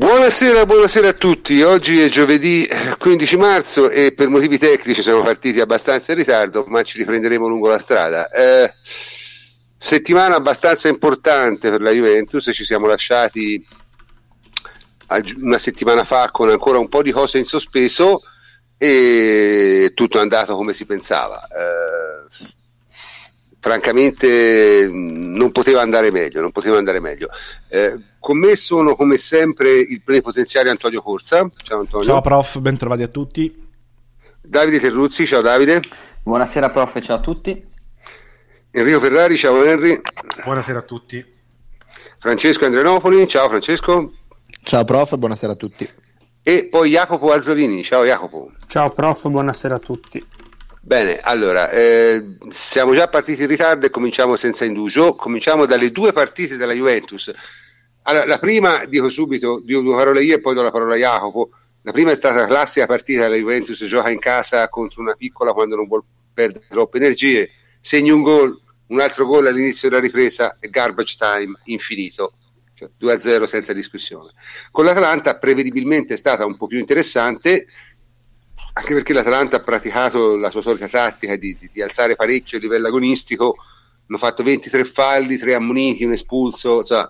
Buonasera, buonasera a tutti. Oggi è giovedì 15 marzo e per motivi tecnici siamo partiti abbastanza in ritardo, ma ci riprenderemo lungo la strada. Eh, settimana abbastanza importante per la Juventus, ci siamo lasciati una settimana fa con ancora un po' di cose in sospeso e tutto è andato come si pensava. Eh, francamente non poteva andare meglio, non poteva andare meglio. Eh, con me sono come sempre il plenipotenziario Antonio Corsa. Ciao Antonio. Ciao prof, ben trovati a tutti. Davide Terruzzi, ciao Davide. Buonasera prof, ciao a tutti. Enrico Ferrari, ciao Henry. Buonasera a tutti. Francesco Andrenopoli, ciao Francesco. Ciao prof, buonasera a tutti. E poi Jacopo Alzolini, ciao Jacopo. Ciao prof, buonasera a tutti. Bene, allora, eh, siamo già partiti in ritardo e cominciamo senza indugio. Cominciamo dalle due partite della Juventus. Allora, la prima, dico subito, dico due parole io e poi do la parola a Jacopo. La prima è stata la classica partita della Juventus, gioca in casa contro una piccola quando non vuole perdere troppe energie, segna un gol, un altro gol all'inizio della ripresa e garbage time infinito. Cioè 2-0 senza discussione. Con l'Atalanta prevedibilmente è stata un po' più interessante, anche perché l'Atalanta ha praticato la sua solita tattica di, di, di alzare parecchio il livello agonistico, hanno fatto 23 falli, 3 ammoniti, un espulso, cioè,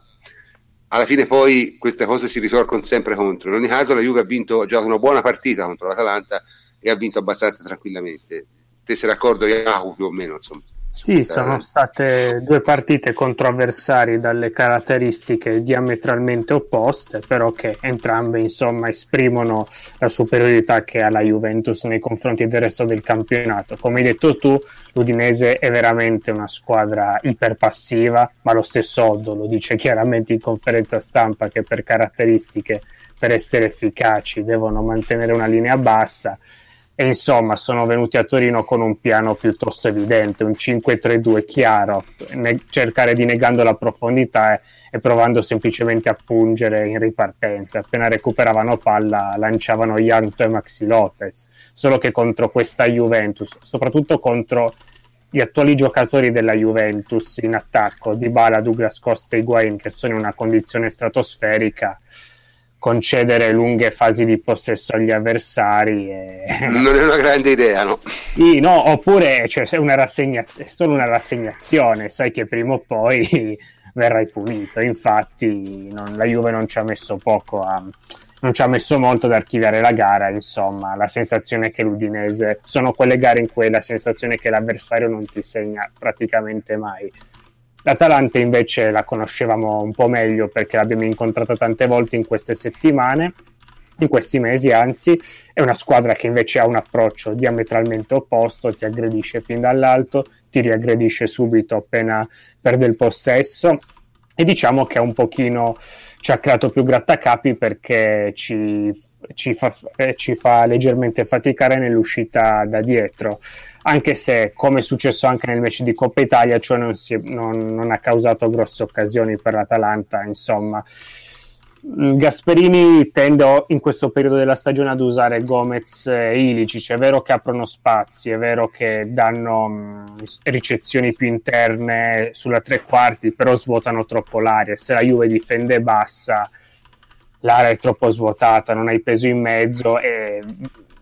alla fine poi queste cose si ritorcono sempre contro. In ogni caso la Juve ha vinto, ha giocato una buona partita contro l'Atalanta e ha vinto abbastanza tranquillamente. Te sei d'accordo, Iacu, più o meno, insomma? Sì, sono state due partite contro avversari dalle caratteristiche diametralmente opposte, però che entrambe insomma esprimono la superiorità che ha la Juventus nei confronti del resto del campionato. Come hai detto tu, l'Udinese è veramente una squadra iperpassiva, ma lo stesso Oddo lo dice chiaramente in conferenza stampa che per caratteristiche, per essere efficaci, devono mantenere una linea bassa e insomma sono venuti a Torino con un piano piuttosto evidente, un 5-3-2 chiaro, ne- cercare di negando la profondità e, e, provando semplicemente a pungere in ripartenza. Appena recuperavano palla lanciavano Janto e Maxi Lopez, solo che contro questa Juventus, soprattutto contro gli attuali giocatori della Juventus in attacco, Dybala, Douglas Costa e Higuain, che sono in una condizione stratosferica, concedere lunghe fasi di possesso agli avversari. E... Non è una grande idea, no? Sì, no, oppure cioè, è, una rassegna... è solo una rassegnazione, sai che prima o poi verrai punito. Infatti, non... la Juve non ci ha messo poco a. Non ci ha messo molto ad archiviare la gara, insomma, la sensazione è che l'Udinese sono quelle gare in cui la sensazione è che l'avversario non ti segna praticamente mai L'Atalanta invece la conoscevamo un po' meglio perché l'abbiamo incontrata tante volte in queste settimane, in questi mesi anzi, è una squadra che invece ha un approccio diametralmente opposto, ti aggredisce fin dall'alto, ti riaggredisce subito appena perde il possesso e diciamo che è un pochino ci ha creato più grattacapi perché ci, ci, fa, eh, ci, fa, leggermente faticare nell'uscita da dietro, anche se come è successo anche nel match di Coppa Italia, ciò non, si, non, non ha causato grosse occasioni per l'Atalanta, insomma. Gasperini tende in questo periodo della stagione ad usare Gomez e Ilicic, è vero che aprono spazi, è vero che danno mh, ricezioni più interne sulla tre quarti, però svuotano troppo l'aria, se la Juve difende bassa l'area è troppo svuotata, non hai peso in mezzo e,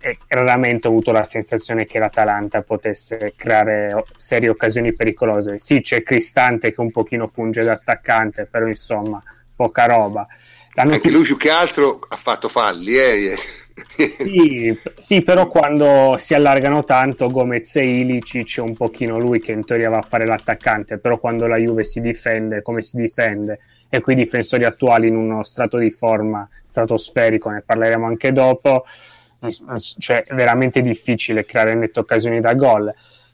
e raramente ho avuto la sensazione che l'Atalanta potesse creare serie occasioni pericolose. Sì, c'è Cristante che un pochino funge da attaccante, però insomma poca roba anche lui più che altro ha fatto falli. Eh? sì, sì, però quando si allargano tanto Gomez e Ilicic è un pochino lui che in teoria va a fare l'attaccante, però quando la Juve si difende come si difende e qui i difensori attuali in uno strato di forma stratosferico, ne parleremo anche dopo, cioè è veramente difficile creare nette occasioni da gol.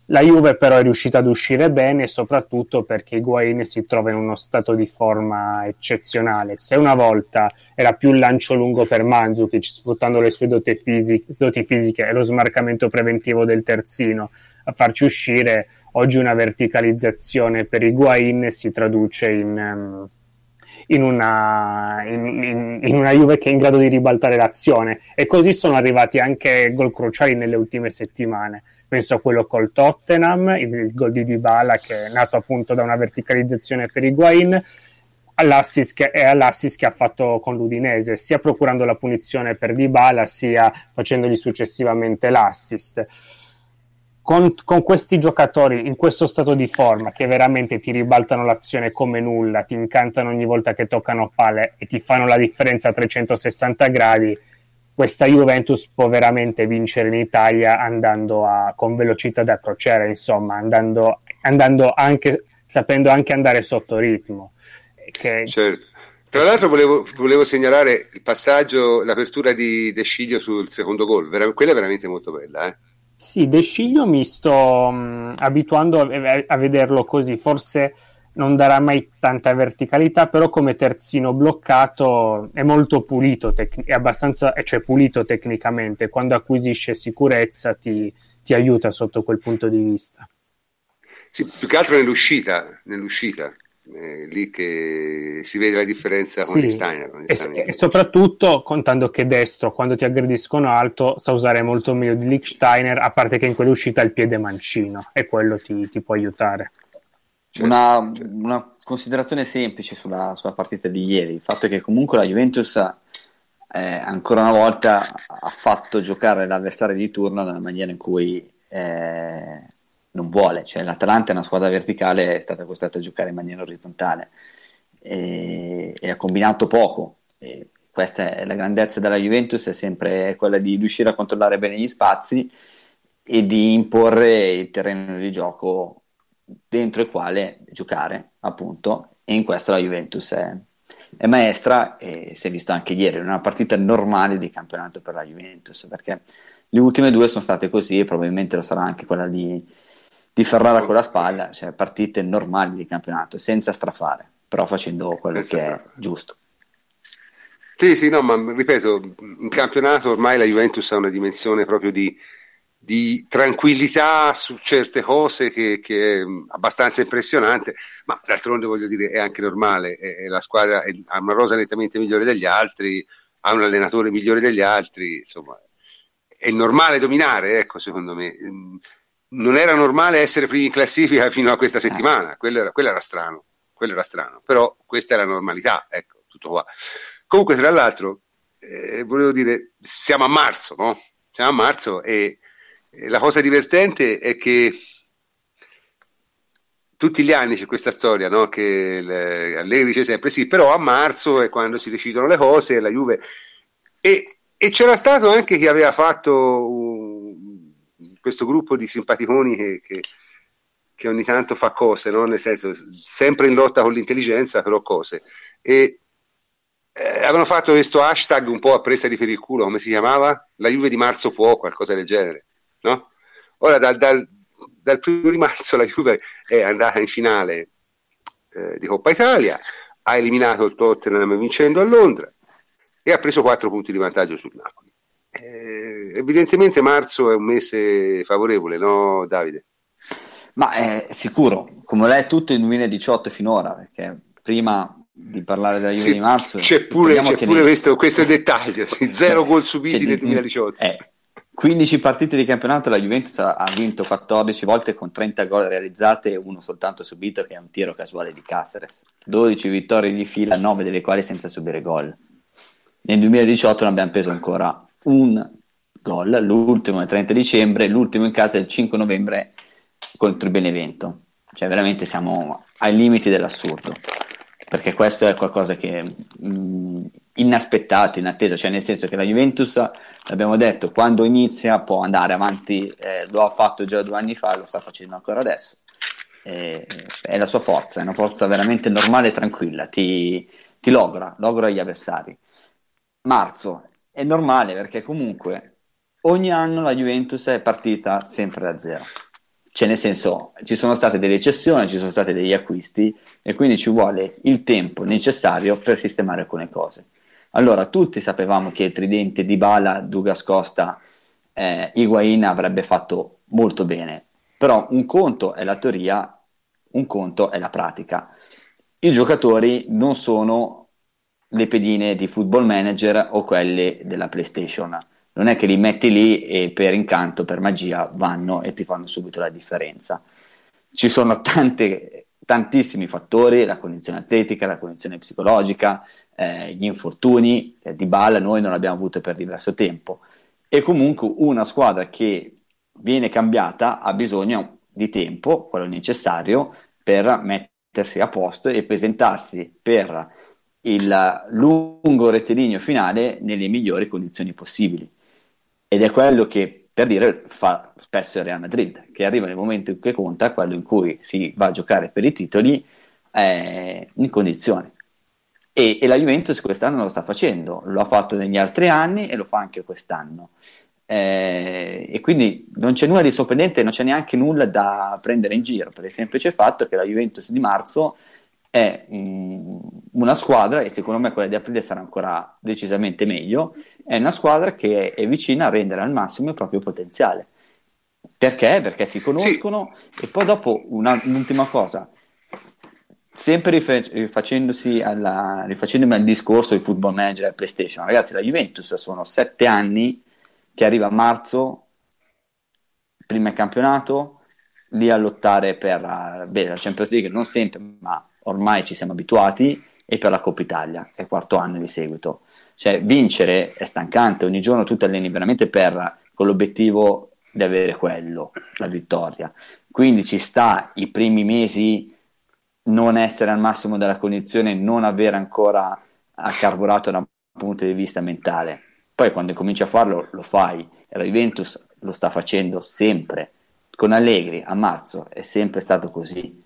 La Juve però è riuscita ad uscire bene soprattutto perché Higuain si trova in uno stato di forma eccezionale. Se una volta era più il lancio lungo per Mandzukic sfruttando le sue doti, fisiche, doti fisiche e lo smarcamento preventivo del terzino a farci uscire, oggi una verticalizzazione per Higuain si traduce in... Um, in una, in, in una, Juve che è in grado di ribaltare l'azione e così sono arrivati anche gol cruciali nelle ultime settimane penso a quello col Tottenham il, gol di Dybala che è nato appunto da una verticalizzazione per Higuain all'assist che, all'assist che ha fatto con l'Udinese, sia procurando la punizione per Dybala, sia facendogli successivamente l'assist. Con, con, questi giocatori in questo stato di forma che veramente ti ribaltano l'azione come nulla, ti incantano ogni volta che toccano palle e ti fanno la differenza a 360 gradi, questa Juventus può veramente vincere in Italia andando a, con velocità da crociera, insomma, andando, andando anche, sapendo anche andare sotto ritmo. Che... Certo. Tra l'altro volevo, volevo, segnalare il passaggio, l'apertura di De Sciglio sul secondo gol, Vera, quella è veramente molto bella. Eh? Sì, De Sciglio mi sto mh, abituando a, a, vederlo così, forse non darà mai tanta verticalità, però come terzino bloccato è molto pulito, tec- è abbastanza, cioè pulito tecnicamente, quando acquisisce sicurezza ti, ti, aiuta sotto quel punto di vista. Sì, più che altro nell'uscita, nell'uscita. È lì che si vede la differenza con sì, Steiner. E, e, soprattutto contando che destro, quando ti aggrediscono alto, sa usare molto meglio di Lichtsteiner, a parte che in quell'uscita il piede mancino e quello ti, ti può aiutare. Certo, una, certo. una, considerazione semplice sulla, sulla, partita di ieri, il fatto che comunque la Juventus eh, ancora una volta ha fatto giocare l'avversario di turno nella maniera in cui eh, non vuole, cioè l'Atalanta è una squadra verticale, è stata costretta a giocare in maniera orizzontale e, e ha combinato poco. E questa è la grandezza della Juventus, è sempre quella di riuscire a controllare bene gli spazi e di imporre il terreno di gioco dentro il quale giocare, appunto, e in questo la Juventus è, è maestra e si è visto anche ieri, in una partita normale di campionato per la Juventus, perché le ultime due sono state così e probabilmente lo sarà anche quella di, di Ferrara con la spalla, cioè partite normali di campionato, senza strafare, però facendo quello senza che strafare. è giusto. Sì, sì, no, ma ripeto, in campionato ormai la Juventus ha una dimensione proprio di di tranquillità su certe cose che, che, è abbastanza impressionante, ma d'altronde voglio dire è anche normale, è, è la squadra è, ha una rosa nettamente migliore degli altri, ha un allenatore migliore degli altri, insomma è normale dominare, ecco secondo me. Non era normale essere primi in classifica fino a questa settimana, quello era, quello era strano, quello era strano, però questa è la normalità, ecco, tutto qua. Comunque tra l'altro, eh, volevo dire, siamo a marzo, no? Siamo a marzo e la cosa divertente è che tutti gli anni c'è questa storia, no? che le, Allegri dice sempre sì, però a marzo è quando si decidono le cose, la Juve... E, e c'era stato anche chi aveva fatto un, questo gruppo di simpaticoni che, che, che, ogni tanto fa cose, no? nel senso sempre in lotta con l'intelligenza, però cose. E eh, avevano fatto questo hashtag un po' a presa di per il culo, come si chiamava? La Juve di marzo può, qualcosa del genere. No? Ora dal, dal, dal, primo di marzo la Juve è andata in finale eh, di Coppa Italia, ha eliminato il Tottenham vincendo a Londra e ha preso 4 punti di vantaggio sul Napoli. Eh, evidentemente marzo è un mese favorevole, no Davide? Ma è sicuro, come l'è tutto il 2018 finora, perché prima di parlare della Juve sì, di marzo c'è pure, c'è pure questo, questo, dettaglio, sì, zero gol subiti nel 2018. Eh, 15 partite di campionato, la Juventus ha vinto 14 volte con 30 gol realizzate e uno soltanto subito che è un tiro casuale di Caceres. 12 vittorie di fila, 9 delle quali senza subire gol. Nel 2018 non abbiamo preso ancora un gol, l'ultimo è il 30 dicembre, l'ultimo in casa è il 5 novembre contro il Benevento. Cioè veramente siamo ai limiti dell'assurdo, perché questo è qualcosa che mh, mm, inaspettato, inatteso, cioè nel senso che la Juventus, l'abbiamo detto, quando inizia può andare avanti, eh, lo ha fatto già due anni fa, lo sta facendo ancora adesso. Eh, è la sua forza, è una forza veramente normale e tranquilla, ti, ti logra, logra gli avversari. Marzo è normale perché comunque ogni anno la Juventus è partita sempre da zero. Cioè, nel senso, ci sono state delle cessioni, ci sono stati degli acquisti e quindi ci vuole il tempo necessario per sistemare alcune cose. Allora, tutti sapevamo che tridente di Bala, Dugas Costa, eh, Higuain avrebbe fatto molto bene, però un conto è la teoria, un conto è la pratica. I giocatori non sono le pedine di football manager o quelle della PlayStation. Non è che li metti lì e per incanto, per magia, vanno e ti fanno subito la differenza. Ci sono tante tantissimi fattori, la condizione atletica, la condizione psicologica, eh, gli infortuni, eh, di balla noi non l'abbiamo avuto per diverso tempo e comunque una squadra che viene cambiata ha bisogno di tempo, quello necessario, per mettersi a posto e presentarsi per il lungo rettilineo finale nelle migliori condizioni possibili. Ed è quello che, per dire, fa spesso il Real Madrid, che arriva nel momento in cui conta, quello in cui si va a giocare per i titoli, eh, in condizione. E, e, la Juventus quest'anno lo sta facendo, lo ha fatto negli altri anni e lo fa anche quest'anno. Eh, e quindi non c'è nulla di sorprendente, non c'è neanche nulla da prendere in giro, per il semplice fatto che la Juventus di marzo è mh, una squadra, e secondo me quella di aprile sarà ancora decisamente meglio, è una squadra che è vicina a rendere al massimo il proprio potenziale. Perché? Perché si conoscono sì. e poi dopo una, un'ultima cosa, sempre rifacendosi alla, rifacendomi al discorso di football manager e PlayStation, ragazzi, la Juventus sono sette anni che arriva a marzo, prima il campionato, lì a lottare per beh, la Champions League, non sempre, ma ormai ci siamo abituati, e per la Coppa Italia, che è il quarto anno di seguito. Cioè, vincere è stancante, ogni giorno tu ti alleni veramente per, con l'obiettivo di avere quello, la vittoria. Quindi ci sta i primi mesi non essere al massimo della condizione, non avere ancora accarburato da un punto di vista mentale. Poi quando cominci a farlo lo fai la Juventus lo sta facendo sempre. Con Allegri a marzo è sempre stato così.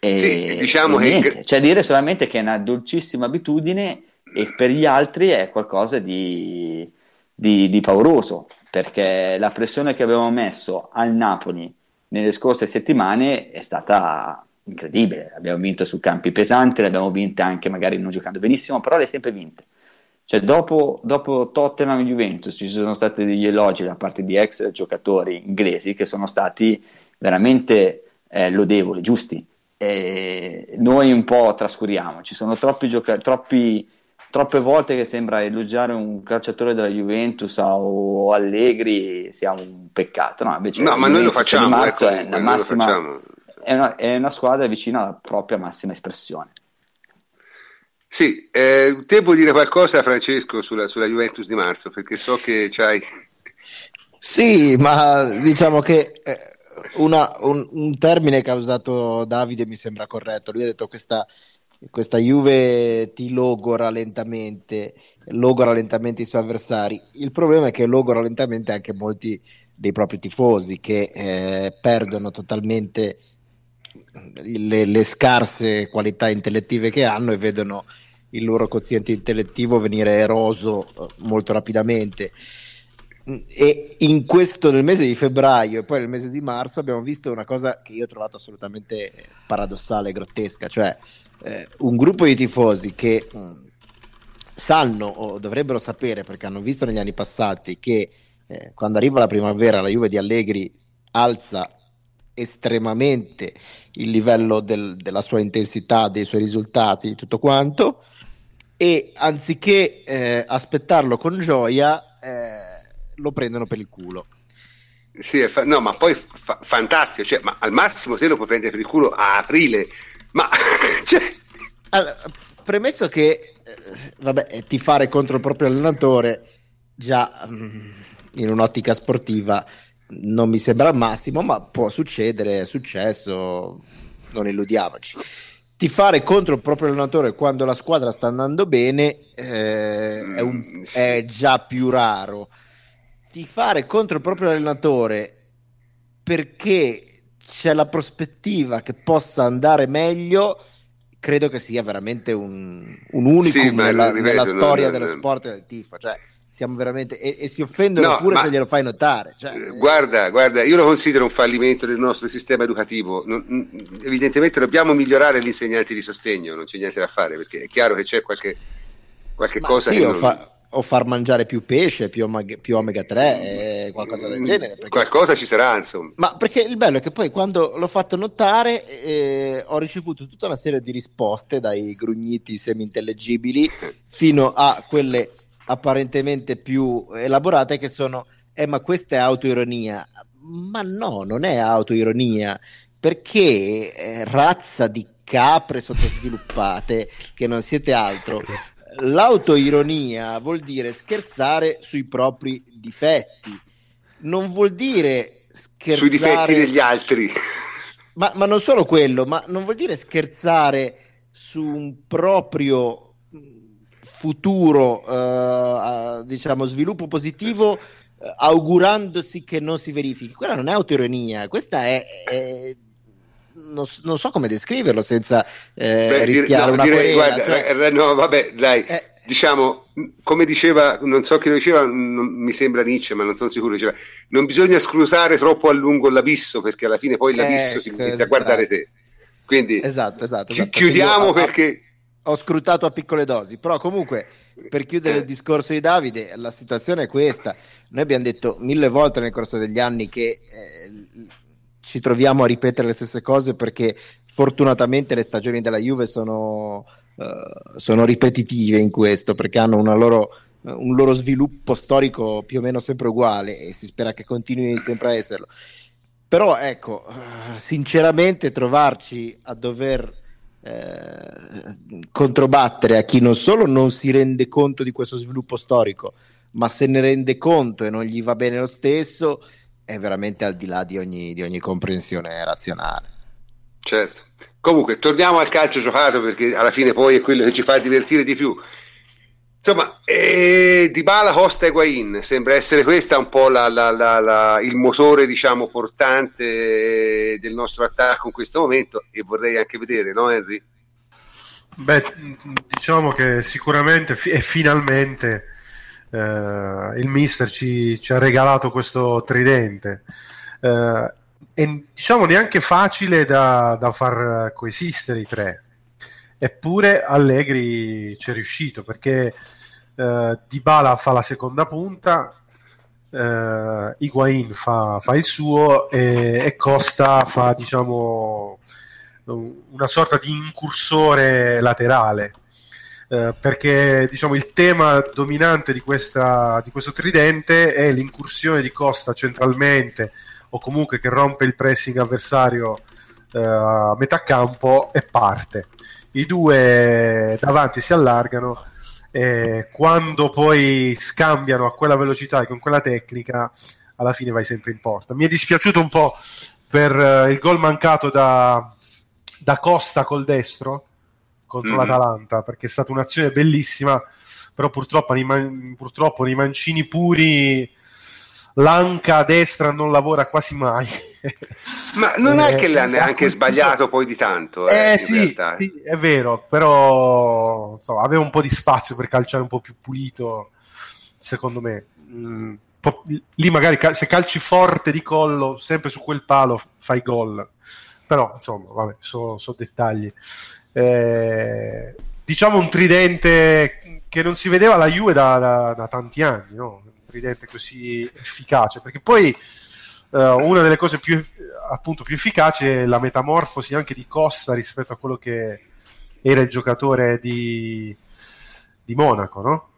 E, sì, diciamo che... Niente. Cioè dire solamente che è una dolcissima abitudine e per gli altri è qualcosa di, di, di pauroso, perché la pressione che avevamo messo al Napoli nelle scorse settimane è stata incredibile. Abbiamo vinto su campi pesanti, le abbiamo vinte anche magari non giocando benissimo, però le sempre vinte. Cioè, dopo, dopo Tottenham e Juventus ci sono stati degli elogi da parte di ex giocatori inglesi che sono stati veramente eh, lodevoli, giusti. E noi un po' trascuriamo, ci sono troppi giocatori, troppe volte che sembra elogiare un calciatore della Juventus o Allegri sia un peccato. No, invece no ma noi lo facciamo, ecco, è, la massima, è, una, è una squadra vicina alla propria massima espressione. Sì, eh, te vuoi dire qualcosa Francesco sulla, sulla, Juventus di marzo? Perché so che c'hai... Sì, ma diciamo che eh, una, un, un, termine che ha usato Davide mi sembra corretto. Lui ha detto questa, questa Juve ti logora lentamente, logora lentamente i suoi avversari. Il problema è che logora lentamente anche molti dei propri tifosi che eh, perdono totalmente le, le, scarse qualità intellettive che hanno e vedono il loro quoziente intellettivo venire eroso eh, molto rapidamente. E in questo nel mese di febbraio e poi nel mese di marzo abbiamo visto una cosa che io ho trovato assolutamente paradossale e grottesca, cioè eh, un gruppo di tifosi che mh, mm, sanno o dovrebbero sapere perché hanno visto negli anni passati che eh, quando arriva la primavera la Juve di Allegri alza estremamente il livello del, della sua intensità, dei suoi risultati, tutto quanto, e anziché eh, aspettarlo con gioia, eh, lo prendono per il culo. Sì, fa- no, ma poi fa- fantastico, cioè, ma al massimo se lo puoi prendere per il culo a aprile, ma... cioè... allora, premesso che, eh, vabbè, ti fare contro il proprio allenatore, già mh, mm, in un'ottica sportiva non mi sembra il massimo, ma può succedere, è successo, non illudiamoci. Tifare contro il proprio allenatore quando la squadra sta andando bene eh, è, un, mm, è, già più raro. Tifare contro il proprio allenatore perché c'è la prospettiva che possa andare meglio, credo che sia veramente un, un unicum sì, nella, nella, storia no, no, dello sport e del tifo. Cioè, siamo veramente e, e si offendono no, pure se glielo fai notare. Cioè, eh, guarda, guarda, io lo considero un fallimento del nostro sistema educativo. Non, evidentemente dobbiamo migliorare gli insegnanti di sostegno, non c'è niente da fare perché è chiaro che c'è qualche, qualche cosa sì, che non... fa, o, far mangiare più pesce, più, omega, più omega 3, eh, qualcosa del genere. Perché... Qualcosa ci sarà, insomma. Ma perché il bello è che poi quando l'ho fatto notare eh, ho ricevuto tutta una serie di risposte dai grugniti semi-intellegibili fino a quelle apparentemente più elaborate che sono eh ma questa è autoironia ma no non è autoironia perché eh, razza di capre sottosviluppate che non siete altro. L'autoironia vuol dire scherzare sui propri difetti, non vuol dire scherzare sui difetti degli altri. Ma, ma non solo quello, ma non vuol dire scherzare su un proprio futuro, eh, diciamo, sviluppo positivo eh, augurandosi che non si verifichi. Quella non è autoironia, questa è, è non, non, so come descriverlo senza eh, Beh, rischiare no, una direi, querela, guarda, cioè... No, vabbè, dai, eh, diciamo, come diceva, non so chi lo diceva, non, mi sembra Nietzsche, ma non sono sicuro, diceva, non bisogna scrutare troppo a lungo l'abisso, perché alla fine poi l'abisso eh, si inizia esatto. a guardare te. Quindi esatto, esatto, esatto chiudiamo perché... perché... Ho scrutato a piccole dosi, però comunque per chiudere il discorso di Davide, la situazione è questa. Noi abbiamo detto mille volte nel corso degli anni che eh, ci troviamo a ripetere le stesse cose perché fortunatamente le stagioni della Juve sono, uh, sono ripetitive in questo, perché hanno loro, uh, un loro sviluppo storico più o meno sempre uguale e si spera che continui sempre a esserlo. Però ecco, uh, sinceramente trovarci a dover eh, controbattere a chi non solo non si rende conto di questo sviluppo storico, ma se ne rende conto e non gli va bene lo stesso, è veramente al di là di ogni, di ogni comprensione razionale. Certo. Comunque, torniamo al calcio giocato perché alla fine poi è quello che ci fa divertire di più. Insomma, eh, Di Bala, Costa e Guain sembra essere questo un po' la, la, la, il motore diciamo, portante del nostro attacco in questo momento e vorrei anche vedere, no Henry? Beh, diciamo che sicuramente e finalmente eh, il mister ci, ci, ha regalato questo tridente. Eh, e diciamo neanche facile da, da far coesistere i tre. Eppure Allegri ci è riuscito perché eh, Dybala fa la seconda punta, eh, Higuain fa, fa il suo e, e, Costa fa diciamo una sorta di incursore laterale eh, perché diciamo, il tema dominante di, questa, di questo tridente è l'incursione di Costa centralmente o comunque che rompe il pressing avversario eh, a metà campo e parte. I due davanti si allargano e quando poi scambiano a quella velocità e con quella tecnica alla fine vai sempre in porta. Mi è dispiaciuto un po' per uh, il gol mancato da, da Costa col destro contro mm-hmm. l'Atalanta perché è stata un'azione bellissima però purtroppo purtroppo nei mancini puri l'anca a destra non lavora quasi mai. Ma non è che l'ha neanche sbagliato poi di tanto eh, eh sì, sì, è vero però insomma, aveva un po' di spazio per calciare un po' più pulito secondo me. Mm, lì magari se calci forte di collo sempre su quel palo fai gol. Però insomma vabbè sono so dettagli eh, diciamo un tridente che non si vedeva la Juve da, da, da tanti anni, no? un tridente così efficace, perché poi uh, una delle cose più, appunto, più efficaci è la metamorfosi anche di Costa rispetto a quello che era il giocatore di, di Monaco, no?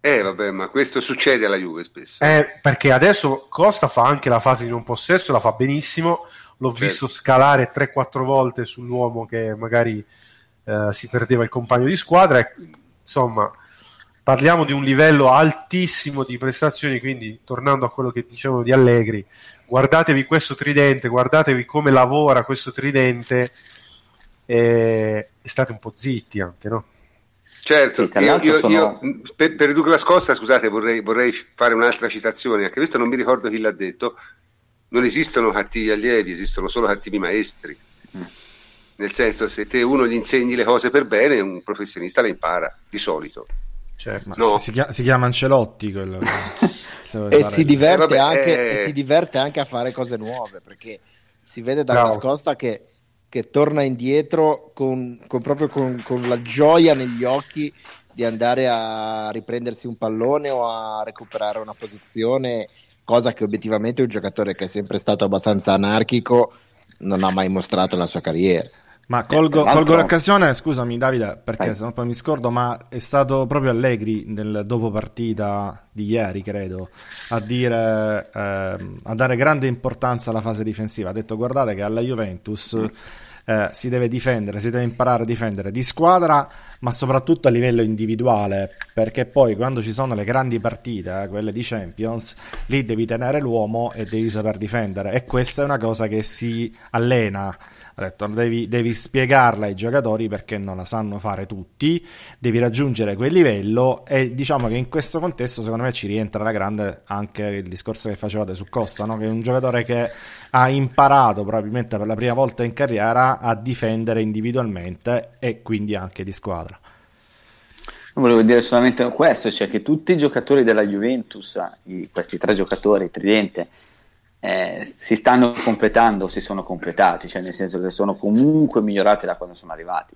Eh vabbè, ma questo succede alla Juve spesso. Eh, perché adesso Costa fa anche la fase di non possesso, la fa benissimo, l'ho certo. visto scalare 3-4 volte sull'uomo che magari eh, si perdeva il compagno di squadra. E, insomma, parliamo di un livello altissimo di prestazioni, quindi tornando a quello che dicevano di Allegri, guardatevi questo tridente, guardatevi come lavora questo tridente e, e state un po' zitti anche, no? Certo, sì, io, io, sono... io, per, per Douglas Costa, scusate, vorrei, vorrei, fare un'altra citazione, anche questo non mi ricordo chi l'ha detto, non esistono cattivi allievi, esistono solo cattivi maestri. Mm. Nel senso, se te uno gli insegni le cose per bene, un professionista le impara, di solito. Certo. No. Si, chiama, si, chiama, Ancelotti quello. e, si diverte eh, vabbè, anche, eh... e si diverte anche a fare cose nuove, perché si vede dalla nascosta che, che, torna indietro con, con proprio con, con la gioia negli occhi di andare a riprendersi un pallone o a recuperare una posizione cosa che obiettivamente un giocatore che è sempre stato abbastanza anarchico non ha mai mostrato nella sua carriera. Ma colgo, colgo l'occasione, scusami Davide, perché Vai. se no poi mi scordo, ma è stato proprio Allegri nel dopo partita di ieri, credo, a dire eh, a dare grande importanza alla fase difensiva. Ha detto guardate che alla Juventus eh, si deve difendere, si deve imparare a difendere di squadra, ma soprattutto a livello individuale, perché poi quando ci sono le grandi partite, eh, quelle di Champions, lì devi tenere l'uomo e devi saper difendere. E questa è una cosa che si allena ha detto devi, devi, spiegarla ai giocatori perché non la sanno fare tutti, devi raggiungere quel livello e diciamo che in questo contesto secondo me ci rientra la grande anche il discorso che facevate su Costa, no? che è un giocatore che ha imparato probabilmente per la prima volta in carriera a difendere individualmente e quindi anche di squadra. Volevo dire solamente questo, cioè che tutti i giocatori della Juventus, questi tre giocatori, Tridente, eh, si stanno completando, si sono completati, cioè nel senso che sono comunque migliorati da quando sono arrivati.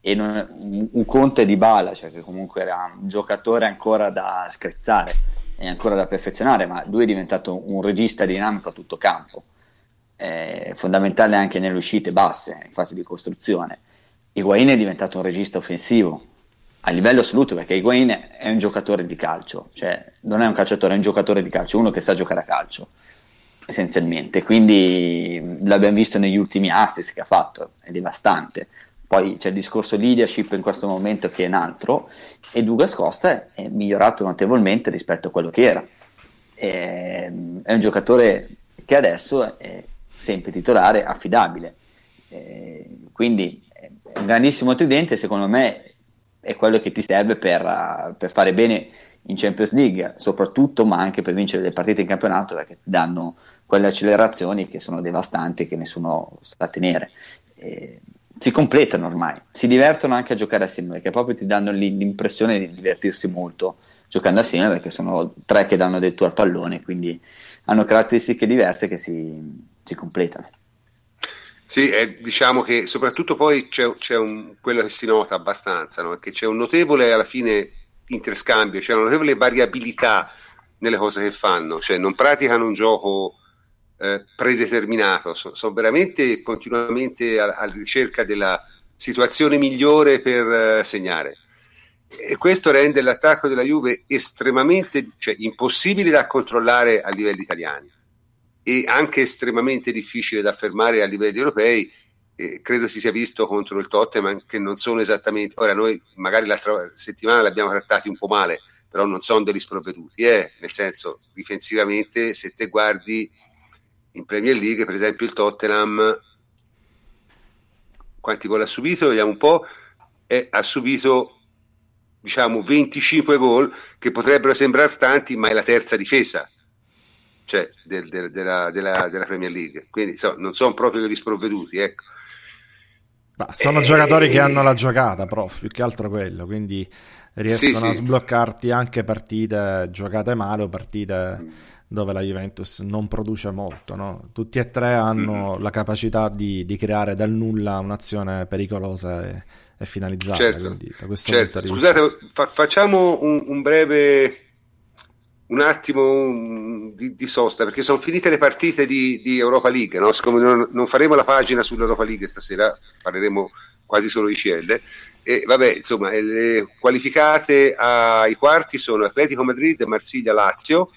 E non, un, Conte di Bala, cioè che comunque era un giocatore ancora da screzzare e ancora da perfezionare, ma lui è diventato un regista dinamico a tutto campo, eh, fondamentale anche nelle uscite basse, in fase di costruzione. Higuain è diventato un regista offensivo a livello assoluto perché Higuain è un giocatore di calcio, cioè non è un calciatore, è un giocatore di calcio, uno che sa giocare a calcio essenzialmente. Quindi l'abbiamo visto negli ultimi assist che ha fatto, è devastante. Poi c'è il discorso leadership in questo momento che è un altro, e Douglas Costa è migliorato notevolmente rispetto a quello che era. È, è un giocatore che adesso è sempre titolare, affidabile. E quindi è un grandissimo tridente, secondo me è quello che ti serve per, per fare bene in Champions League, soprattutto, ma anche per vincere le partite in campionato perché ti danno quelle accelerazioni che sono devastanti che nessuno sa tenere. E si completano ormai, si divertono anche a giocare assieme perché proprio ti danno l'impressione di divertirsi molto giocando assieme perché sono tre che danno del tuo al pallone, quindi hanno caratteristiche diverse che si, si completano. Sì, eh, diciamo che soprattutto poi c'è, c'è un, quello che si nota abbastanza, no? che c'è un notevole alla fine interscambio, c'è una notevole variabilità nelle cose che fanno, cioè non praticano un gioco eh, predeterminato, sono, sono veramente continuamente alla ricerca della situazione migliore per eh, segnare. E questo rende l'attacco della Juve estremamente, cioè impossibile da controllare a livelli italiani e anche estremamente difficile da affermare a livelli europei. Eh, credo si sia visto contro il Tottenham che non sono esattamente. Ora, noi magari l'altra settimana li abbiamo trattati un po' male, però non sono degli sprovveduti, eh? nel senso difensivamente, se te guardi in Premier League, per esempio il Tottenham, quanti gol ha subito? Vediamo un po', eh, ha subito diciamo 25 gol che potrebbero sembrare tanti, ma è la terza difesa cioè, del, del, della, della, della, Premier League. Quindi so, non sono proprio degli sprovveduti, ecco. Ma sono e... giocatori che hanno la giocata, prof, più che altro quello, quindi riescono sì, a sì. sbloccarti anche partite giocate male o partite mm dove la Juventus non produce molto. No? Tutti e tre hanno mm-hmm. la capacità di, di, creare dal nulla un'azione pericolosa e, e finalizzata. Certo, certo. Scusate, fa- facciamo un, un, breve un attimo di, di, sosta perché sono finite le partite di, di Europa League. No? Siccome non, non, faremo la pagina sull'Europa League stasera, parleremo quasi solo di CL. E vabbè, insomma, le qualificate ai quarti sono Atletico Madrid, Marsiglia, Lazio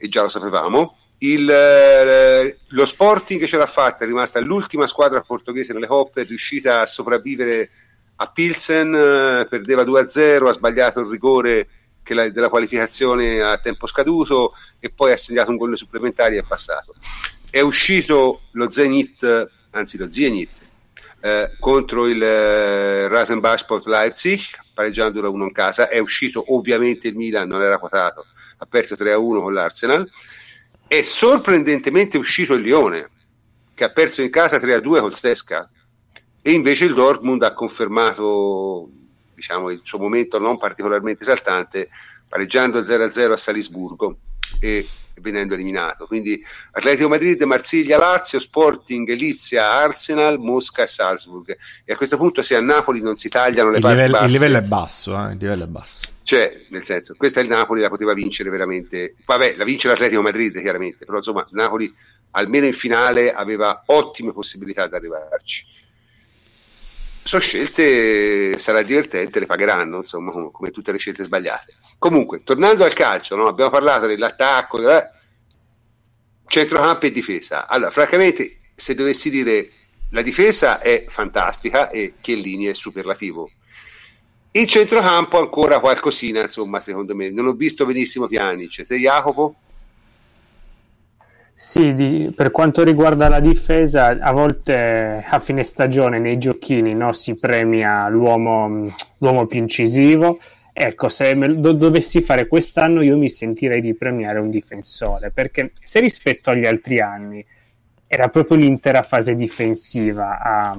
e già lo sapevamo. Il, eh, lo Sporting ce l'ha fatta, è rimasta l'ultima squadra portoghese nelle coppe, è riuscita a sopravvivere a Pilsen, eh, perdeva 2-0, ha sbagliato il rigore la, della qualificazione a tempo scaduto e poi ha segnato un gol supplementare e è passato. È uscito lo Zenit, anzi lo Zenit, eh, contro il eh, Rasenbach Leipzig, pareggiando 1-1 in casa, è uscito ovviamente il Milan, non era quotato, ha perso 3-1 con l'Arsenal, è sorprendentemente uscito il Lione, che ha perso in casa 3-2 col Sesca, e invece il Dortmund ha confermato diciamo, il suo momento non particolarmente esaltante, pareggiando 0-0 a Salisburgo. E venendo eliminato. Quindi Atletico Madrid, Marsiglia, Lazio, Sporting, Lipsia, Arsenal, Mosca e Salzburg. E a questo punto se a Napoli non si tagliano le il parti livello, basse... Il livello è basso, eh? il livello è basso. Cioè, nel senso, questa è il Napoli, la poteva vincere veramente... Vabbè, la vince l'Atletico Madrid chiaramente, però insomma Napoli almeno in finale aveva ottime possibilità di arrivarci. sono scelte, sarà divertente, le pagheranno, insomma, come tutte le scelte sbagliate. Comunque, tornando al calcio, no? abbiamo parlato dell'attacco, della... centrocampo e difesa. Allora, francamente, se dovessi dire la difesa è fantastica e Chiellini è superlativo. Il centrocampo ancora qualcosina, insomma, secondo me. Non ho visto benissimo Pjanic. Sei Jacopo? Sì, di, per quanto riguarda la difesa, a volte a fine stagione nei giochini no, si premia l'uomo, l'uomo, più incisivo. Ecco, se do, dovessi fare quest'anno io mi sentirei di premiare un difensore, perché se rispetto agli altri anni era proprio l'intera fase difensiva a,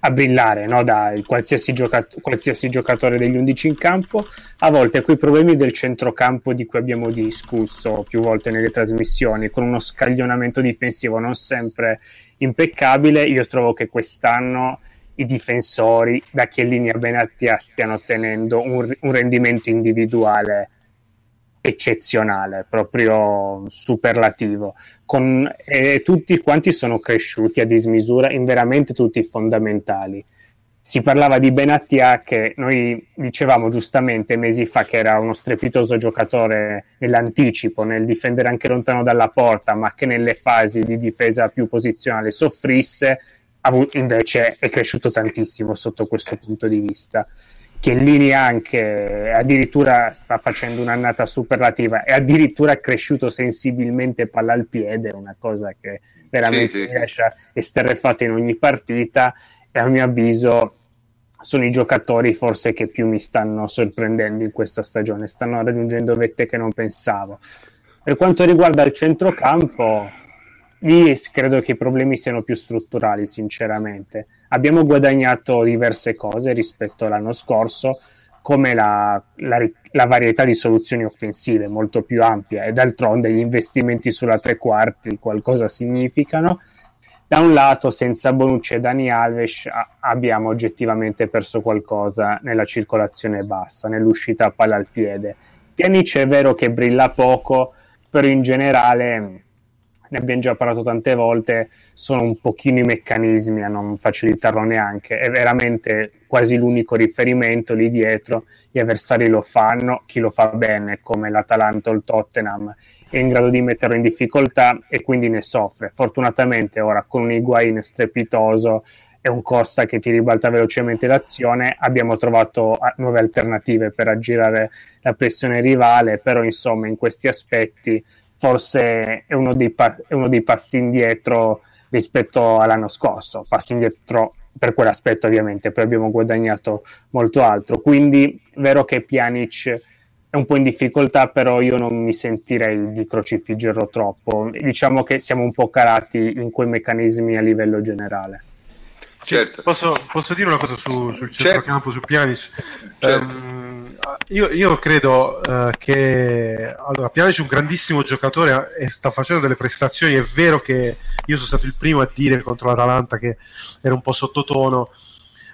a brillare no? da qualsiasi, giocat- qualsiasi, giocatore degli 11 in campo. A volte quei problemi del centrocampo di cui abbiamo discusso più volte nelle trasmissioni, con uno scaglionamento difensivo non sempre impeccabile, io trovo che quest'anno i difensori da Chiellini a Benattia stiano ottenendo un, un rendimento individuale eccezionale, proprio superlativo. Con, e tutti quanti sono cresciuti a dismisura in veramente tutti i fondamentali. Si parlava di Benatia che noi dicevamo giustamente mesi fa che era uno strepitoso giocatore nell'anticipo, nel difendere anche lontano dalla porta, ma che nelle fasi di difesa più posizionale soffrisse, invece è cresciuto tantissimo sotto questo punto di vista. Chiellini anche addirittura sta facendo un'annata superlativa e addirittura è cresciuto sensibilmente palla al piede, una cosa che veramente sì, sì, lascia esterrefatto in ogni partita e a mio avviso sono i giocatori forse che più mi stanno sorprendendo in questa stagione, stanno raggiungendo vette che non pensavo. Per quanto riguarda il centrocampo, lì credo che i problemi siano più strutturali, sinceramente abbiamo guadagnato diverse cose rispetto all'anno scorso, come la, la, la, varietà di soluzioni offensive molto più ampia e d'altronde gli investimenti sulla tre quarti qualcosa significano. Da un lato, senza Bonucci e Dani Alves a, abbiamo oggettivamente perso qualcosa nella circolazione bassa, nell'uscita a palla al piede. Pjanic è vero che brilla poco, però in generale ne abbiamo già parlato tante volte, sono un pochino i meccanismi a non facilitarlo neanche, è veramente quasi l'unico riferimento lì dietro, gli avversari lo fanno, chi lo fa bene come l'Atalanta o il Tottenham è in grado di metterlo in difficoltà e quindi ne soffre. Fortunatamente ora con un Higuain strepitoso e un Costa che ti ribalta velocemente l'azione, abbiamo trovato ah, nuove alternative per aggirare la pressione rivale, però insomma in questi aspetti forse è uno dei, pa- è uno dei passi indietro rispetto all'anno scorso, passi indietro per quell'aspetto ovviamente, poi abbiamo guadagnato molto altro, quindi è vero che Pjanic è un po' in difficoltà, però io non mi sentirei di crocifiggerlo troppo, diciamo che siamo un po' calati in quei meccanismi a livello generale. Certo. Posso, posso, dire una cosa su, sul centrocampo, certo. su Pjanic? Certo. Um, io, io, credo uh, che allora, Pjanic è un grandissimo giocatore e sta facendo delle prestazioni. È vero che io sono stato il primo a dire contro l'Atalanta che era un po' sottotono,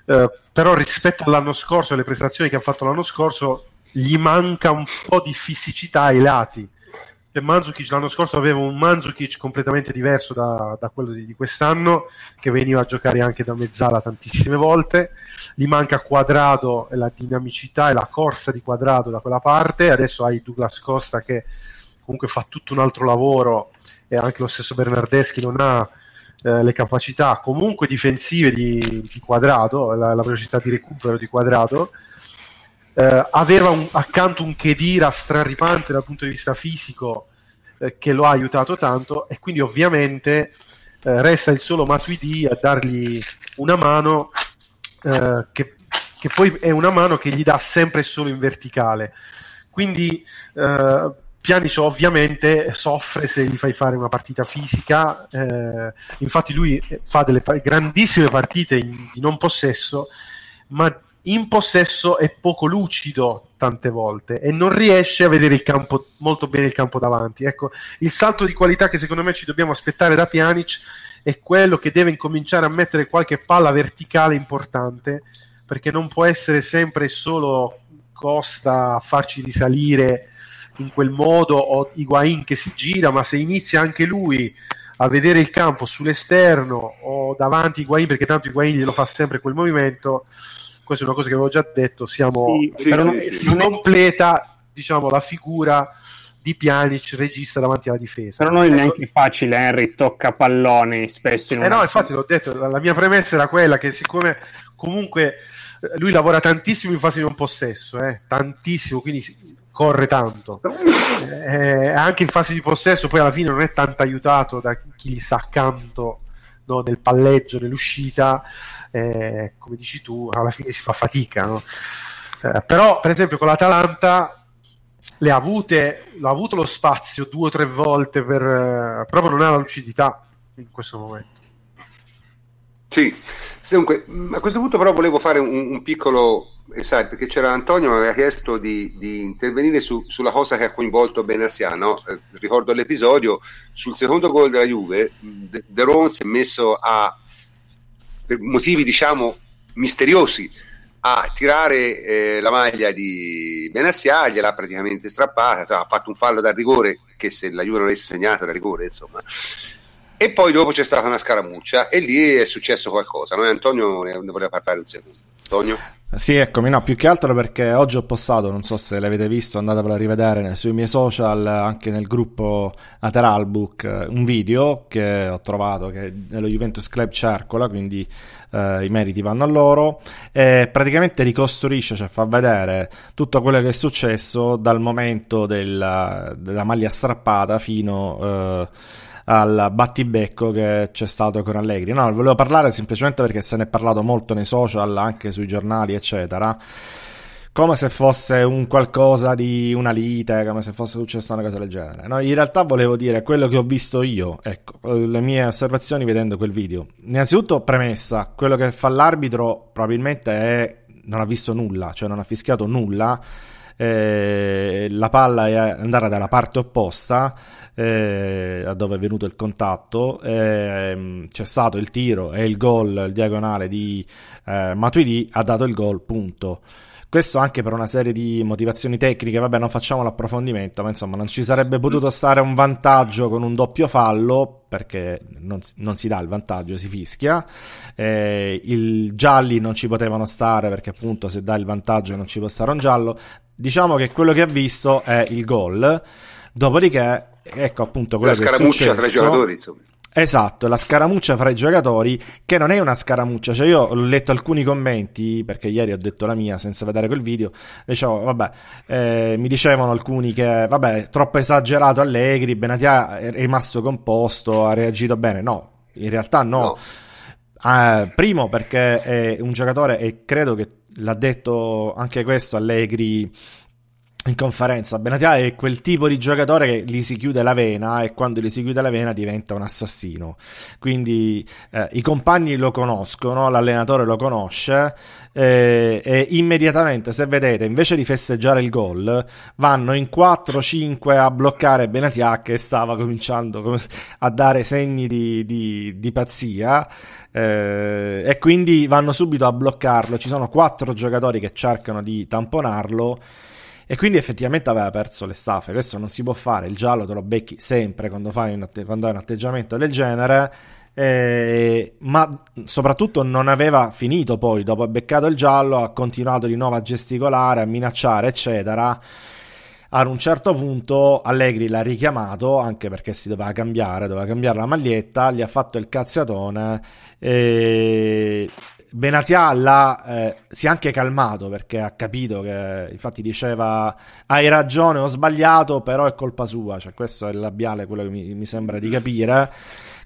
uh, però rispetto all'anno scorso, alle prestazioni che ha fatto l'anno scorso, gli manca un po' di fisicità ai lati. E Mandzukic l'anno scorso aveva un Mandzukic completamente diverso da, da quello di, di, quest'anno, che veniva a giocare anche da mezzala tantissime volte. Gli manca Quadrado e la dinamicità e la corsa di Quadrado da quella parte. Adesso hai Douglas Costa che comunque fa tutto un altro lavoro e anche lo stesso Bernardeschi non ha eh, le capacità comunque difensive di, di Quadrado, la, la, velocità di recupero di Quadrado. Eh, aveva un, accanto un Kedira straripante dal punto di vista fisico eh, che lo ha aiutato tanto e quindi ovviamente eh, resta il solo Matuidi a dargli una mano eh, che, che, poi è una mano che gli dà sempre solo in verticale. Quindi eh, Pjanic ovviamente soffre se gli fai fare una partita fisica eh, infatti lui fa delle grandissime partite in, di non possesso ma in possesso è poco lucido tante volte e non riesce a vedere il campo molto bene il campo davanti. Ecco, il salto di qualità che secondo me ci dobbiamo aspettare da Pjanic è quello che deve incominciare a mettere qualche palla verticale importante perché non può essere sempre solo Costa a farci risalire in quel modo o Higuain che si gira, ma se inizia anche lui a vedere il campo sull'esterno o davanti Higuain, perché tanto Higuain glielo fa sempre quel movimento, questa è una cosa che avevo già detto, siamo, Sì, però si, non- si è- completa diciamo, la figura di Pjanic regista davanti alla difesa. Però non è neanche facile, Henry tocca palloni spesso in Eh no, infatti l'ho detto, la, la mia premessa era quella che siccome comunque eh, lui lavora tantissimo in fase di non possesso, eh, tantissimo, quindi corre tanto. Eh, anche in fase di possesso poi alla fine non è tanto aiutato da chi gli sta accanto no, nel palleggio, nell'uscita, eh, come dici tu, alla fine si fa fatica. no? Eh, però per esempio con l'Atalanta le ha avute, l'ha avuto lo spazio due o tre volte per, eh, proprio non ha la lucidità in questo momento. Sì, dunque, a questo punto però volevo fare un, un piccolo esatto, perché c'era Antonio mi aveva chiesto di, di intervenire su- sulla cosa che ha coinvolto Benassia, no? Eh, ricordo l'episodio sul secondo gol della Juve, mh, De, De Ron si è messo a, per motivi diciamo misteriosi, a tirare eh, la maglia di Benassia, gliel'ha praticamente strappata, insomma, ha fatto un fallo da rigore che se la Juve non avesse segnato era rigore, insomma. E poi dopo c'è stata una scaramuccia e lì è successo qualcosa. Noi Antonio ne voleva parlare un secondo. Antonio? Sì, eccomi, no, più che altro perché oggi ho postato, non so se l'avete visto, andatevelo a rivedere sui miei social, anche nel gruppo Lateralbook, eh, un video che ho trovato che nello Juventus Club circola, quindi eh, i meriti vanno a loro, e praticamente ricostruisce, cioè fa vedere tutto quello che è successo dal momento della, della maglia strappata fino... eh, al battibecco che c'è stato con Allegri. No, volevo parlare semplicemente perché se ne è parlato molto nei social, anche sui giornali, eccetera. Come se fosse un qualcosa di una lite, come se fosse successa una cosa del genere. No, in realtà volevo dire quello che ho visto io, ecco, le mie osservazioni vedendo quel video. Innanzitutto, premessa, quello che fa l'arbitro probabilmente è non ha visto nulla, cioè non ha fischiato nulla. Eh, la palla è andata dalla parte opposta eh, a dove è venuto il contatto. Ehm, c'è stato il tiro e il gol il diagonale di eh, Matuidi ha dato il gol punto. Questo anche per una serie di motivazioni tecniche, vabbè non facciamo l'approfondimento, ma insomma non ci sarebbe potuto stare un vantaggio con un doppio fallo, perché non, si- non si dà il vantaggio, si fischia, eh, i gialli non ci potevano stare perché appunto se dà il vantaggio non ci può stare un giallo, diciamo che quello che ha visto è il gol, dopodiché ecco appunto quello La che è scaramuccia tra i successo. giocatori, insomma. Esatto, la scaramuccia fra i giocatori, che non è una scaramuccia, cioè io ho letto alcuni commenti, perché ieri ho detto la mia senza vedere quel video, dicevo, vabbè, eh, mi dicevano alcuni che, vabbè, troppo esagerato Allegri, Benatia è rimasto composto, ha reagito bene, no, in realtà no. No. Ah, primo perché è un giocatore e credo che l'ha detto anche questo Allegri in conferenza. Benatia è quel tipo di giocatore che gli si chiude la vena e quando gli si chiude la vena diventa un assassino. Quindi eh, i compagni lo conoscono, l'allenatore lo conosce eh, e immediatamente, se vedete, invece di festeggiare il gol, vanno in 4-5 a bloccare Benatia che stava cominciando a dare segni di, di- di pazzia eh, e quindi vanno subito a bloccarlo. Ci sono quattro giocatori che cercano di tamponarlo. E quindi effettivamente aveva perso le staffe. Questo non si può fare. Il giallo te lo becchi sempre quando, fai un atte- quando hai un atteggiamento del genere. eh, ma soprattutto non aveva finito poi. Dopo ha beccato il giallo, ha continuato di nuovo a gesticolare, a minacciare, eccetera. Ad un certo punto Allegri l'ha richiamato anche perché si doveva cambiare, doveva cambiare la maglietta, gli ha fatto il cazziatone e Benatia l'ha, eh, si è anche calmato perché ha capito che infatti diceva hai ragione, ho sbagliato, però è colpa sua, cioè questo è il labiale, quello che mi, mi sembra di capire.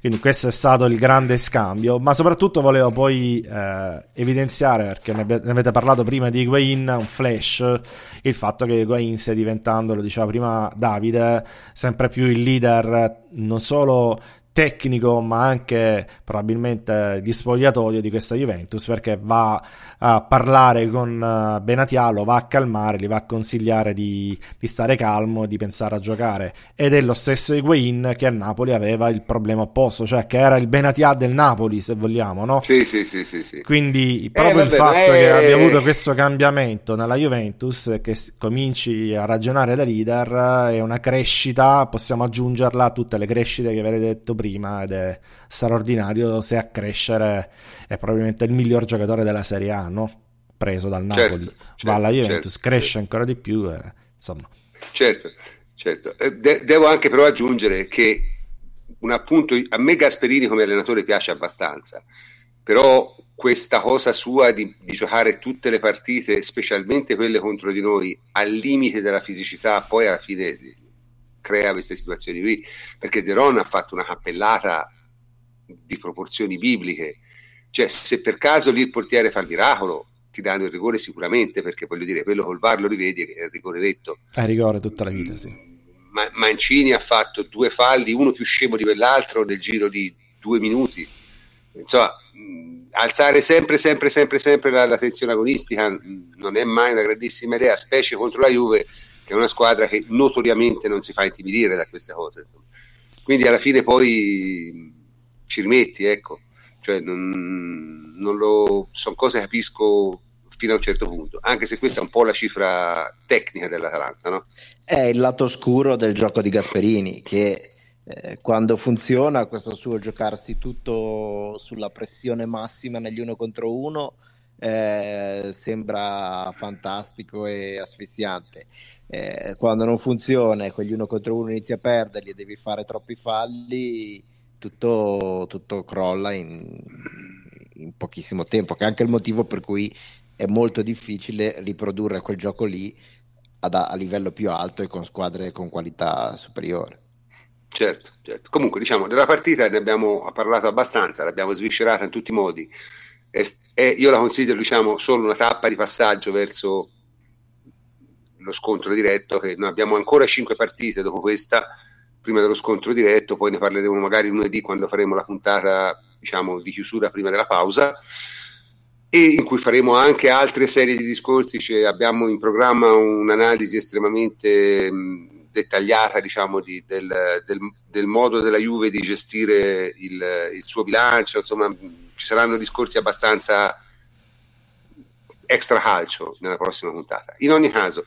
Quindi questo è stato il grande scambio, ma soprattutto volevo poi eh, evidenziare, perché ne, ne avete parlato prima di Higuain, un flash, il fatto che Higuain stia diventando, lo diceva prima Davide, sempre più il leader non solo tecnico ma anche probabilmente di spogliatoio di questa Juventus perché va a parlare con eh, Benatia, lo va a calmare, gli va a consigliare di, di stare calmo, di pensare a giocare ed è lo stesso Higuain che a Napoli aveva il problema opposto posto, cioè che era il Benatia del Napoli, se vogliamo, no? Sì, sì, sì, sì, sì. Quindi Eh, proprio il vabbè, fatto ma che abbia avuto questo cambiamento nella Juventus, che cominci a ragionare da leader, è una crescita, possiamo aggiungerla a tutte le crescite che avete detto prima ed è straordinario se a crescere è probabilmente il miglior giocatore della Serie A, no? Preso dal Napoli, Certo, va alla certo, Juventus, certo, cresce certo. ancora di più, e, insomma. Certo, certo. Eh, de- devo anche però aggiungere che un appunto, a me Gasperini come allenatore piace abbastanza, però questa cosa sua di, di giocare tutte le partite, specialmente quelle contro di noi, al limite della fisicità, poi alla fine crea queste situazioni qui, perché De Ron ha fatto una cappellata di proporzioni bibliche, cioè se per caso lì il portiere fa il miracolo, ti danno il rigore sicuramente, perché voglio dire, quello col VAR lo rivedi è il rigore netto. È rigore tutta la vita, sì. Ma- Mancini ha fatto due falli, uno più scemo di quell'altro nel giro di due minuti. Insomma, mh, alzare sempre, sempre, sempre, sempre la, la tensione agonistica mh, non è mai una grandissima idea, specie contro la Juve, che è una squadra che notoriamente non si fa intimidire da queste cose. Quindi alla fine poi ci rimetti, ecco. Cioè, non, non lo, sono cose che capisco fino a un certo punto, anche se questa è un po' la cifra tecnica dell'Atalanta, no? È il lato oscuro del gioco di Gasperini che eh, quando funziona questo suo giocarsi tutto sulla pressione massima negli uno contro uno eh, sembra fantastico e asfissiante. Eh, quando non funziona e quegli uno contro uno inizi a perderli e devi fare troppi falli, tutto, tutto crolla in, in pochissimo tempo, che è anche il motivo per cui è molto difficile riprodurre quel gioco lì ad- a livello più alto e con squadre con qualità superiore. Certo, certo. Comunque, diciamo, della partita ne abbiamo parlato abbastanza, l'abbiamo sviscerata in tutti i modi. E, e io la considero, diciamo, solo una tappa di passaggio verso lo scontro diretto, che noi abbiamo ancora cinque partite dopo questa, prima dello scontro diretto, poi ne parleremo magari lunedì quando faremo la puntata, diciamo, di chiusura prima della pausa e in cui faremo anche altre serie di discorsi. Cioè, abbiamo in programma un'analisi estremamente mh, dettagliata diciamo, di, del, del, del, modo della Juve di gestire il, il, suo bilancio. Insomma, ci saranno discorsi abbastanza extra calcio nella prossima puntata. In ogni caso,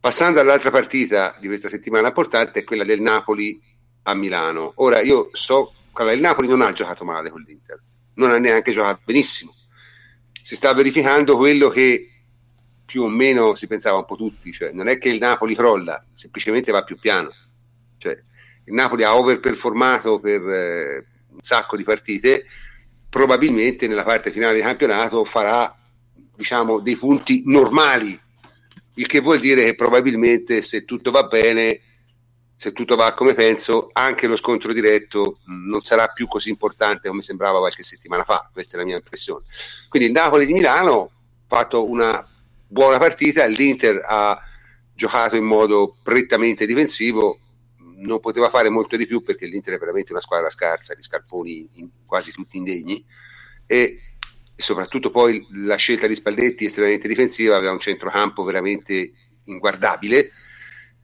passando all'altra partita di questa settimana importante, è quella del Napoli a Milano. Ora, io so che il Napoli non ha giocato male con l'Inter, non ha neanche giocato benissimo si sta verificando quello che più o meno si pensava un po' tutti, cioè non è che il Napoli crolla, semplicemente va più piano. Cioè, il Napoli ha overperformato per eh, un sacco di partite, probabilmente nella parte finale di campionato farà diciamo dei punti normali, il che vuol dire che probabilmente se tutto va bene, se tutto va come penso, anche lo scontro diretto non sarà più così importante come sembrava qualche settimana fa, questa è la mia impressione. Quindi il Napoli di Milano ha fatto una buona partita, l'Inter ha giocato in modo prettamente difensivo, non poteva fare molto di più perché l'Inter è veramente una squadra scarsa, di scarponi in, quasi tutti indegni e, e soprattutto poi la scelta di Spalletti estremamente difensiva, aveva un centrocampo veramente inguardabile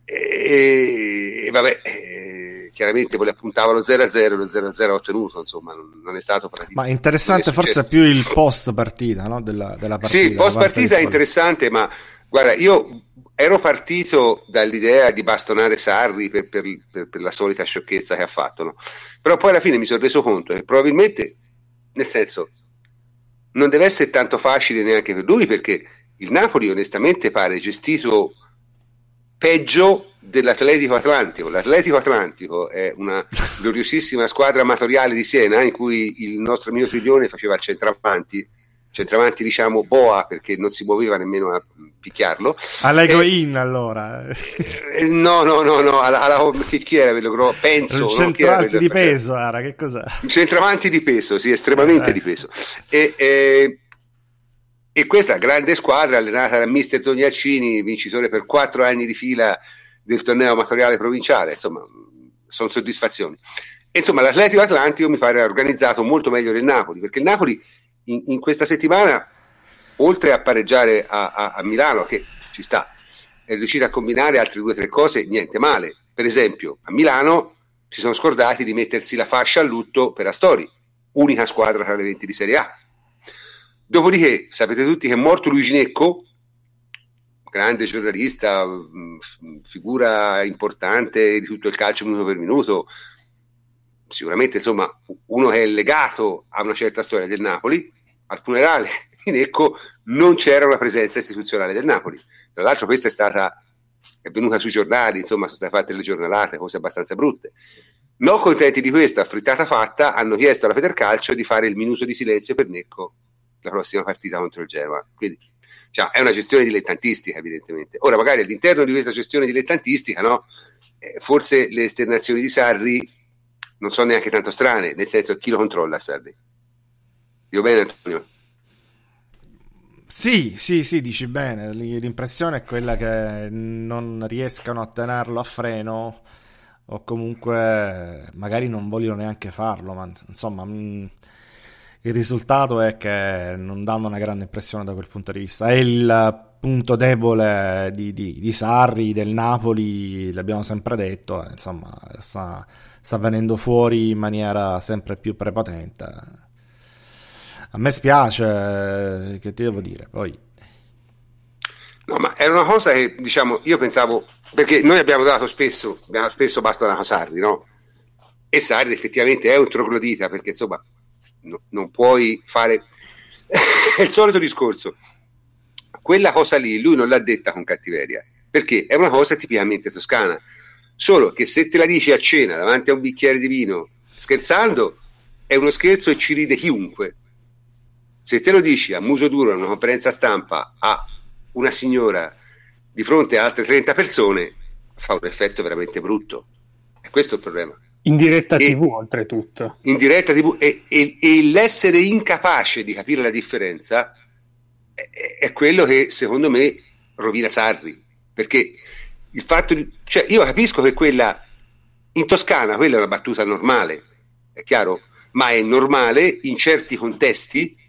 e, e vabbè, eh, chiaramente poi appuntava lo 0-0, lo 0-0 ottenuto, insomma, non, non è stato praticamente. Ma interessante forse più il post partita, no? della, della partita. Sì, il post partita è interessante, ma guarda, io ero partito dall'idea di bastonare Sarri per, per, per, per la solita sciocchezza che ha fatto, no? però poi alla fine mi sono reso conto che probabilmente, nel senso, non deve essere tanto facile neanche per lui perché il Napoli onestamente pare gestito peggio dell'Atletico Atlantico. L'Atletico Atlantico è una gloriosissima squadra amatoriale di Siena in cui il nostro mio Triglione faceva il centravanti, centravanti diciamo boa perché non si muoveva nemmeno a picchiarlo. All'Egoin e, allora? Eh, no, no, no, no, alla, alla, chi, chi era quello? Penso. Il centravanti di peso, era, che cos'è? Centravanti di peso, sì, estremamente eh. di peso. E, e, e questa grande squadra allenata da mister Tognacini, vincitore per quattro anni di fila del torneo amatoriale provinciale, insomma, sono soddisfazioni. E, insomma, l'Atletico Atlantico mi pare organizzato molto meglio del Napoli, perché il Napoli in, in questa settimana, oltre a pareggiare a, a, a, Milano, che ci sta, è riuscito a combinare altre due o tre cose, niente male. Per esempio, a Milano si sono scordati di mettersi la fascia a lutto per Astori, unica squadra tra le 20 di Serie A. Dopodiché, sapete tutti che è morto Luigi Necco, grande giornalista, figura importante di tutto il calcio minuto per minuto, sicuramente insomma uno che è legato a una certa storia del Napoli, al funerale di Necco non c'era una presenza istituzionale del Napoli. Tra l'altro questa è stata è venuta sui giornali, insomma sono state fatte le giornalate, cose abbastanza brutte. Non contenti di questa frittata fatta, hanno chiesto alla Federcalcio di fare il minuto di silenzio per Necco la prossima partita contro il Genoa. Quindi cioè, è una gestione dilettantistica, evidentemente. Ora, magari all'interno di questa gestione dilettantistica, no, eh, forse le esternazioni di Sarri non sono neanche tanto strane, nel senso chi lo controlla Sarri. Dico bene, Antonio? Sì, sì, sì, dici bene. L'impressione è quella che non riescano a tenerlo a freno o comunque magari non vogliono neanche farlo, ma insomma mh, il risultato è che non danno una grande impressione da quel punto di vista. È il punto debole di, di, di Sarri, del Napoli, l'abbiamo sempre detto, insomma sta, sta venendo fuori in maniera sempre più prepotente a me spiace, che ti devo dire, poi... No, ma era una cosa che, diciamo, io pensavo, perché noi abbiamo dato spesso, abbiamo spesso basta una Sarri, no? E Sarri effettivamente è un troglodita, perché insomma, no, non puoi fare... è il solito discorso. Quella cosa lì lui non l'ha detta con cattiveria, perché è una cosa tipicamente toscana. Solo che se te la dici a cena davanti a un bicchiere di vino, scherzando, è uno scherzo e ci ride chiunque se te lo dici a muso duro in una conferenza stampa a una signora di fronte a altre 30 persone, fa un effetto veramente brutto. E questo è il problema. In diretta e, TV, oltretutto. In diretta TV. E, e, e, l'essere incapace di capire la differenza è, è, quello che secondo me rovina Sarri. Perché il fatto di. Cioè, io capisco che quella. In Toscana quella è una battuta normale, è chiaro? Ma è normale in certi contesti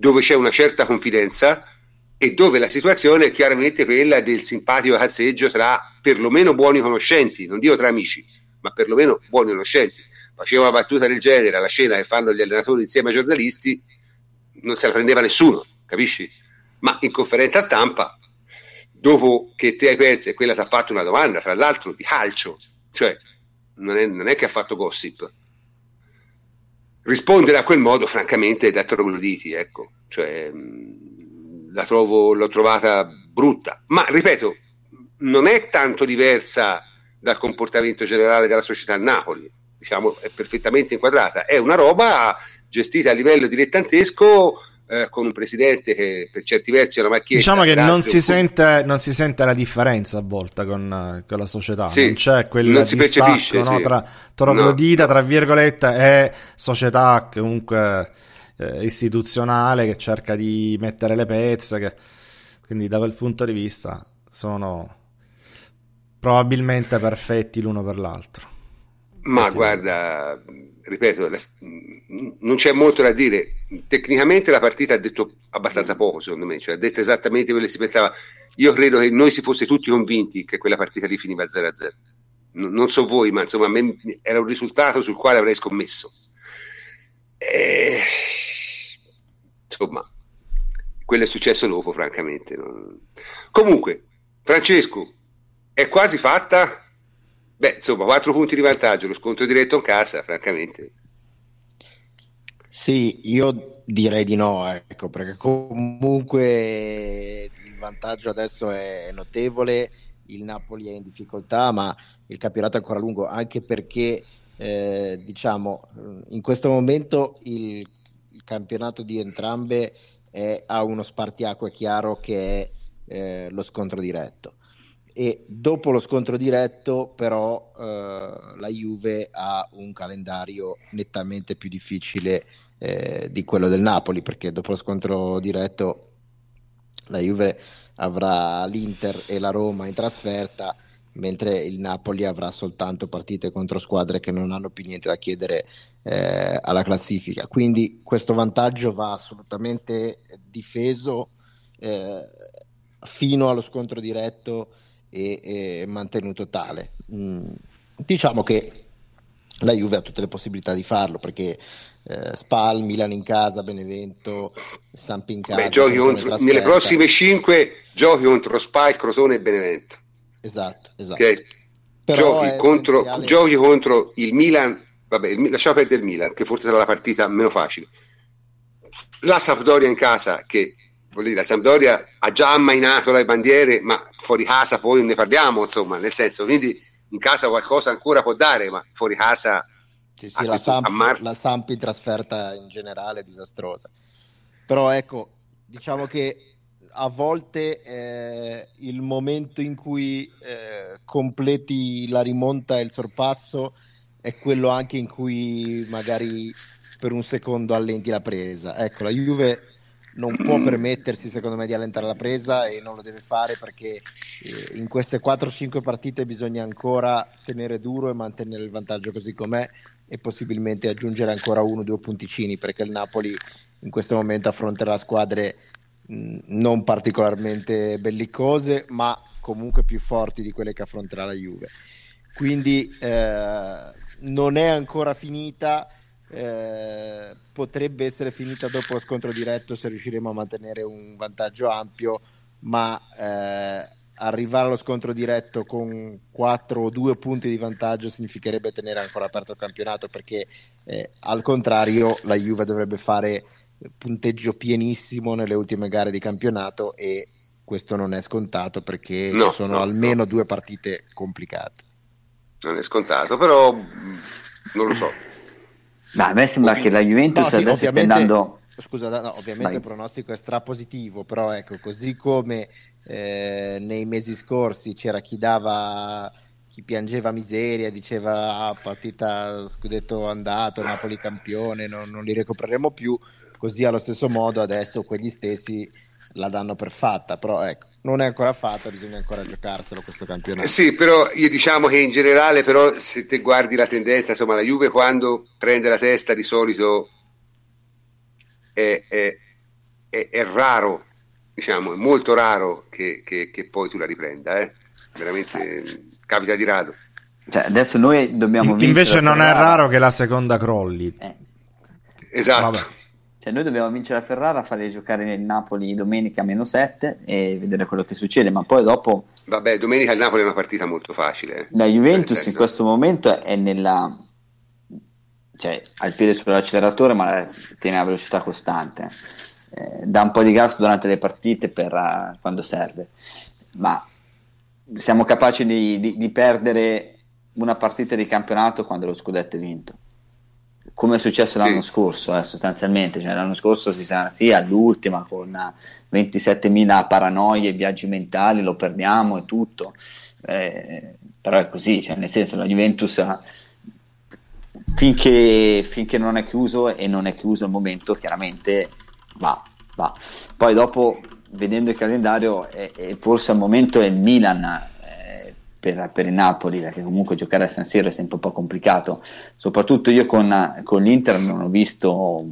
dove c'è una certa confidenza e dove la situazione è chiaramente quella del simpatico cazzeggio tra perlomeno buoni conoscenti, non dico tra amici, ma perlomeno buoni conoscenti. Faceva una battuta del genere alla scena che fanno gli allenatori insieme ai giornalisti, non se la prendeva nessuno, capisci? Ma in conferenza stampa, dopo che te hai perso e quella ti ha fatto una domanda, tra l'altro di calcio, cioè non è, non è che ha fatto gossip, rispondere a quel modo, francamente, è da trogloditi, ecco, cioè, la trovo, l'ho trovata brutta, ma ripeto, non è tanto diversa dal comportamento generale della società a Napoli, diciamo, è perfettamente inquadrata, è una roba gestita a livello dilettantesco eh, con un presidente che per certi versi è una macchietta. Diciamo che non si, sente, non si, sente, la differenza a volte con, con la società, sì, non c'è quel non si percepisce no, sì. tra troglodita, no. tra virgolette, e società comunque eh, istituzionale che cerca di mettere le pezze, che... quindi da quel punto di vista sono probabilmente perfetti l'uno per l'altro. Ma guarda, ripeto, la, non c'è molto da dire. Tecnicamente la partita ha detto abbastanza poco, secondo me, cioè ha detto esattamente quello che si pensava. Io credo che noi si fosse tutti convinti che quella partita lì finiva 0-0. N- non so voi, ma insomma, era un risultato sul quale avrei scommesso. E... Insomma, quello è successo dopo, francamente. Non... Comunque, Francesco, è quasi fatta Beh, insomma, quattro punti di vantaggio, lo scontro diretto in casa, francamente. Sì, io direi di no, ecco, perché comunque il vantaggio adesso è notevole, il Napoli è in difficoltà, ma il campionato è ancora lungo, anche perché eh, diciamo in questo momento il, il campionato di entrambe è, ha uno spartiacque chiaro che è eh, lo scontro diretto e dopo lo scontro diretto però eh, la Juve ha un calendario nettamente più difficile eh, di quello del Napoli perché dopo lo scontro diretto la Juve avrà l'Inter e la Roma in trasferta mentre il Napoli avrà soltanto partite contro squadre che non hanno più niente da chiedere eh, alla classifica. Quindi questo vantaggio va assolutamente difeso eh, fino allo scontro diretto e, e mantenuto tale. Mm, diciamo che la Juve ha tutte le possibilità di farlo perché eh, Spal, Milan in casa, Benevento, Sampi in casa. Beh, giochi contro, nelle prossime 5 giochi contro Spal, Crotone e Benevento. Esatto, esatto. Okay. Giochi contro, giochi contro, il Milan, vabbè, il, lasciamo perdere il Milan, che forse sarà la partita meno facile. La Sampdoria in casa, che dire, la Sampdoria ha già ammainato le bandiere, ma fuori casa poi ne parliamo, insomma, nel senso, quindi in casa qualcosa ancora può dare, ma fuori casa... Sì, sì, la, Samp, Mar- la Samp in trasferta in generale è disastrosa. Però ecco, diciamo che a volte eh, il momento in cui eh, completi la rimonta e il sorpasso è quello anche in cui magari per un secondo allenti la presa. Ecco, la Juve non può permettersi secondo me di allentare la presa e non lo deve fare perché eh, in queste 4-5 partite bisogna ancora tenere duro e mantenere il vantaggio così com'è e possibilmente aggiungere ancora uno o due punticini perché il Napoli in questo momento affronterà squadre mh, non particolarmente bellicose ma comunque più forti di quelle che affronterà la Juve. Quindi eh, non è ancora finita eh, potrebbe essere finita dopo lo scontro diretto se riusciremo a mantenere un vantaggio ampio, ma eh, arrivare allo scontro diretto con 4 o 2 punti di vantaggio significherebbe tenere ancora aperto il campionato perché eh, al contrario la Juve dovrebbe fare punteggio pienissimo nelle ultime gare di campionato e questo non è scontato perché no, sono no, almeno no. due partite complicate. Non è scontato, però non lo so ma a me sembra che la Juventus no, sì, stia andando... Scusa, no, ovviamente Vai. il pronostico è strapositivo, però ecco, così come eh, nei mesi scorsi c'era chi dava chi piangeva miseria, diceva ah, partita scudetto andato, Napoli campione, non, non, li recupereremo più, così allo stesso modo adesso quegli stessi la danno per fatta, però ecco, non è ancora fatta, bisogna ancora giocarselo questo campionato. Sì, però io diciamo che in generale, però, se te guardi la tendenza, insomma, la Juve quando prende la testa di solito è, è, è, è raro, diciamo, è molto raro che, che, che poi tu la riprenda, eh? veramente capita di rado. Cioè, adesso noi dobbiamo in, Invece non è raro che la seconda crolli. Eh. Esatto. Vabbè. Cioè, noi dobbiamo vincere a Ferrara, fare giocare nel Napoli domenica a meno 7 e vedere quello che succede, ma poi dopo... Vabbè, domenica il Napoli è una partita molto facile. La Juventus senso... in questo momento è nella... cioè, ha il piede sull'acceleratore, ma tiene la velocità costante. Eh, dà un po' di gas durante le partite per uh, quando serve, ma siamo capaci di, di, di perdere una partita di campionato quando lo scudetto è vinto come è successo l'anno sì. scorso, eh, sostanzialmente. Cioè, l'anno scorso si sa, sì, all'ultima con 27.000 paranoie, viaggi mentali, lo perdiamo e tutto. Eh, però è così, cioè, nel senso, la Juventus finché, finché, non è chiuso e non è chiuso il momento, chiaramente va, va. Poi dopo, vedendo il calendario, è, è forse al momento è il Milan per, per, il Napoli, perché comunque giocare a San Siro è sempre un po' complicato. Soprattutto io con, con l'Inter non ho visto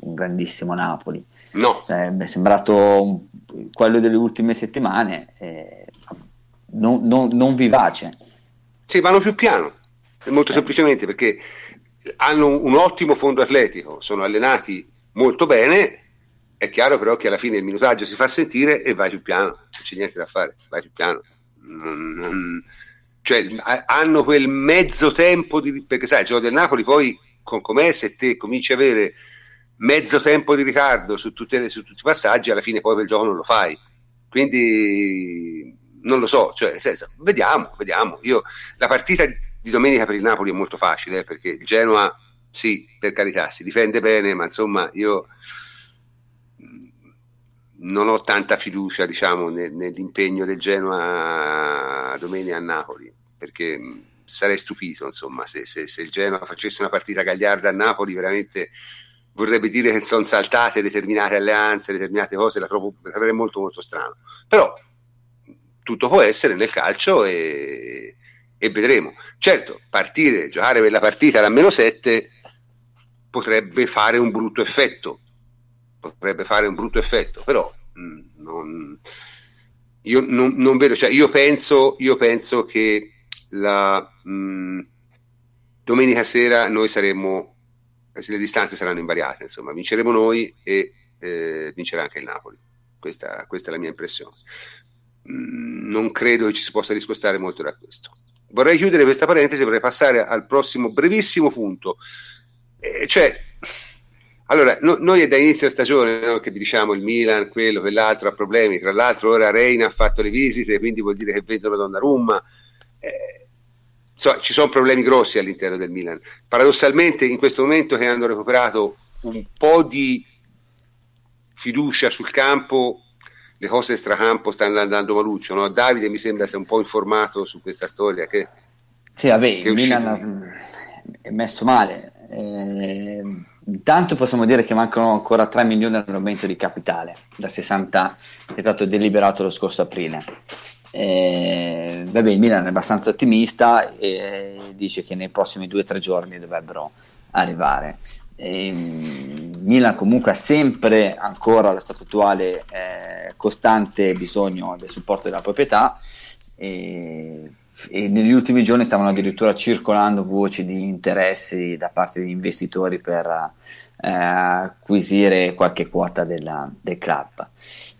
un grandissimo Napoli. No. Cioè, mi è sembrato quello delle ultime settimane, eh, non, non, non, vivace. Sì, vanno più piano, molto eh. semplicemente perché hanno un, un ottimo fondo atletico, sono allenati molto bene. È chiaro però che alla fine il minutaggio si fa sentire e vai più piano, non c'è niente da fare, vai più piano non, cioè, hanno quel mezzo tempo di, perché sai il gioco del Napoli poi con com'è se te cominci a avere mezzo tempo di ritardo su, le, su, tutti i passaggi alla fine poi quel gioco non lo fai. Quindi non lo so cioè, senso, vediamo, vediamo. Io, la partita di domenica per il Napoli è molto facile eh, perché il Genoa sì, per carità, si difende bene ma insomma io non ho tanta fiducia diciamo, nell'impegno del Genoa domenica a Napoli, perché sarei stupito insomma, se, se, se, il Genoa facesse una partita gagliarda a Napoli, veramente vorrebbe dire che sono saltate determinate alleanze, determinate cose, la trovo la molto molto strano. Però tutto può essere nel calcio e, e vedremo. Certo, partire, giocare per la partita da meno 7 potrebbe fare un brutto effetto, potrebbe fare un brutto effetto, però mh, mm, non, io non, non, vedo, cioè io penso, io penso che la, mh, mm, domenica sera noi saremo, le distanze saranno invariate, insomma, vinceremo noi e eh, vincerà anche il Napoli. Questa, questa, è la mia impressione. Mm, non credo che ci si possa discostare molto da questo. Vorrei chiudere questa parentesi, vorrei passare al prossimo brevissimo punto. Eh, cioè, allora, no, noi è da inizio stagione no, che diciamo il Milan, quello, quell'altro ha problemi. Tra l'altro, ora Reina ha fatto le visite, quindi vuol dire che vendono Donnarumma. Eh, so, ci sono problemi grossi all'interno del Milan. Paradossalmente, in questo momento che hanno recuperato un po' di fiducia sul campo, le cose extracampo stanno andando maluccio. No? Davide mi sembra sia un po' informato su questa storia. Che, sì, vabbè, che il Milan è messo male. Eh, intanto possiamo dire che mancano ancora 3 milioni all'aumento di capitale da 60 è stato deliberato lo scorso aprile. Eh, vabbè, il Milan è abbastanza ottimista e dice che nei prossimi 2-3 giorni dovrebbero arrivare. E, Milan comunque ha sempre ancora allo stato attuale eh, costante bisogno del supporto della proprietà e, e, negli ultimi giorni stavano addirittura circolando voci di interessi da parte di investitori per eh, acquisire qualche quota della, del club.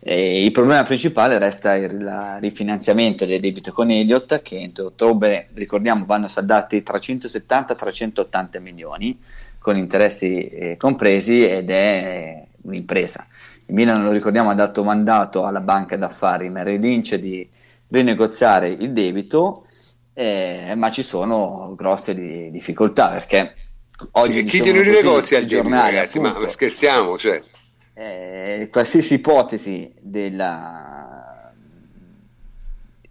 E il problema principale resta il rifinanziamento del debito con Elliott che entro ottobre, ricordiamo, vanno saldati tra 170 e 380 milioni con interessi eh, compresi ed è un'impresa. Il Milan, lo ricordiamo, ha dato mandato alla banca d'affari Merrill Lynch di rinegoziare il debito, eh, ma ci sono grosse di, difficoltà perché oggi... chi glielo rinegozia il debito, ragazzi? Appunto, ma scherziamo, cioè. eh, qualsiasi ipotesi della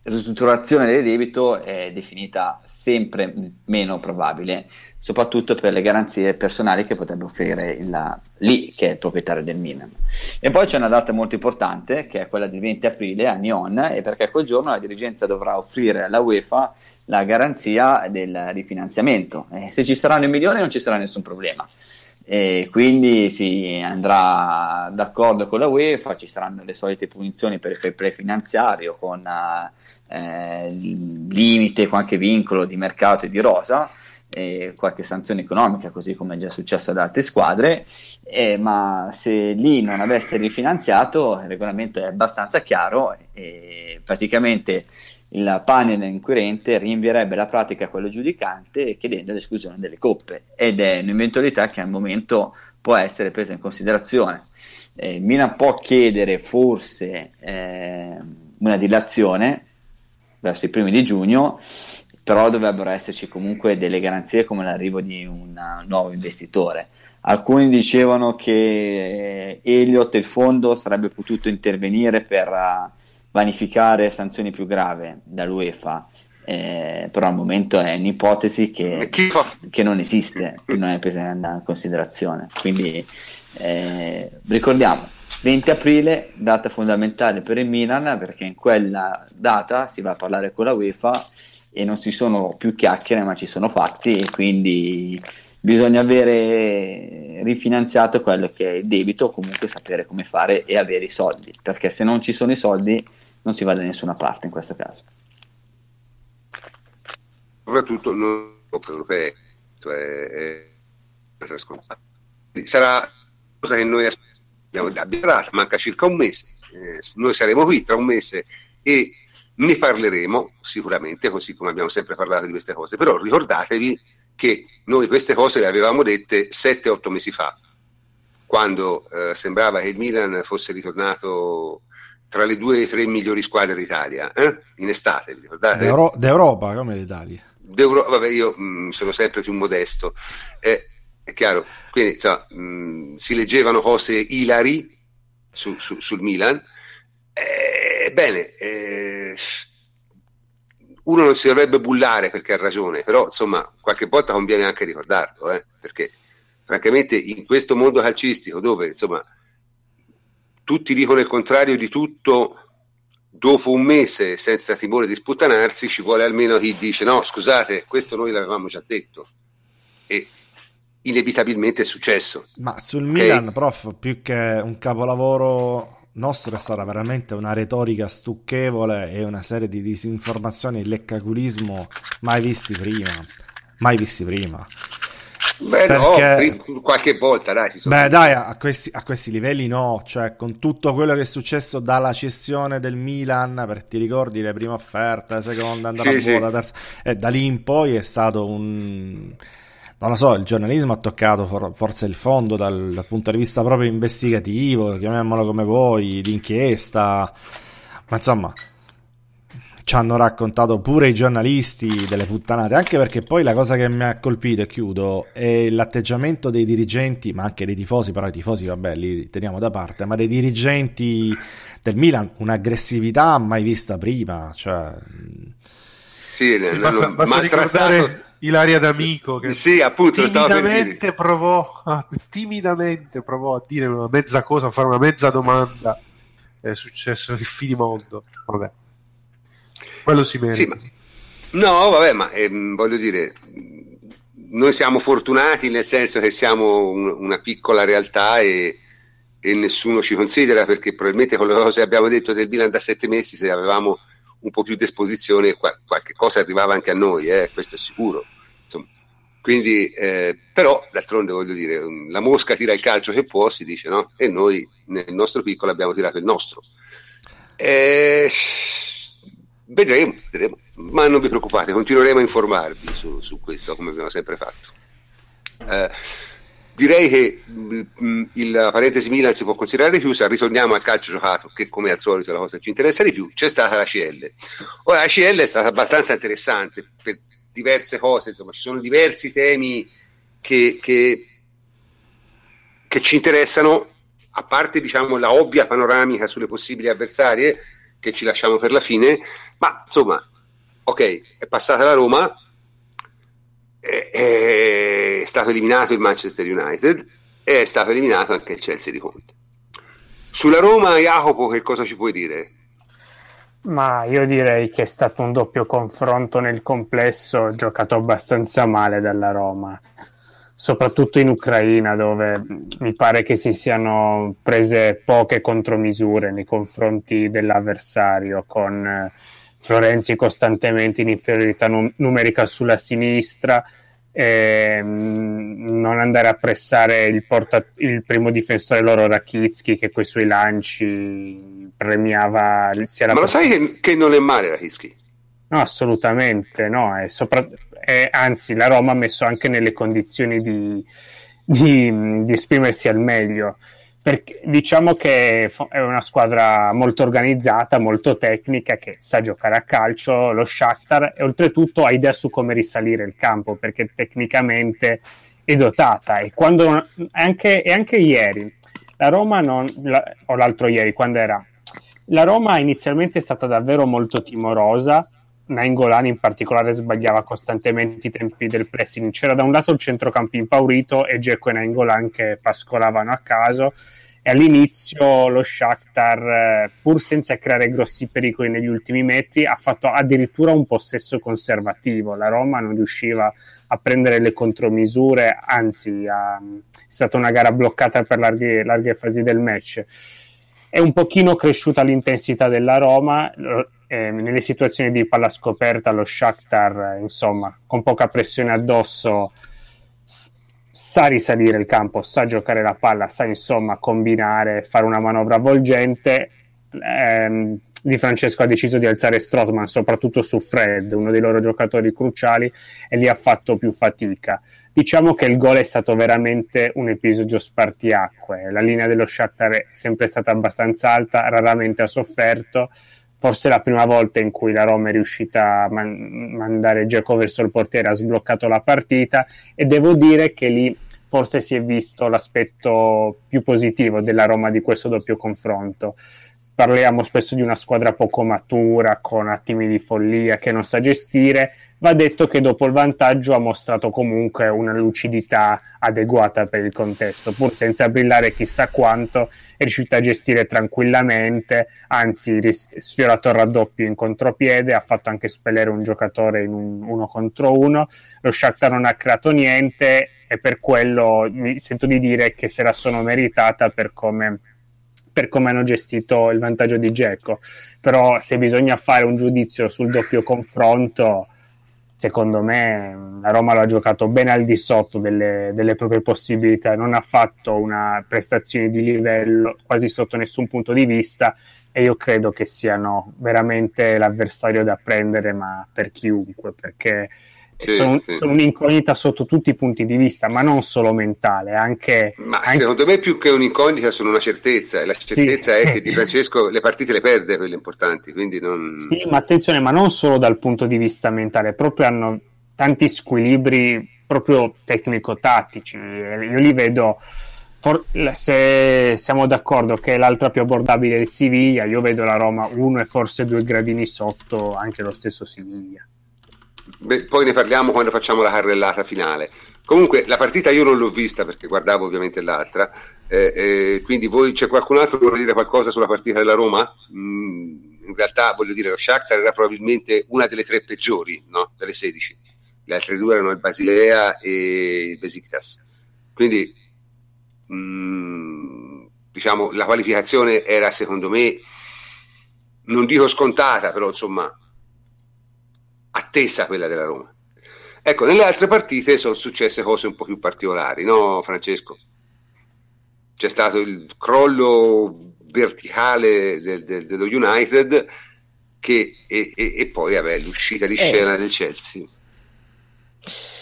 ristrutturazione del debito è definita sempre meno probabile soprattutto per le garanzie personali che potrebbe offrire il, lì, che è il proprietario del Milan. E poi c'è una data molto importante, che è quella del 20 aprile a Nyon, e perché quel giorno la dirigenza dovrà offrire alla UEFA la garanzia del rifinanziamento. E se ci saranno i milioni non ci sarà nessun problema. E quindi si andrà d'accordo con la UEFA, ci saranno le solite punizioni per il fair play finanziario con eh, limite, qualche vincolo di mercato e di rosa qualche sanzione economica, così come è già successo ad altre squadre, eh, ma se lì non avesse rifinanziato il regolamento è abbastanza chiaro e praticamente il panel inquirente rinvierebbe la pratica a quello giudicante chiedendo l'esclusione delle coppe ed è un'eventualità che al momento può essere presa in considerazione. Eh, Milan può chiedere forse eh, una dilazione verso i primi di giugno però dovrebbero esserci comunque delle garanzie come l'arrivo di un nuovo investitore. Alcuni dicevano che Elliott, il fondo, sarebbe potuto intervenire per uh, vanificare sanzioni più gravi dall'UEFA, eh, però al momento è un'ipotesi che, che non esiste, che non è presa in considerazione. Quindi eh, ricordiamo, 20 aprile, data fondamentale per il Milan, perché in quella data si va a parlare con la UEFA e non ci sono più chiacchiere ma ci sono fatti e quindi bisogna avere rifinanziato quello che è il debito o comunque sapere come fare e avere i soldi perché se non ci sono i soldi non si va da nessuna parte in questo caso. Soprattutto non europee cioè, sarà cosa che noi abbiamo, abbiamo manca circa un mese. Eh, noi saremo qui tra un mese e ne parleremo sicuramente, così come abbiamo sempre parlato di queste cose, però ricordatevi che noi queste cose le avevamo dette 7-8 mesi fa, quando eh, sembrava che il Milan fosse ritornato tra le due o tre migliori squadre d'Italia, eh? in estate, vi ricordate? D'Euro- d'Europa come l'Italia. D'Euro- vabbè, io mh, mm, sono sempre più modesto, eh, è chiaro, quindi insomma, mh, mm, si leggevano cose ilari su, su, sul Milan, Ebbene, eh, uno non si dovrebbe bullare perché ha ragione, però insomma qualche volta conviene anche ricordarlo, eh, perché francamente in questo mondo calcistico dove insomma tutti dicono il contrario di tutto, dopo un mese senza timore di sputtanarsi ci vuole almeno chi dice no scusate questo noi l'avevamo già detto e inevitabilmente è successo. Ma sul okay? Milan, prof, più che un capolavoro nostro è stata veramente una retorica stucchevole e una serie di disinformazioni e leccaculismo mai visti prima. mai visti prima. Beh, Perché... no, qualche volta, dai. Si Beh, dai, a questi, a questi, livelli no. Cioè, con tutto quello che è successo dalla cessione del Milan, per ti ricordi le prime offerte, la seconda, andata sì, a sì. terza, e da lì in poi è stato un. Non lo so, il giornalismo ha toccato for- forse il fondo dal, dal punto di vista proprio investigativo, chiamiamolo come vuoi, d'inchiesta. Ma insomma, ci hanno raccontato pure i giornalisti delle puttanate, anche perché poi la cosa che mi ha colpito e chiudo è l'atteggiamento dei dirigenti, ma anche dei tifosi, però i tifosi vabbè li teniamo da parte, ma dei dirigenti del Milan, un'aggressività mai vista prima, cioè... Sì, basta, basta ricordare Ilaria D'Amico che sì, appunto, timidamente provò, timidamente provò a dire una mezza cosa, a fare una mezza domanda è successo il finimondo. Vabbè quello si merita. Sì, ma... No, vabbè, ma ehm, voglio dire, noi siamo fortunati nel senso che siamo un, una piccola realtà e, e, nessuno ci considera perché probabilmente con le cose che abbiamo detto del Milan da sette mesi se avevamo un po' più di esposizione qual- qualche cosa arrivava anche a noi, eh, questo è sicuro. Insomma, quindi, eh, però d'altronde voglio dire, la mosca tira il calcio che può, si dice, no? E noi nel nostro piccolo abbiamo tirato il nostro. Eh, Vedremo, vedremo, ma non vi preoccupate, continueremo a informarvi su, su questo come abbiamo sempre fatto. Eh, direi che mh, mm, il, la parentesi Milan si può considerare chiusa, ritorniamo al calcio giocato, che come al solito è la cosa che ci interessa di più, c'è stata la CL. Ora la CL è stata abbastanza interessante per diverse cose, insomma ci sono diversi temi che, che, che ci interessano, a parte diciamo la ovvia panoramica sulle possibili avversarie, che ci lasciamo per la fine, ma insomma, ok, è passata la Roma, è, è stato eliminato il Manchester United e è stato eliminato anche il Chelsea di Conte. Sulla Roma, Jacopo, che cosa ci puoi dire? Ma io direi che è stato un doppio confronto nel complesso, giocato abbastanza male dalla Roma soprattutto in Ucraina dove mi pare che si siano prese poche contromisure nei confronti dell'avversario con eh, Florenzi costantemente in inferiorità num- numerica sulla sinistra e mh, non andare a pressare il, porta- il primo difensore loro Rakitsky che con i suoi lanci premiava ma lo sai che, che non è male Rakitsky? No, assolutamente no, e sopra- eh, anzi la Roma ha messo anche nelle condizioni di, di, di esprimersi al meglio. Perché diciamo che è una squadra molto organizzata, molto tecnica, che sa giocare a calcio, lo Shakhtar, e oltretutto ha idea su come risalire il campo, perché tecnicamente è dotata. E, quando, anche, e anche ieri, la Roma, non, la, o l'altro ieri, quando era... La Roma inizialmente è stata davvero molto timorosa, Nainggolan in particolare sbagliava costantemente i tempi del pressing. C'era da un lato il centrocampo impaurito e Dzeko e Nainggolan che pascolavano a caso e all'inizio lo Shakhtar, eh, pur senza creare grossi pericoli negli ultimi metri, ha fatto addirittura un possesso conservativo. La Roma non riusciva a prendere le contromisure, anzi ha, è stata una gara bloccata per larghe, larghe fasi del match. È un pochino cresciuta l'intensità della Roma, eh, nelle situazioni di palla scoperta lo Shakhtar, insomma, con poca pressione addosso, sa risalire il campo, sa giocare la palla, sa insomma combinare, fare una manovra avvolgente. Eh, di Francesco ha deciso di alzare Strotman soprattutto su Fred, uno dei loro giocatori cruciali, e lì ha fatto più fatica. Diciamo che il gol è stato veramente un episodio spartiacque. La linea dello Shakhtar è sempre stata abbastanza alta, raramente ha sofferto forse la prima volta in cui la Roma è riuscita a man- mandare Geco verso il portiere ha sbloccato la partita e devo dire che lì forse si è visto l'aspetto più positivo della Roma di questo doppio confronto. Parliamo spesso di una squadra poco matura, con attimi di follia che non sa gestire, Va detto che dopo il vantaggio ha mostrato comunque una lucidità adeguata per il contesto, pur senza brillare chissà quanto, è riuscito a gestire tranquillamente, anzi ris- sfiorato il raddoppio in contropiede, ha fatto anche spellere un giocatore in un uno contro uno, lo Shakhtar non ha creato niente e per quello mi sento di dire che se la sono meritata per come per come hanno gestito il vantaggio di Gecko. Però se bisogna fare un giudizio sul doppio confronto, secondo me la Roma l'ha giocato bene al di sotto delle, delle, proprie possibilità, non ha fatto una prestazione di livello quasi sotto nessun punto di vista e io credo che siano veramente l'avversario da prendere ma per chiunque perché sì, sono, sì. sono, un'incognita sotto tutti i punti di vista, ma non solo mentale, anche... Ma anche... secondo me più che un'incognita sono una certezza, e la certezza sì. è che Di Francesco le partite le perde, quelle importanti, quindi non... Sì, ma attenzione, ma non solo dal punto di vista mentale, proprio hanno tanti squilibri proprio tecnico-tattici, io li vedo... For... se siamo d'accordo che è l'altra più abbordabile è il Siviglia, io vedo la Roma uno e forse due gradini sotto anche lo stesso Siviglia. Beh, poi ne parliamo quando facciamo la carrellata finale. Comunque la partita io non l'ho vista perché guardavo ovviamente l'altra, eh, eh, quindi voi c'è qualcun altro che vuole dire qualcosa sulla partita della Roma? Mm, in realtà voglio dire lo Shakhtar era probabilmente una delle tre peggiori no? delle 16, le altre due erano il Basilea e il Besiktas. Quindi mm, diciamo la qualificazione era secondo me non dico scontata, però insomma attesa quella della Roma. Ecco, nelle altre partite sono successe cose un po' più particolari, no Francesco? C'è stato il crollo verticale del, del, dello United che, e, e, e, poi vabbè, l'uscita di eh. scena eh. del Chelsea.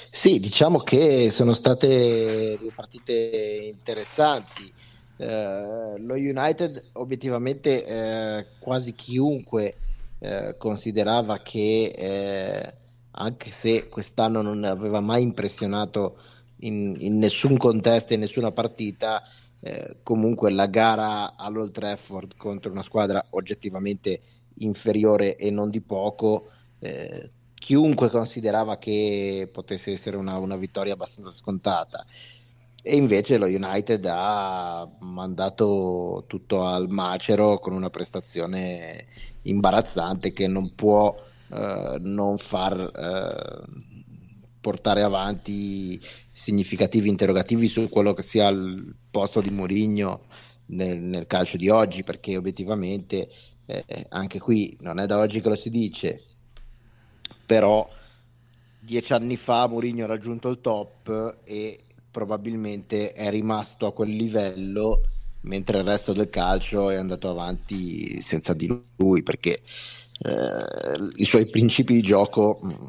Sì, diciamo che sono state due partite interessanti. Eh, lo United obiettivamente eh, quasi chiunque eh, considerava che eh, anche se quest'anno non aveva mai impressionato in, in nessun contesto, in nessuna partita, eh, comunque la gara all'Old Trafford contro una squadra oggettivamente inferiore e non di poco, eh, chiunque considerava che potesse essere una, una vittoria abbastanza scontata. E invece lo United ha mandato tutto al macero con una prestazione imbarazzante che non può eh, non far eh, portare avanti significativi interrogativi su quello che sia il posto di Mourinho nel, nel calcio di oggi, perché obiettivamente eh, anche qui non è da oggi che lo si dice, però dieci anni fa Mourinho ha raggiunto il top e probabilmente è rimasto a quel livello mentre il resto del calcio è andato avanti senza di lui perché eh, i suoi principi di gioco mh, mm,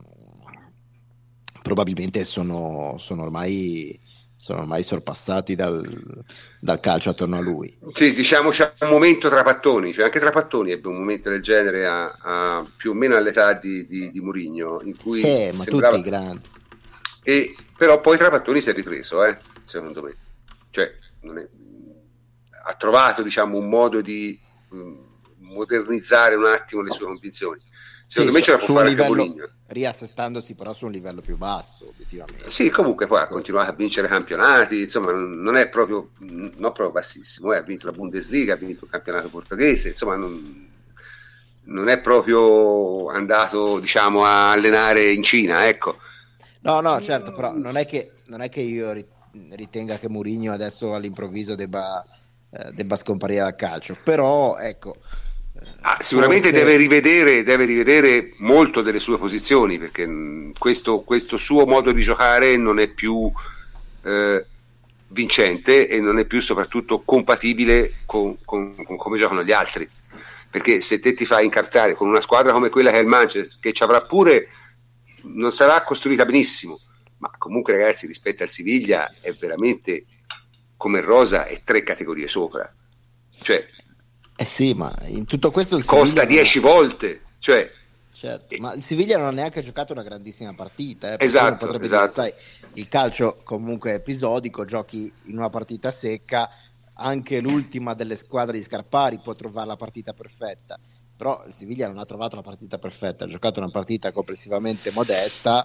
probabilmente sono, sono, ormai, sono ormai sorpassati dal, dal, calcio attorno a lui. Sì, diciamo c'è un momento tra pattoni, cioè anche tra pattoni ebbe un momento del genere a, a più o meno all'età di, di, di Murigno in cui eh, ma sembrava... tutti grandi e, però poi Trapattoni si è ripreso, eh, secondo me. Cioè, è, ha trovato diciamo, un modo di mh, mm, modernizzare un attimo le sue convinzioni. Secondo sì, me ce la può fare livello, anche Mourinho. Riassestandosi però su un livello più basso, obiettivamente. Sì, comunque poi ha continuato a vincere campionati, insomma non è proprio, non proprio bassissimo, eh. ha vinto la Bundesliga, ha vinto il campionato portoghese, insomma non, non è proprio andato diciamo, a allenare in Cina, ecco No, no, certo, però non è che, non è che io ritenga che Mourinho adesso all'improvviso debba, eh, debba scomparire dal calcio, però ecco... Ah, sicuramente forse... deve, rivedere, deve, rivedere, molto delle sue posizioni perché mm, questo, questo suo modo di giocare non è più eh, vincente e non è più soprattutto compatibile con, con, con, come giocano gli altri. Perché se te ti fai incartare con una squadra come quella che è il Manchester che ci avrà pure non sarà costruita benissimo, ma comunque ragazzi rispetto al Siviglia è veramente come Rosa è tre categorie sopra. Cioè, eh sì, ma in tutto questo il costa 10 non... volte. Cioè, certo, ma il Siviglia non ha neanche giocato una grandissima partita. Eh, esatto, esatto. Sai, il calcio comunque è episodico, giochi in una partita secca, anche l'ultima delle squadre di Scarpari può trovare la partita perfetta però il Siviglia non ha trovato la partita perfetta, ha giocato una partita complessivamente modesta,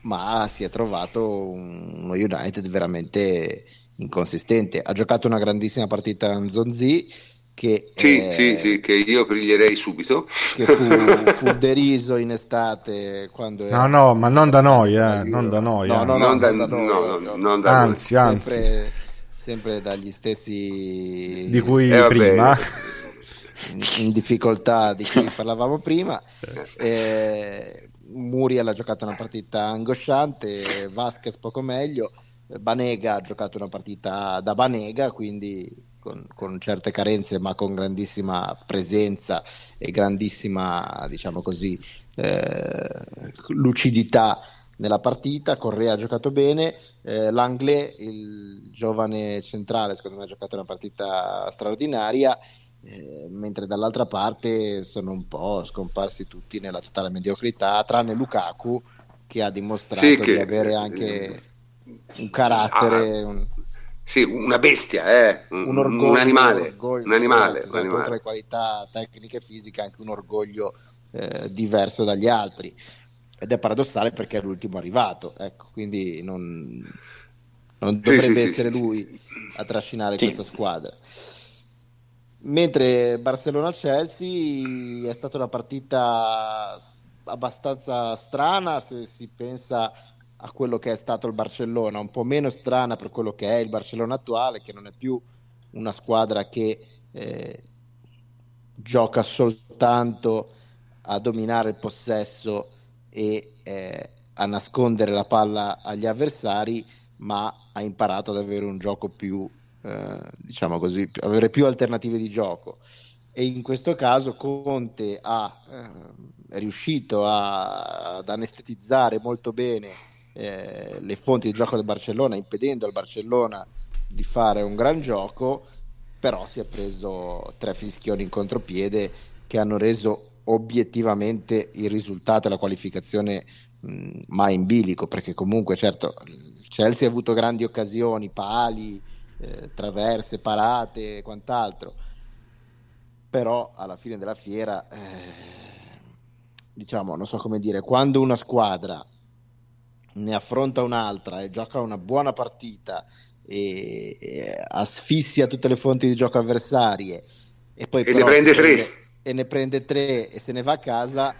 ma si è trovato uno United veramente inconsistente. Ha giocato una grandissima partita Nzonzi che, sì, eh, sì, sì, che io briglierei subito. Che fu, fu deriso in estate quando... No, no, ma non da noi, eh, non da noi. No, no, non da, no, no, no, non da anzi, noi. Anzi, sempre, sempre dagli stessi... Di cui eh, prima in, difficoltà di cui parlavamo prima. Eh, Muriel ha giocato una partita angosciante, Vasquez poco meglio, Banega ha giocato una partita da Banega, quindi con, con, certe carenze ma con grandissima presenza e grandissima, diciamo così, eh, lucidità nella partita. Correa ha giocato bene, eh, Langley, il giovane centrale, secondo me ha giocato una partita straordinaria. Eh, mentre dall'altra parte sono un po' scomparsi tutti nella totale mediocrità, tranne Lukaku che ha dimostrato sì, che, di avere anche un carattere. Ah, un, sì, una bestia, eh? un, un, orgoglio, un animale. Un, orgoglio, un animale, esatto, animale. Oltre alle qualità tecniche e fisiche, anche un orgoglio eh, diverso dagli altri. Ed è paradossale perché è l'ultimo arrivato, ecco, quindi non, non dovrebbe sì, essere sì, lui a trascinare questa squadra. Mentre Barcellona-Chelsea è stata una partita abbastanza strana se si pensa a quello che è stato il Barcellona, un po' meno strana per quello che è il Barcellona attuale, che non è più una squadra che eh, gioca soltanto a dominare il possesso e eh, a nascondere la palla agli avversari, ma ha imparato ad avere un gioco più eh, diciamo così, avere più alternative di gioco. E in questo caso Conte ha, eh, è riuscito a, ad anestetizzare molto bene eh, le fonti di gioco del Barcellona, impedendo al Barcellona di fare un gran gioco, però si è preso tre fischioni in contropiede che hanno reso obiettivamente il risultato e la qualificazione mh, mai in bilico, perché comunque certo Chelsea ha avuto grandi occasioni, pali, eh, traverse, parate e quant'altro. Però alla fine della fiera, eh, diciamo, non so come dire, quando una squadra ne affronta un'altra e gioca una buona partita e, e asfissia tutte le fonti di gioco avversarie e poi e ne prende tre e ne prende tre e se ne va a casa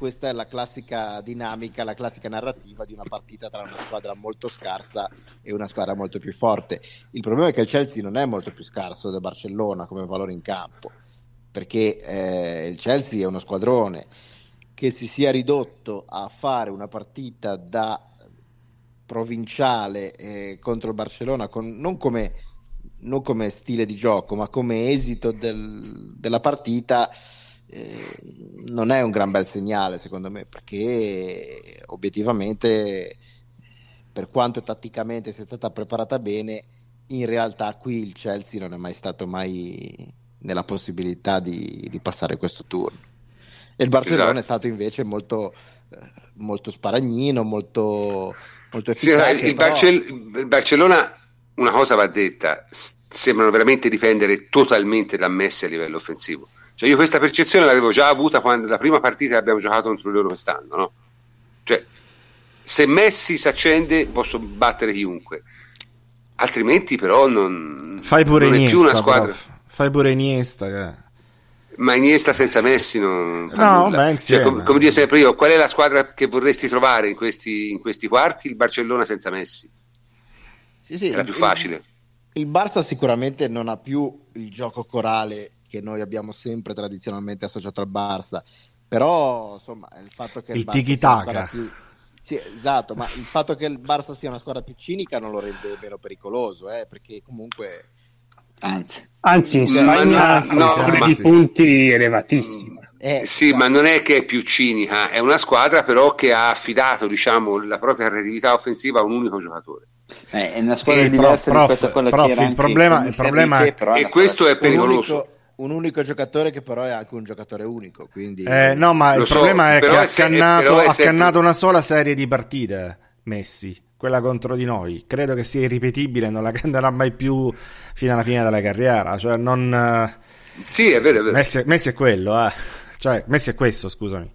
questa è la classica dinamica, la classica narrativa di una partita tra una squadra molto scarsa e una squadra molto più forte. Il problema è che il Chelsea non è molto più scarso del Barcellona come valore in campo, perché eh, il Chelsea è uno squadrone che si sia ridotto a fare una partita da provinciale eh, contro il Barcellona, con, non, come, non, come, stile di gioco, ma come esito del, della partita eh, non è un gran bel segnale secondo me perché obiettivamente per quanto tatticamente sia stata preparata bene in realtà qui il Chelsea non è mai stato mai nella possibilità di, di passare questo turno e il Barcellona esatto. è stato invece molto, eh, molto sparagnino molto, molto efficace sì, il, però... Barcell- il Barcellona una cosa va detta sembrano veramente dipendere totalmente da Messi a livello offensivo cioè io questa percezione l'avevo già avuta quando la prima partita che abbiamo giocato contro loro quest'anno, no? Cioè, se Messi si accende posso battere chiunque, altrimenti però non, Fai pure non Iniesta, è più una squadra. Prof. Fai pure Iniesta che... Ma Iniesta senza Messi non fa no, nulla. Beh, cioè, com- come dico sempre io, qual è la squadra che vorresti trovare in questi, in questi quarti? Il Barcellona senza Messi. Sì, sì, Era più facile. Il, il Barça sicuramente non ha più il gioco corale che noi abbiamo sempre tradizionalmente associato al Barça. Però, insomma, il fatto che il, il Barça sia più... Sì, esatto, ma il fatto che il Barça sia una squadra più cinica non lo rende meno pericoloso, eh, perché comunque... Anzi, anzi in Spagna no, no, ma... di punti elevatissimi. Eh, sì, esatto. ma non è che è più cinica, è una squadra però che ha affidato diciamo, la propria creatività offensiva a un unico giocatore. Eh, è una squadra sì, diversa prof, rispetto a quella prof, che era il problema, il problema è... E questo è pericoloso. Unico un unico giocatore che però è anche un giocatore unico. Quindi... Eh, no, ma Lo il so, problema è che ha cannato, ha cannato una sola serie di partite Messi, quella contro di noi. Credo che sia irripetibile, non la cannerà mai più fino alla fine della carriera. Cioè, non... Sì, è vero, è vero. Messi, Messi è quello, eh. Cioè, Messi è questo, scusami.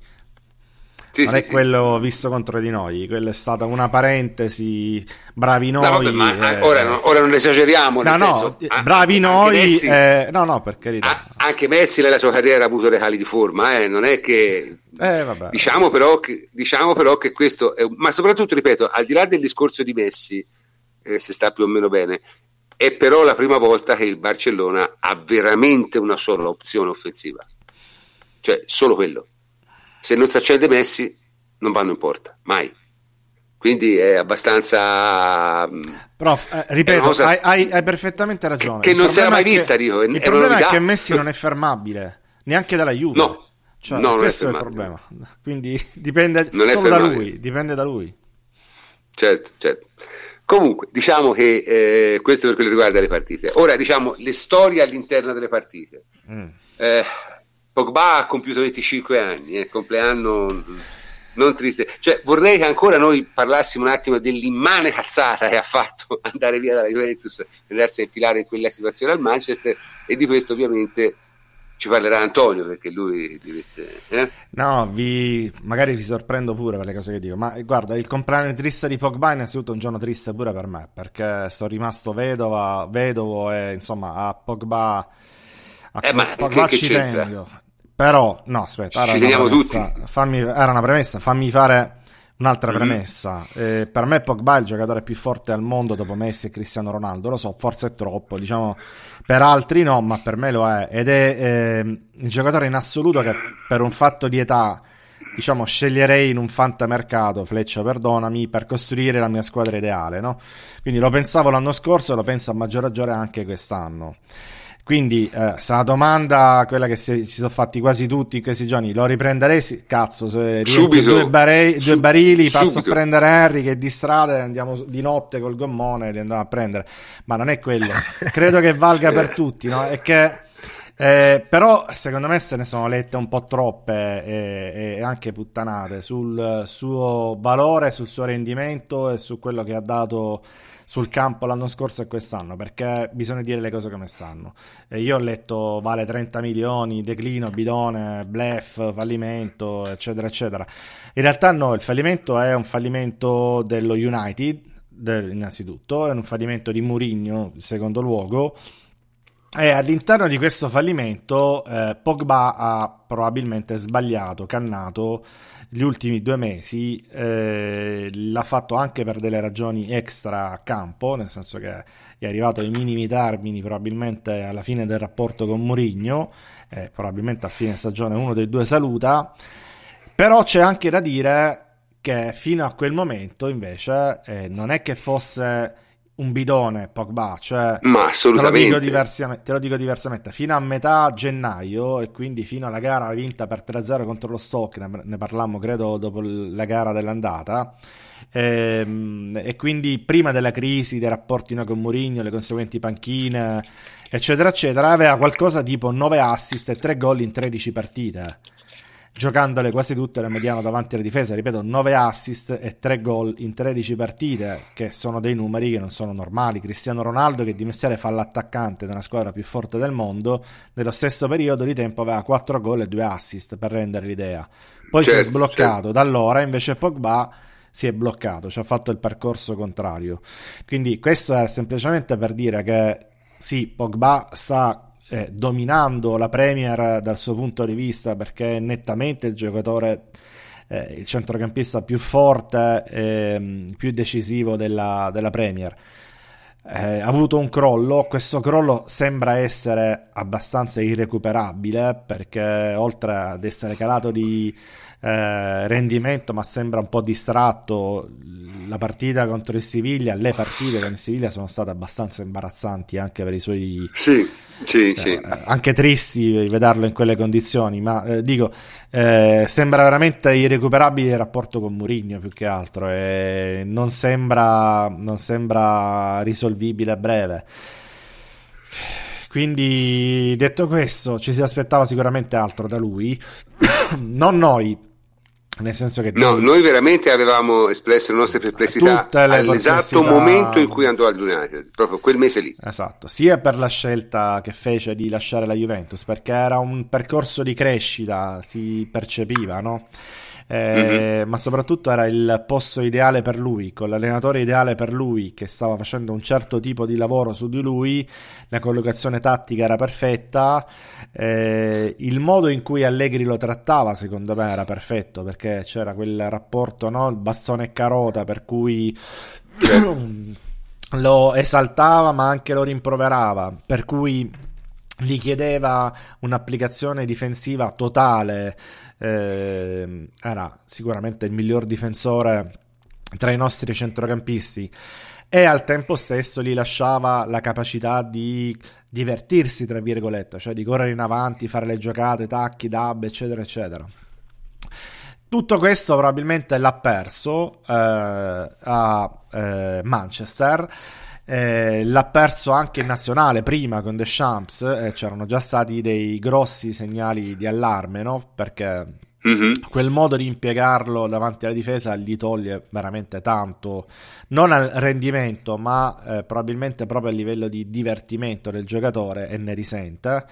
Sì, non sì, è sì. quello visto contro di noi, quella è stata una parentesi, bravi noi. No, vabbè, ma eh, ora, non, ora, non esageriamo. No, no, senso, bravi noi. Messi, eh, no, no, per carità. anche Messi nella sua carriera ha avuto dei cali di forma, eh, non è che. Eh, diciamo, però che, diciamo però che questo è, ma soprattutto ripeto, al di là del discorso di Messi, eh, se sta più o meno bene, è però la prima volta che il Barcellona ha veramente una sola opzione offensiva, cioè solo quello se non si accende Messi non vanno in porta, mai. Quindi è abbastanza... Mm, Prof, eh, ripeto, cosa... hai, hai, hai, perfettamente ragione. Che, che non si era mai vista, dico. Il problema è che Messi non è fermabile, neanche dalla Juve. No. Cioè, no, questo è, è, il problema. Quindi dipende non solo da lui, dipende da lui. Certo, certo. Comunque, diciamo che eh, questo per quello che riguarda le partite. Ora, diciamo, le storie all'interno delle partite. Mm. Eh, Pogba ha compiuto 25 anni, è compleanno non triste. Cioè, vorrei che ancora noi parlassimo un attimo dell'immane cazzata che ha fatto andare via dalla Juventus e andarsi a infilare in quella situazione al Manchester e di questo ovviamente ci parlerà Antonio perché lui di queste, eh? no vi magari vi sorprendo pure per le cose che dico ma guarda il compleanno triste di Pogba è innanzitutto un giorno triste pure per me perché sono rimasto vedova vedovo e insomma a Pogba a eh, ma Pogba che, ci che tengo però no aspetta ci teniamo tutti. Fammi, era una premessa. Fammi fare Un'altra mm-hmm. premessa, eh, per me Pogba è il giocatore più forte al mondo dopo Messi e Cristiano Ronaldo, lo so, forse è troppo, diciamo, per altri no, ma per me lo è, ed è eh, il giocatore in assoluto che per un fatto di età, diciamo, sceglierei in un fantamercato, Fleccia perdonami, per costruire la mia squadra ideale, no? Quindi lo pensavo l'anno scorso e lo penso a maggior ragione anche quest'anno. Quindi, eh, se la domanda, quella che si, ci sono fatti quasi tutti in questi giorni, lo riprenderei? Sì, cazzo, se subito, due, bare- due barili, passo subito. a prendere Henry che di strada e andiamo di notte col gommone e li andiamo a prendere. Ma non è quello. Credo che valga per tutti, no? È che... Eh, però secondo me se ne sono lette un po' troppe e, e, anche puttanate sul suo valore, sul suo rendimento e su quello che ha dato sul campo l'anno scorso e quest'anno, perché bisogna dire le cose come stanno. E io ho letto vale 30 milioni, declino, bidone, blef, fallimento, eccetera, eccetera. In realtà no, il fallimento è un fallimento dello United, del, innanzitutto, è un fallimento di Mourinho, in secondo luogo, e all'interno di questo fallimento eh, Pogba ha probabilmente sbagliato, cannato gli ultimi due mesi, eh, l'ha fatto anche per delle ragioni extra campo, nel senso che è arrivato ai minimi termini probabilmente alla fine del rapporto con Mourinho, eh, probabilmente a fine stagione uno dei due saluta, però c'è anche da dire che fino a quel momento invece eh, non è che fosse un bidone Pogba, cioè Ma assolutamente. Te lo, te lo, dico diversamente, fino a metà gennaio e quindi fino alla gara vinta per 3-0 contro lo Stock, ne, ne parlammo credo dopo la gara dell'andata, e, ehm, e quindi prima della crisi dei rapporti no, con Mourinho, le conseguenti panchine, eccetera, eccetera, aveva qualcosa tipo 9 assist e 3 gol in 13 partite giocandole quasi tutte la mediano davanti alla difesa, ripeto, 9 assist e 3 gol in 13 partite, che sono dei numeri che non sono normali. Cristiano Ronaldo, che di mestiere fa l'attaccante della squadra più forte del mondo, nello stesso periodo di tempo aveva 4 gol e 2 assist, per rendere l'idea. Poi certo, si è certo, sbloccato, certo. da allora invece Pogba si è bloccato, cioè ha fatto il percorso contrario. Quindi questo è semplicemente per dire che sì, Pogba sta eh, dominando la Premier dal suo punto di vista perché è nettamente il giocatore eh, il centrocampista più forte e più decisivo della, della Premier. Eh, ha avuto un crollo questo crollo sembra essere abbastanza irrecuperabile perché oltre ad essere calato di eh, rendimento ma sembra un po' distratto la partita contro il Siviglia le partite con il Siviglia sono state abbastanza imbarazzanti anche per i suoi sì, sì, eh, sì. anche tristi vederlo in quelle condizioni ma eh, dico eh, sembra veramente irrecuperabile il rapporto con Mourinho più che altro e non sembra, non sembra risolvibile a breve quindi detto questo ci si aspettava sicuramente altro da lui non noi nel senso che no, noi veramente avevamo espresso le nostre perplessità all'esatto momento in cui andò al United, proprio quel mese lì. Esatto, sia per la scelta che fece di lasciare la Juventus, perché era un percorso di crescita, si percepiva, no? Eh, mm-hmm. ma soprattutto era il posto ideale per lui, con l'allenatore ideale per lui che stava facendo un certo tipo di lavoro su di lui, la collocazione tattica era perfetta, eh, il modo in cui Allegri lo trattava secondo me era perfetto perché c'era quel rapporto, no? il bastone e carota per cui... lo esaltava ma anche lo rimproverava per cui gli chiedeva un'applicazione difensiva totale eh, era sicuramente il miglior difensore tra i nostri centrocampisti e al tempo stesso gli lasciava la capacità di divertirsi, tra virgolette, cioè di correre in avanti, fare le giocate, tacchi, dab, eccetera, eccetera. Tutto questo probabilmente l'ha perso eh, a eh, Manchester. Eh, l'ha perso anche in nazionale prima con Deschamps e c'erano già stati dei grossi segnali di allarme no? perché mm-hmm. quel modo di impiegarlo davanti alla difesa gli toglie veramente tanto non al rendimento ma eh, probabilmente proprio a livello di divertimento del giocatore e ne risente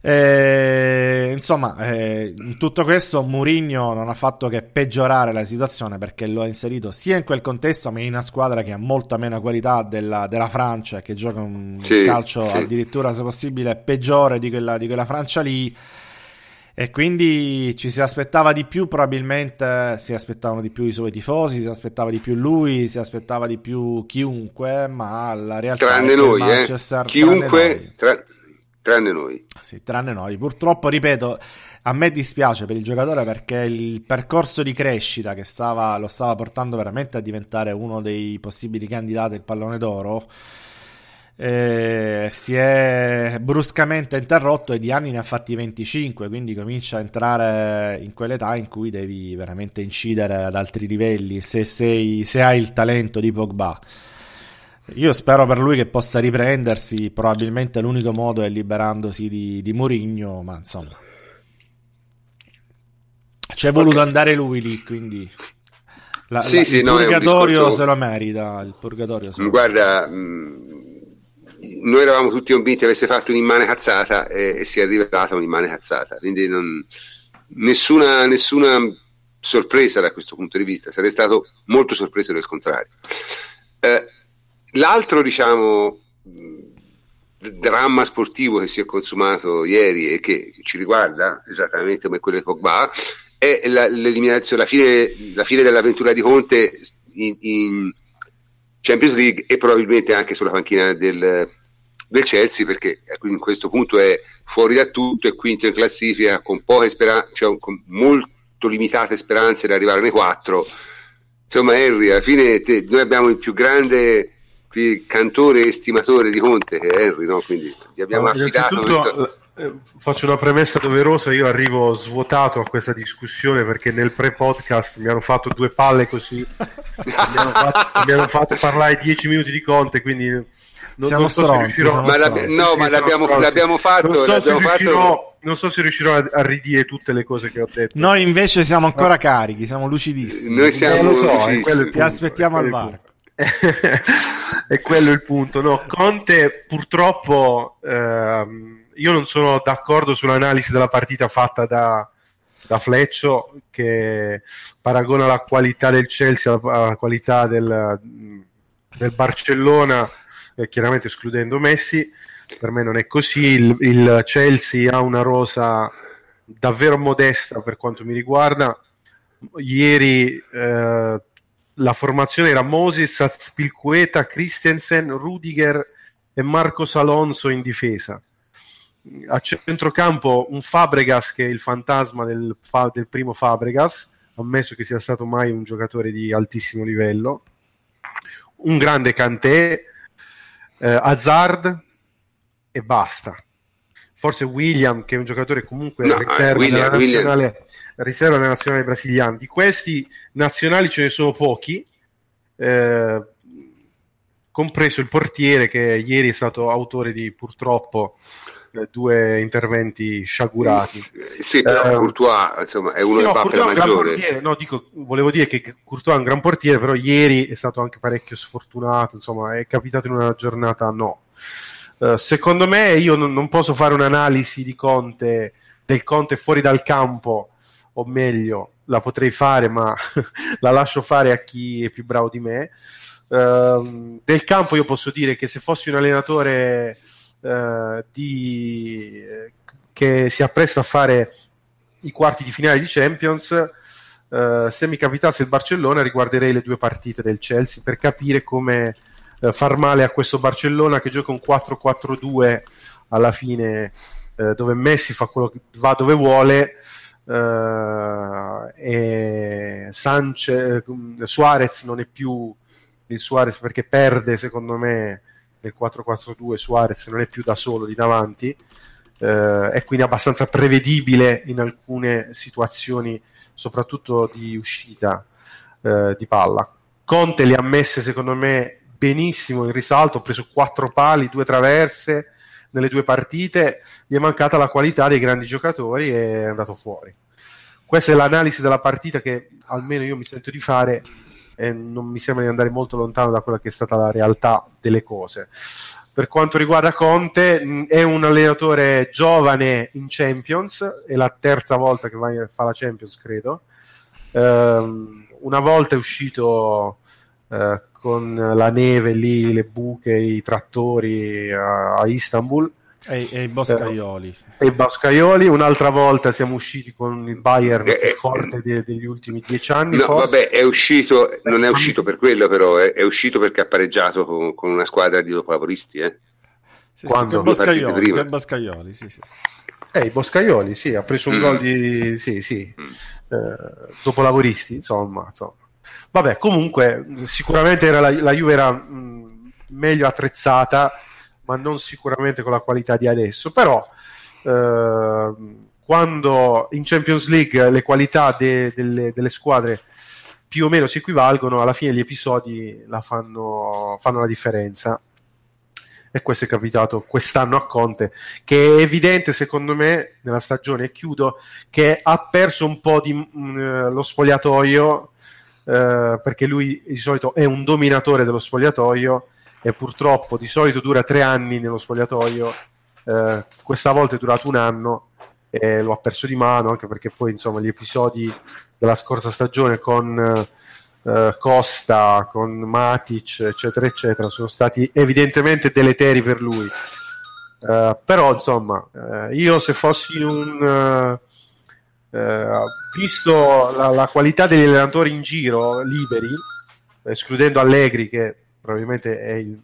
eh, insomma, eh, in tutto questo Mourinho non ha fatto che peggiorare la situazione perché lo ha inserito sia in quel contesto, ma in una squadra che ha molta meno qualità della, della Francia, che gioca un sì, calcio sì. addirittura, se possibile, peggiore di quella, di quella Francia lì. E quindi ci si aspettava di più, probabilmente si aspettavano di più i suoi tifosi, si aspettava di più lui, si aspettava di più chiunque, ma la realtà tranne è noi, eh. chiunque, tranne noi. Tra tranne noi. Sì, tranne noi. Purtroppo, ripeto, a me dispiace per il giocatore perché il percorso di crescita che stava, lo stava portando veramente a diventare uno dei possibili candidati al pallone d'oro. Eh, si è bruscamente interrotto e di anni ne ha fatti 25 quindi comincia a entrare in quell'età in cui devi veramente incidere ad altri livelli se, sei, se hai il talento di Pogba io spero per lui che possa riprendersi, probabilmente l'unico modo è liberandosi di, di Mourinho, ma insomma... C'è voluto okay. andare lui lì, quindi... La, sì, la, sì, il no, purgatorio discorso... se lo merita, il purgatorio se lo Guarda, mh, mm, noi eravamo tutti convinti avesse fatto un'immane cazzata e, e si è rivelata un'immane cazzata, quindi non, nessuna, nessuna sorpresa da questo punto di vista, sarei stato molto sorpreso del contrario. Eh, L'altro, diciamo, dramma sportivo che si è consumato ieri e che ci riguarda esattamente come quello di Pogba è la, l'eliminazione, la fine, la fine, dell'avventura di Conte in, in, Champions League e probabilmente anche sulla panchina del, del Chelsea perché in questo punto è fuori da tutto, è quinto in classifica con poche speranze, cioè con molto limitate speranze di arrivare nei quattro. Insomma, Henry, alla fine te, noi abbiamo il più grande cantore e stimatore di Conte che è Henry, no? quindi gli abbiamo allora, affidato questo... Eh, faccio una premessa doverosa, io arrivo svuotato a questa discussione perché nel pre-podcast mi hanno fatto due palle così, mi, hanno fatto, mi hanno fatto parlare dieci minuti di Conte, quindi non, siamo non so stronzi, se riuscirò ma no, sì, ma l'abbiamo, l'abbiamo, fatto non so, se riuscirò, fatto... non so se riuscirò a, a, ridire tutte le cose che ho detto noi invece siamo ancora no. carichi siamo lucidissimi noi siamo eh, lo so, lucidissimi. ti aspettiamo al varco è quello il punto. No, Conte purtroppo ehm, io non sono d'accordo sull'analisi della partita fatta da, da Fleccio che paragona la qualità del Chelsea alla, qualità del, del Barcellona, eh, chiaramente escludendo Messi. Per me non è così. Il, il Chelsea ha una rosa davvero modesta per quanto mi riguarda. Ieri eh, la formazione era Moses, Azpilcueta, Christensen, Rudiger e Marcos Alonso in difesa. A centrocampo un Fabregas che è il fantasma del, del primo Fabregas, ammesso che sia stato mai un giocatore di altissimo livello. Un grande Kanté, eh, Hazard e basta forse William, che è un giocatore comunque no, riserva, William, nazionale, riserva nella nazionale brasiliana. Di questi nazionali ce ne sono pochi, eh, compreso il portiere che ieri è stato autore di purtroppo eh, due interventi sciagurati. Sì, però eh, Courtois insomma, è uno sì, no, dei maggiore. No, dico, volevo dire che Courtois è un gran portiere, però ieri è stato anche parecchio sfortunato, insomma, è capitato in una giornata no. Uh, secondo me io non, non, posso fare un'analisi di Conte, del Conte fuori dal campo, o meglio, la potrei fare, ma la lascio fare a chi è più bravo di me. Uh, del campo io posso dire che se fossi un allenatore uh, di, che si appresta a fare i quarti di finale di Champions, se mi capitasse il Barcellona riguarderei le due partite del Chelsea per capire come eh, far male a questo Barcellona che gioca un 4-4-2 alla fine eh, dove Messi fa quello che va dove vuole eh, e Sanchez, Suarez non è più il Suarez perché perde secondo me nel 4-4-2 Suarez non è più da solo di davanti eh, è quindi abbastanza prevedibile in alcune situazioni soprattutto di uscita eh, di palla. Conte li ha messe secondo me benissimo in risalto ha preso quattro pali, due traverse nelle due partite gli è mancata la qualità dei grandi giocatori e è andato fuori. Questa è l'analisi della partita che almeno io mi sento di fare e non mi sembra di andare molto lontano da quella che è stata la realtà delle cose. Per quanto riguarda Conte, è un allenatore giovane in Champions, è la terza volta che va, fa la Champions, credo. Um, una volta è uscito uh, con la neve lì, le buche, i trattori a, a Istanbul. E, e, i boscaioli. E i boscaioli. Un'altra volta siamo usciti con il Bayern eh, più forte de, degli ultimi dieci anni. No, vabbè, è uscito, non è uscito per quello, però è, è uscito perché ha pareggiato con, con, una squadra di dopolavoristi. Eh. Sì, Quando? Sì, boscaioli, prima. boscaioli, sì, sì. Eh, i Boscaioli, sì, ha preso un mm. gol di... sì, sì, mm. eh, dopolavoristi, insomma, insomma. Vabbè, comunque, sicuramente era la, la Juve era mh, meglio attrezzata, ma non sicuramente con la qualità di adesso. Però, eh, quando in Champions League le qualità de, delle, delle, squadre più o meno si equivalgono, alla fine gli episodi la fanno, fanno la differenza. E questo è capitato quest'anno a Conte, che è evidente secondo me nella stagione, e chiudo, che ha perso un po' di, mh, lo spogliatoio eh, perché lui di solito è un dominatore dello spogliatoio e purtroppo di solito dura tre anni nello spogliatoio, eh, questa volta è durato un anno e lo ha perso di mano anche perché poi insomma gli episodi della scorsa stagione con eh, Costa, con Matic eccetera eccetera sono stati evidentemente deleteri per lui. Uh, però insomma, uh, io se fossi un, eh, visto la, la, qualità degli allenatori in giro liberi, escludendo Allegri che probabilmente è il,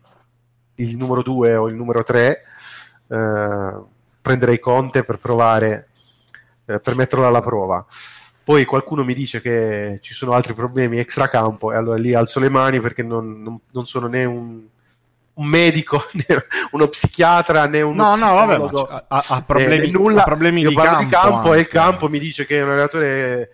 il numero 2 o il numero 3, eh, prenderei Conte per provare, eh, per metterlo alla prova. Poi qualcuno mi dice che ci sono altri problemi extracampo e allora lì alzo le mani perché non, non, non sono né un un medico, né uno psichiatra, né un no, no, vabbè, ha, ha, problemi, nulla. ha problemi Io di campo, di campo e il campo mi dice che è un allenatore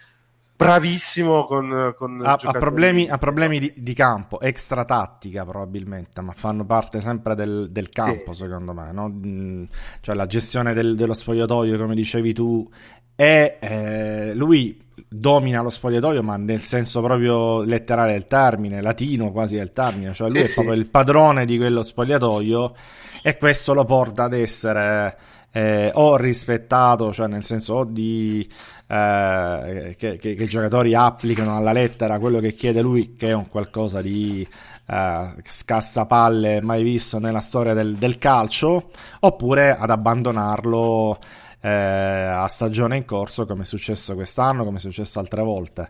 bravissimo con, con ha, ha, problemi, ha problemi di, di, campo extra tattica probabilmente ma fanno parte sempre del, del campo sì, secondo me no? Mm, cioè la gestione del, dello spogliatoio come dicevi tu e eh, lui domina lo spogliatoio, ma nel senso proprio letterale del termine, latino quasi del termine, cioè lui sì, è sì. proprio il padrone di quello spogliatoio e questo lo porta ad essere eh, o rispettato, cioè nel senso o di eh, che, che, che, i giocatori applicano alla lettera quello che chiede lui, che è un qualcosa di eh, scassapalle mai visto nella storia del, del calcio, oppure ad abbandonarlo eh, a stagione in corso, come è successo quest'anno, come è successo altre volte.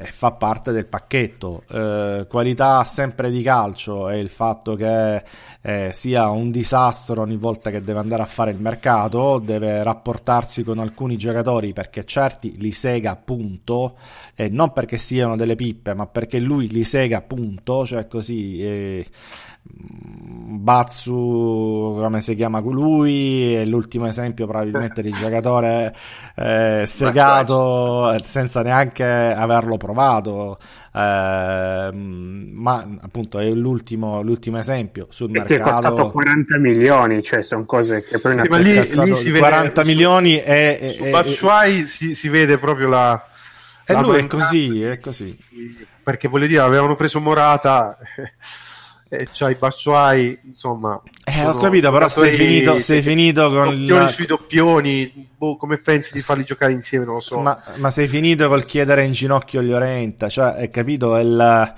Fa parte del pacchetto. Eh, qualità sempre di calcio e il fatto che eh, sia un disastro ogni volta che deve andare a fare il mercato, deve rapportarsi con alcuni giocatori perché certi li sega appunto, e non perché siano delle pippe, ma perché lui li sega appunto, cioè così eh, Batsu, come si chiama lui, è l'ultimo esempio probabilmente di giocatore eh, segato senza neanche averlo provato, eh, ma appunto è l'ultimo, l'ultimo esempio sul Perché mercato. è costato 40 milioni, cioè sono cose che poi sì, ma lì, lì si 40 vede, milioni e... Su, Batshuayi si, si vede proprio la... E lui è così, è così. Perché voglio dire, avevano preso Morata e c'hai Batshuayi, insomma. Eh, ho capito, però sei finito, sei finito con il... La... sui doppioni, boh, come pensi di farli giocare insieme, non lo so. Ma, ma sei finito col chiedere in ginocchio Llorenta, cioè, hai capito, è il,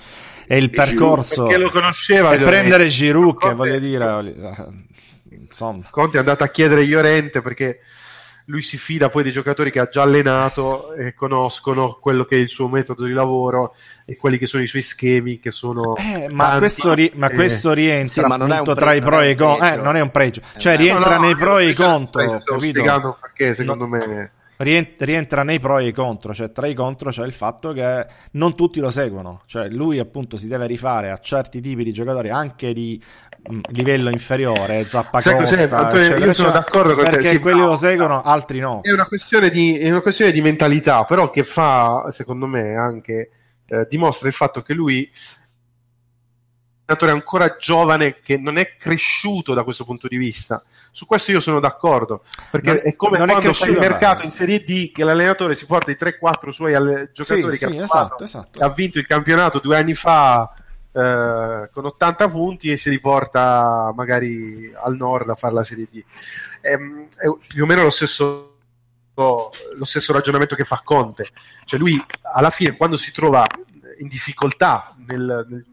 è il percorso. Perché lo conosceva. E prendere Giroud, che voglio dire, insomma. Conte è andato a chiedere Llorente perché lui si fida poi dei giocatori che ha già allenato e conoscono quello che è il suo metodo di lavoro e quelli che sono i suoi schemi che sono eh, ma, questo ri- ma, questo rientra sì, ma appunto pre- tra i pro e i contro. eh, non è un pregio. Cioè eh, rientra no, no, nei pro e i contro sto spiegando perché secondo no. me rientra nei pro e i contro, cioè tra i contro c'è il fatto che non tutti lo seguono, cioè lui appunto si deve rifare a certi tipi di giocatori anche di mh, mm, livello inferiore, Zappacosta, sì, Antonio, io sono d'accordo con perché te, sì, quelli lo seguono, altri no. È una, di, è una questione di mentalità, però che fa, secondo me, anche eh, dimostra il fatto che lui giocatore ancora giovane che non è cresciuto da questo punto di vista. Su questo io sono d'accordo, perché non, è come quando fai il mercato in Serie D che l'allenatore si porta i 3-4 suoi alle... giocatori sì, che sì, esatto, esatto. ha vinto il campionato due anni fa eh, con 80 punti e si riporta magari al nord a fare la Serie D. È, ehm, è più o meno lo stesso lo stesso ragionamento che fa Conte, cioè lui alla fine quando si trova in difficoltà nel, nel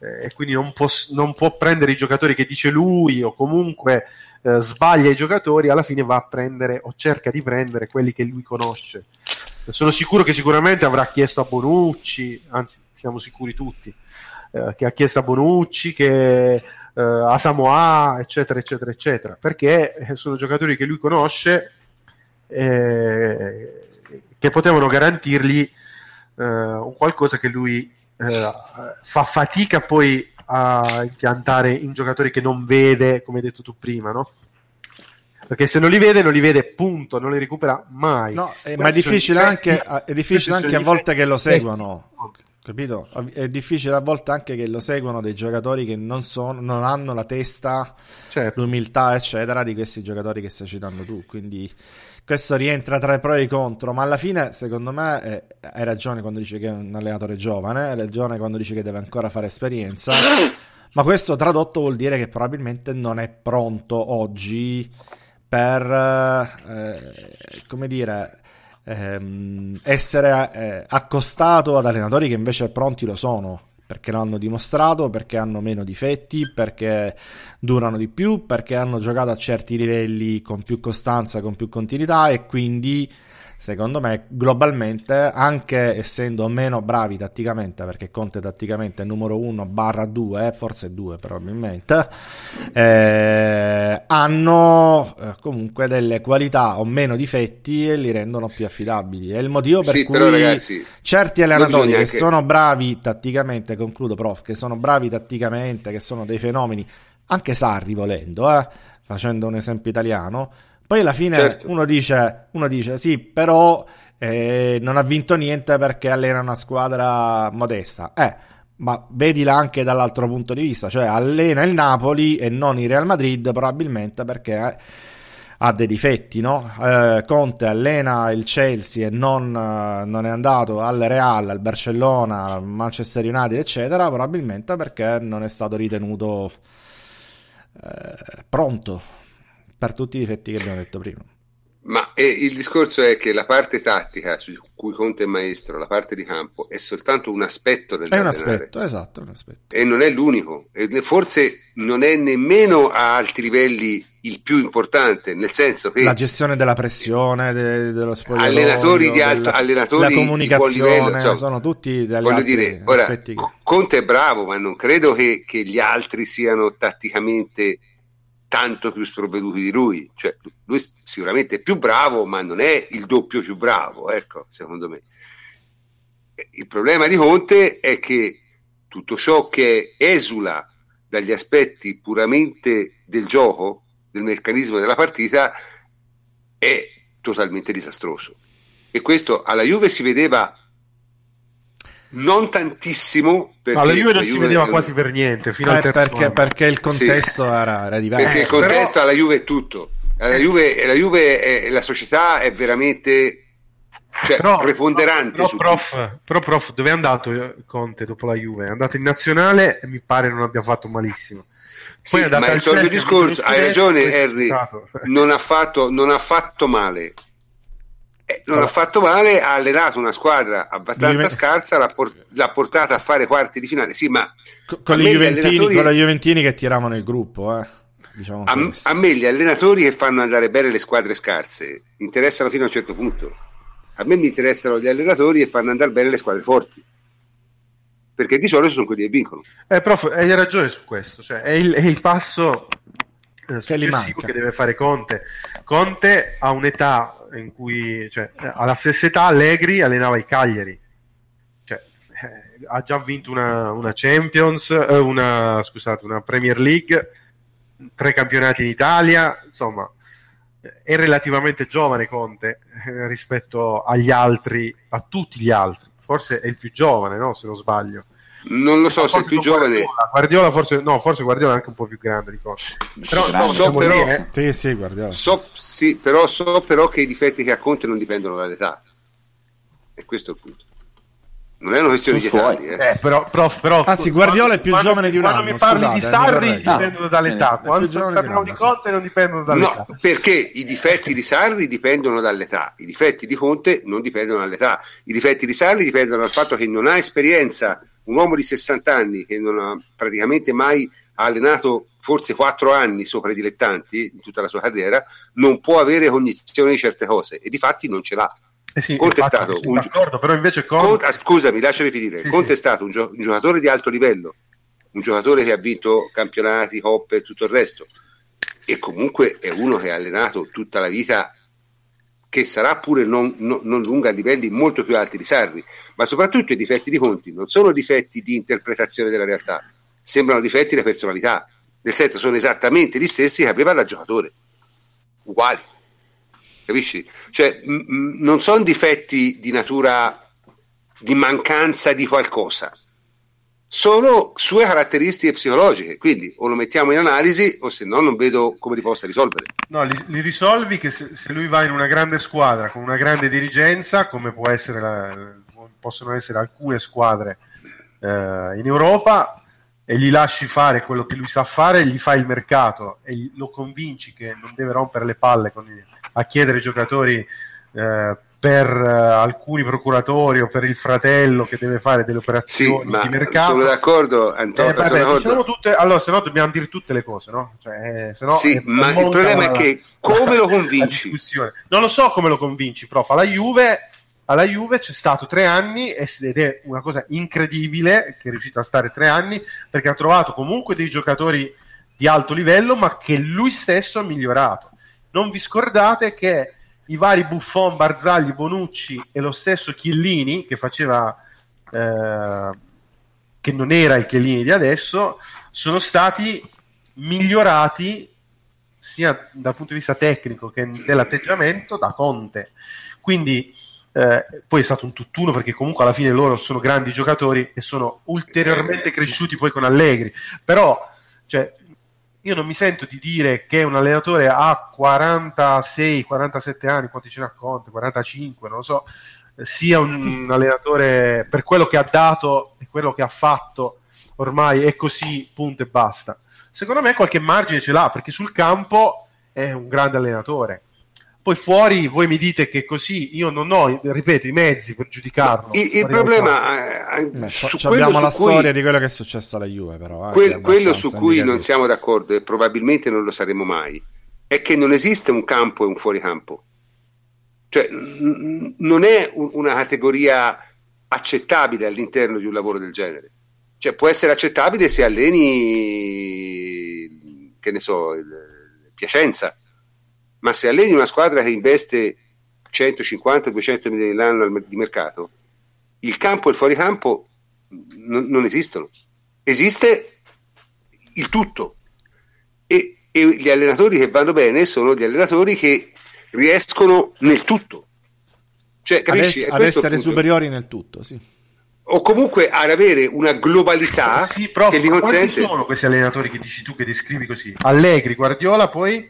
eh, e quindi non può, non può, prendere i giocatori che dice lui o comunque eh, sbaglia i giocatori, alla fine va a prendere o cerca di prendere quelli che lui conosce. Sono sicuro che sicuramente avrà chiesto a Bonucci, anzi siamo sicuri tutti, eh, che ha chiesto a Bonucci, che eh, a Samoa, eccetera, eccetera, eccetera, perché eh, sono giocatori che lui conosce eh, che potevano garantirgli un qualcosa che lui eh, fa fatica poi a impiantare in giocatori che non vede, come hai detto tu prima, no? Perché se non li vede, non li vede, punto, non li recupera mai. No, eh, ma è difficile anche, è difficile anche a volte che lo seguano. Capito? È difficile a volte anche che lo seguano dei giocatori che non, sono, non hanno la testa, certo. l'umiltà, eccetera, di questi giocatori che stai citando tu. Quindi questo rientra tra i pro e i contro, ma alla fine, secondo me, eh, hai ragione quando dici che è un allenatore giovane, hai ragione quando dici che deve ancora fare esperienza, ma questo tradotto vuol dire che probabilmente non è pronto oggi per, eh, come dire, ehm, essere eh, accostato ad allenatori che invece pronti lo sono perché lo hanno dimostrato, perché hanno meno difetti, perché durano di più, perché hanno giocato a certi livelli con più costanza, con più continuità e quindi secondo me globalmente anche essendo meno bravi tatticamente perché Conte tatticamente è numero 1 barra 2 eh, forse 2 probabilmente eh, hanno eh, comunque delle qualità o meno difetti e li rendono più affidabili. È il motivo per sì, cui però, ragazzi, certi allenatori che sono bravi tatticamente concludo prof che sono bravi tatticamente che sono dei fenomeni anche Sarri volendo eh, facendo un esempio italiano poi alla fine certo. uno, dice, uno dice sì, però eh, non ha vinto niente perché allena una squadra modesta. Eh, ma vedila anche dall'altro punto di vista, cioè allena il Napoli e non il Real Madrid probabilmente perché ha dei difetti, no? Eh, Conte allena il Chelsea e non, non, è andato al Real, al Barcellona, al Manchester United, eccetera, probabilmente perché non è stato ritenuto eh, pronto per tutti i difetti che abbiamo detto prima. Ma eh, il discorso è che la parte tattica su cui Conte è maestro, la parte di campo, è soltanto un aspetto del È un aspetto, esatto, un aspetto. E non è l'unico. E forse non è nemmeno a alti livelli il più importante, nel senso che... La gestione della pressione, de, dello spogliatoio... Allenatori di alto... allenatori la comunicazione, livello, insomma, sono tutti degli voglio dire, ora, che... Conte è bravo, ma non credo che, che gli altri siano tatticamente tanto più sprovveduti di lui. Cioè, lui sicuramente è più bravo, ma non è il doppio più bravo, ecco, secondo me. Il problema di Conte è che tutto ciò che esula dagli aspetti puramente del gioco, del meccanismo della partita, è totalmente disastroso. E questo alla Juve si vedeva non tantissimo. Perché alla Juve non si vedeva non... quasi per niente. Fino eh, al perché, perché, il contesto sì. era, era, diverso. Perché il contesto Però... alla Juve è tutto. La Juve, la, Juve è, la società è veramente cioè, però, preponderante. Però, prof, però, prof, dove è andato Conte dopo la Juve? È andato in nazionale e mi pare non abbia fatto malissimo. Poi sì, ma il solito discorso, hai ragione Harry, non ha, fatto, non ha fatto male eh, non ha fatto male, ha allenato una squadra abbastanza scarsa, l'ha, por- l'ha, portata a fare quarti di finale. Sì, ma con, con, i Juventini, allenatori... con Juventini che tiravano il gruppo, eh. diciamo a, a, me gli allenatori che fanno andare bene le squadre scarse interessano fino a un certo punto. A me mi interessano gli allenatori che fanno andare bene le squadre forti. Perché di solito sono quelli che vincono. Eh, prof, hai ragione su questo. Cioè, è, il, è il passo eh, successivo che deve fare Conte. Conte ha un'età in cui cioè, alla stessa età Allegri allenava il Cagliari. Cioè, eh, ha già vinto una, una Champions, eh, una, scusate, una Premier League, tre campionati in Italia, insomma, è relativamente giovane Conte eh, rispetto agli altri, a tutti gli altri. Forse è il più giovane, no? se non sbaglio. Non lo so se è più giovane. Guardiola. Guardiola, forse, no, forse Guardiola è anche un po' più grande di Conte. Però, so, però, eh. Sì, sì, so, sì, però so però che i difetti che ha Conte non dipendono dall'età. E questo è il punto. Non è una questione di età, eh. Eh, però, però, però- Anzi, Guardiola è più quando- giovane di un quando anno, mi parli scusate, di mi Sarri dipendono dall'età, No, quando di parliamo di anno, Conte non dipendono dall'età. No, perché i difetti di Sarri dipendono dall'età, i difetti di Conte non dipendono dall'età. I difetti di Sarri dipendono dal fatto che non ha esperienza, un uomo di 60 anni che non ha praticamente mai allenato forse 4 anni sopra i dilettanti in tutta la sua carriera, non può avere cognizione di certe cose e di fatti non ce l'ha. Eh sì, Conte è infatti, stato sono un- d'accordo, però invece Conte, Conte- ah, scusami, lasciami finire. Sì, Conte sì. è stato un, gio- un giocatore di alto livello, un giocatore che ha vinto campionati, coppe e tutto il resto. E comunque è uno che ha allenato tutta la vita, che sarà pure non, non- non lunga a livelli molto più alti di Sarri. Ma soprattutto i difetti di Conti non sono difetti di interpretazione della realtà, sembrano difetti di personalità. Nel senso, sono esattamente gli stessi che aveva da giocatore, uguali. Capisci? Cioè, m- m- non sono difetti di natura di mancanza di qualcosa, sono sue caratteristiche psicologiche. Quindi o lo mettiamo in analisi, o se no, non vedo come li possa risolvere. no, li, li risolvi che se, se lui va in una grande squadra con una grande dirigenza, come può essere la- possono essere alcune squadre eh, in Europa, e gli lasci fare quello che lui sa fare, gli fai il mercato e lo convinci che non deve rompere le palle con i- a chiedere giocatori eh, per eh, alcuni procuratori o per il fratello che deve fare delle Sì, operazioni ma di mercato. sono d'accordo, Eh, Antonio. vabbè, sono d'accordo. tutte, allora, se no dobbiamo dire tutte le cose, no? Cioè, eh, se no Sì, eh, ma il problema la- è che come lo convinci? Non lo so come lo convinci, prof. Alla Juve, alla Juve c'è stato tre anni ed è una cosa incredibile che è riuscito a stare tre anni perché ha trovato comunque dei giocatori di alto livello, ma che lui stesso ha migliorato. Non vi scordate che i vari Buffon, Barzagli, Bonucci e lo stesso Chiellini che faceva eh, che non era il Chiellini di adesso, sono stati migliorati sia dal punto di vista tecnico che dell'atteggiamento da Conte. Quindi eh, poi è stato un tutt'uno perché comunque alla fine loro sono grandi giocatori e sono ulteriormente cresciuti poi con Allegri. Però cioè, io non mi sento di dire che un allenatore ha 46, 47 anni, quanti ce n'ha Conte, 45, non lo so, sia un allenatore per quello che ha dato e quello che ha fatto ormai è così, punto e basta. Secondo me qualche margine ce l'ha perché sul campo è un grande allenatore. Poi fuori voi mi dite che così io non ho, ripeto, i mezzi per giudicarlo. Il, il problema eh, Beh, su ci quello abbiamo la su cui- storia di quello che è successo alla Juve, però. eh, Quel- è quello su cui non siamo d'accordo e probabilmente non lo saremo mai è che non esiste un campo e un fuoricampo. Cioè, n- non è un- una categoria accettabile all'interno di un lavoro del genere. Cioè, può essere accettabile se alleni, che ne so, il Piacenza, ma se alleni una squadra che investe 150-200 milioni l'anno di mercato, il campo e il fuoricampo non, non esistono. Esiste il tutto. E, e gli allenatori che vanno bene sono gli allenatori che riescono nel tutto. Cioè, capisci? ad essere punto. superiori nel tutto, sì. O comunque ad avere una globalità Sì, prof, che quanti consente. sono questi allenatori che dici tu che descrivi così? Allegri, Guardiola, poi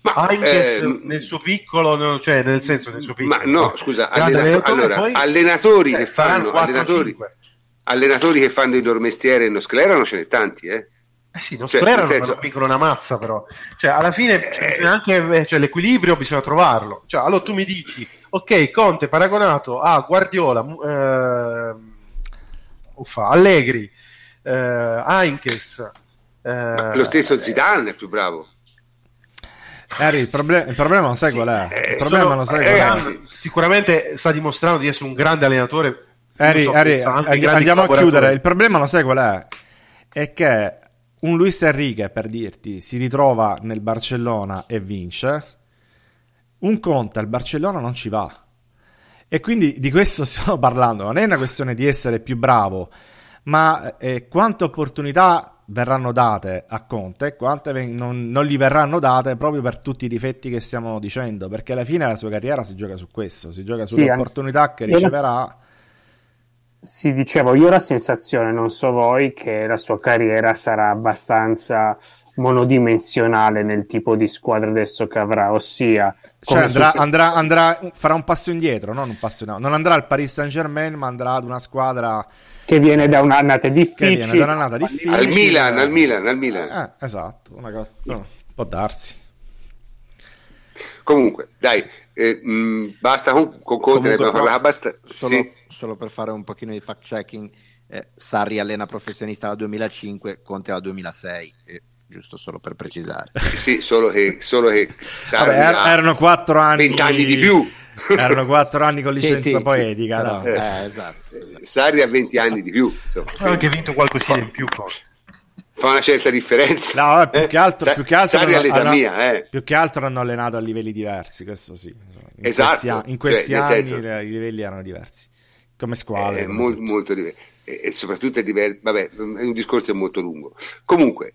Ma, Heinz eh, nel suo piccolo, cioè nel senso nel suo piccolo. ma no, scusa, allena- allenatore, allora, poi- allenatori eh, che fanno 4 o allenatori, 5. allenatori che fanno il loro mestiere e non sclerano ce n'è tanti, eh. Eh sì, non Cioè, sclerano, senso- non vincono una mazza, però. Cioè, alla fine cioè, Eh. anche eh, cioè, l'equilibrio bisogna trovarlo. Cioè, allora tu mi dici, ok, Conte paragonato a Guardiola, ehm, uffa, Allegri, eh, Heinkes, eh, lo stesso Zidane è più bravo. Harry, il, proble- il problema non sai Sì, qual è. eh, il problema sono- non sai eh, qual è. sicuramente sta dimostrando di essere un grande allenatore. Harry, Non so, Harry, andiamo a chiudere. Il problema lo sai qual è? È che un Luis Enrique, per dirti, si ritrova nel Barcellona e vince. un Conte al Barcellona non ci va. E quindi di questo stiamo parlando. Non è una questione di essere più bravo, ma eh, quante opportunità verranno date a Conte e quante non, non, gli verranno date proprio per tutti i difetti che stiamo dicendo. Perché alla fine la sua carriera si gioca su questo, si gioca sulle sì, opportunità che riceverà. Sì, dicevo, io ho la sensazione, non so voi, che la sua carriera sarà abbastanza monodimensionale nel tipo di squadra adesso che avrà, ossia cioè andrà, andrà, andrà, farà un passo indietro, non un passo in avanti. Non andrà al Paris Saint Germain, ma andrà ad una squadra che viene da un'annata difficile. Che viene da un'annata difficile. Al Milan, al Milan, al Milan. Eh, esatto, una cosa, no, può darsi. Comunque, dai, eh, mh, mm, basta con, con Conte, ne basta. Solo, sì. solo per fare un pochino di fact checking, eh, Sarri allena professionista dal 2005, Conte dal 2006. Eh giusto solo per precisare. sì, solo che, solo che Vabbè, er- erano quattro anni, 20 anni di più. Erano quattro anni con licenza sì, sì, poetica. Sì, no? eh, esatto, esatto. Sarri ha 20 anni di più. Insomma. Ha anche vinto qualcosina in più. Poi. Fa una certa differenza. No, più, eh? che altro, più che altro, Sarri hanno, mia, eh. più che altro hanno allenato a livelli diversi, questo sì. In esatto. Questi, in questi cioè, anni senso... i livelli erano diversi, come squadre. È molto, molto diverso. E, soprattutto è diverso. Vabbè, è un discorso molto lungo. Comunque,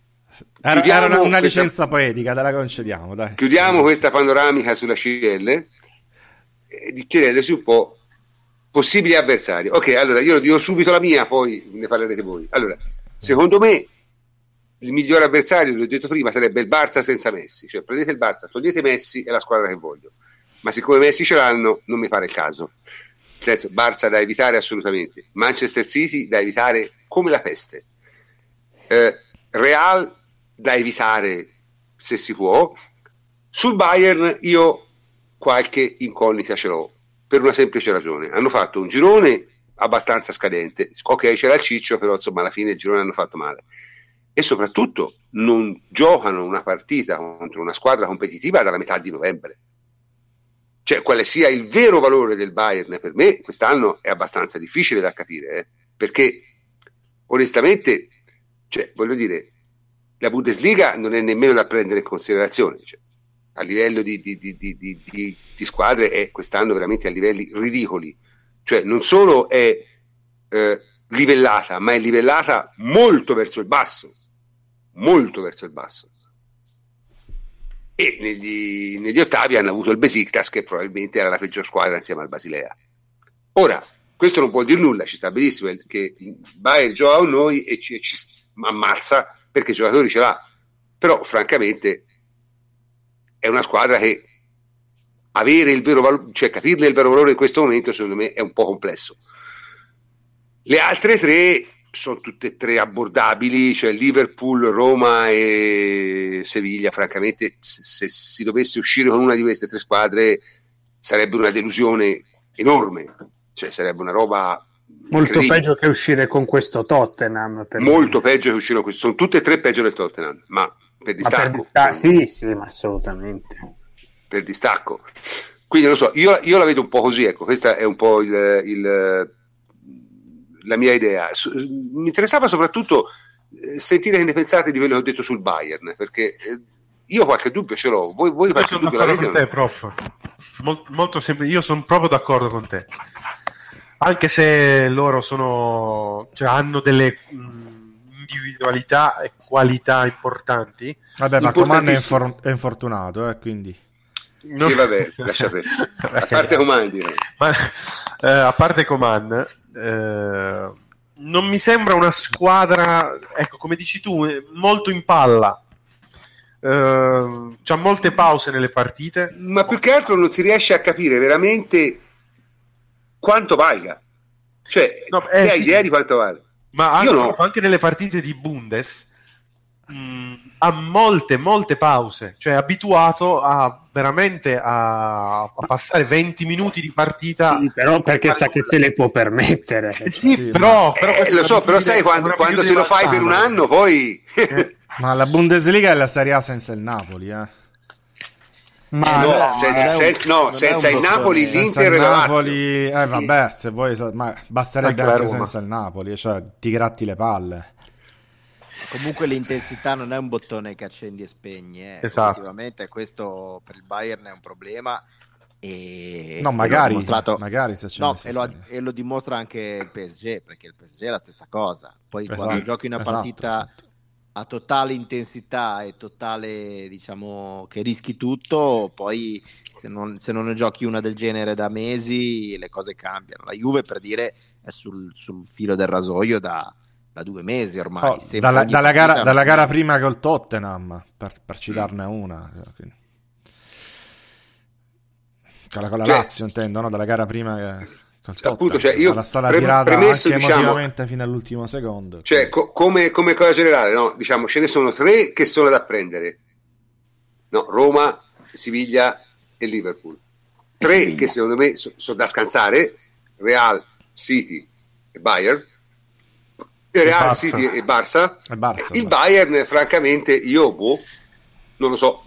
era, era una, una questa... licenza poetica, te la concediamo. Dai. Chiudiamo questa panoramica sulla CL e chiederle su un po' possibili avversari. Ok, allora io dico subito la mia, poi ne parlerete voi. Allora, secondo me il migliore avversario, l'ho detto prima, sarebbe il Barça senza Messi. Cioè prendete il Barça, togliete Messi è la squadra che voglio. Ma siccome Messi ce l'hanno, non mi pare il caso. Barça da evitare assolutamente. Manchester City da evitare come la peste. Eh, Real da evitare se si può. Sul Bayern io qualche incognita ce l'ho per una semplice ragione. Hanno fatto un girone abbastanza scadente. Ok, c'era il ciccio, però insomma alla fine il girone hanno fatto male. E soprattutto non giocano una partita contro una squadra competitiva dalla metà di novembre. Cioè, quale sia il vero valore del Bayern per me, quest'anno è abbastanza difficile da capire, eh? perché onestamente, cioè, voglio dire, la Bundesliga non è nemmeno da prendere in considerazione. Cioè, a livello di, di, di, di, squadre è quest'anno veramente a livelli ridicoli. Cioè, non solo è eh, livellata, ma è livellata molto verso il basso. Molto verso il basso. E negli, negli ottavi hanno avuto il Besiktas, che probabilmente era la peggior squadra insieme al Basilea. Ora, questo non vuol dire nulla, ci sta benissimo che Bayern gioca a noi e ci, ci ammazza perché i giocatori ce l'ha, però francamente è una squadra che avere il vero valore, cioè capirne il vero valore in questo momento secondo me è un po' complesso. Le altre tre sono tutte e tre abbordabili, cioè Liverpool, Roma e Seviglia, francamente se, si dovesse uscire con una di queste tre squadre sarebbe una delusione enorme, cioè sarebbe una roba Molto peggio che uscire con questo Tottenham. Molto me. peggio che uscire con questo. Sono tutte e tre peggio del Tottenham, ma per distacco. Per distacco sì, sì, ma assolutamente. Per distacco. Quindi non so, io, io, la vedo un po' così, ecco, questa è un po' il, il, la mia idea. Mi interessava soprattutto eh, sentire che ne pensate di quello che ho detto sul Bayern, perché eh, io qualche dubbio ce l'ho. Voi, voi qualche dubbio l'avete? Con te, prof. Mol, molto semplice, io sono proprio d'accordo con te anche se loro sono, cioè, hanno delle individualità e qualità importanti. Vabbè, ma Coman è, infor- è infortunato, eh, quindi... No. Sì, vabbè, lascia perdere. A parte Coman, ma, eh, a parte Coman, eh, non mi sembra una squadra, ecco, come dici tu, molto in palla. Uh, c'ha molte pause nelle partite. Ma più che altro non si riesce a capire veramente quanto valga. Cioè, no, eh, hai sì. idea di quanto vale? Ma anche, no. anche nelle partite di Bundes mh, mm, ha molte, molte pause. Cioè, è abituato a veramente a, a passare 20 minuti di partita. Sì, però perché sa che se le può permettere. Eh, sì, sì, però, però eh, lo so, però sai quando, quando te lo fai per un anno, poi. ma la Bundesliga è la Serie A senza il Napoli, eh. Ma eh no, senza, sen- no, senza il Napoli l'Inter e la Napoli, eh vabbè, se vuoi, ma basterebbe anche, anche senza il Napoli, cioè ti gratti le palle. Comunque l'intensità non è un bottone che accendi e spegni, eh. Esatto. effettivamente questo per il Bayern è un problema. E No, magari, dimostrato- magari se c'è No, e lo, e lo dimostra anche il PSG, perché il PSG è la stessa cosa. Poi Esatto, quando giochi una esatto, partita esatto. A totale intensità e totale, diciamo, che rischi tutto, poi se non, se non ne giochi una del genere da mesi, le cose cambiano. La Juve, per dire, è sul, sul filo del rasoio da, da due mesi ormai. Oh, dalla, dalla gara, è dalla gara prima col Tottenham, per, per Mm. citarne una. quindi. Con la, con la Cioè- Lazio intendo, no? Dalla gara prima che- col Tottenham. Appunto, cioè, io la stata pre- tirata premesso, anche diciamo- emotivamente fino all'ultimo secondo. Cioè, co- come, come cosa generale, no? Diciamo, ce ne sono tre che sono da prendere. No, Roma, Siviglia e Liverpool. Tre Siviglia. che secondo me so- sono da scansare, Real, City e Bayern. E Real, Barça. City e Barça. E Barça, Il Barça. Bayern, francamente, io boh, non lo so.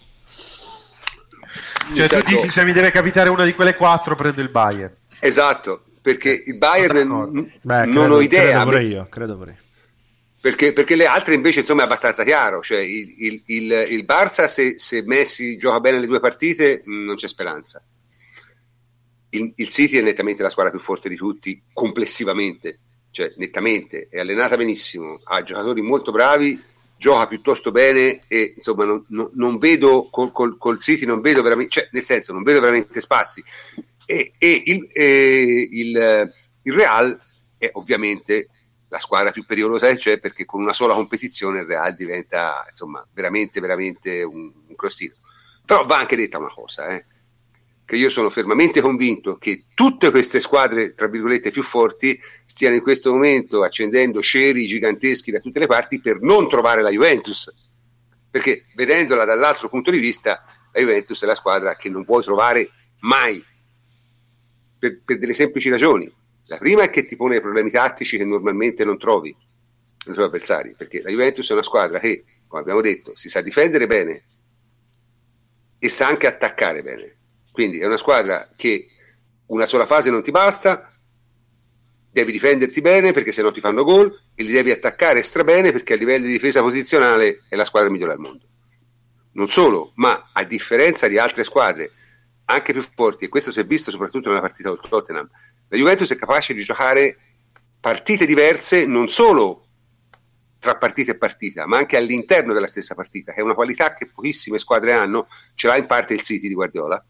Cioè, tu Certo. dici se mi deve capitare una di quelle quattro, prendo il Bayern. Esatto, perché il Bayern n- Beh, non credo- ho idea. Credo pure io, credo pure io. Perché, perché le altre invece insomma è abbastanza chiaro, cioè il, il, il, il Barça se, se Messi gioca bene le due partite non c'è speranza. Il, il City è nettamente la squadra più forte di tutti complessivamente, cioè nettamente, è allenata benissimo, ha giocatori molto bravi, gioca piuttosto bene e insomma non, non- non vedo col, col- col City, non vedo veramente, cioè nel senso non vedo veramente spazi. E, e il, e il- il Real è ovviamente la squadra più pericolosa che c'è perché con una sola competizione il Real diventa insomma veramente veramente un, un crostino. Però va anche detta una cosa eh, che io sono fermamente convinto che tutte queste squadre tra virgolette più forti stiano in questo momento accendendo ceri giganteschi da tutte le parti per non trovare la Juventus. Perché vedendola dall'altro punto di vista la Juventus è la squadra che non puoi trovare mai per, per delle semplici ragioni la prima è che ti pone problemi tattici che normalmente non trovi nei tuoi avversari, perché la Juventus è una squadra che, come abbiamo detto, si sa difendere bene e sa anche attaccare bene. Quindi è una squadra che una sola fase non ti basta, devi difenderti bene perché se no ti fanno gol e li devi attaccare strabene perché a livello di difesa posizionale è la squadra migliore al mondo. Non solo, ma a differenza di altre squadre anche più forti, e questo si è visto soprattutto nella partita del Tottenham, la Juventus è capace di giocare partite diverse non solo tra partita e partita, ma anche all'interno della stessa partita, che è una qualità che pochissime squadre hanno, ce l'ha in parte il City di Guardiola,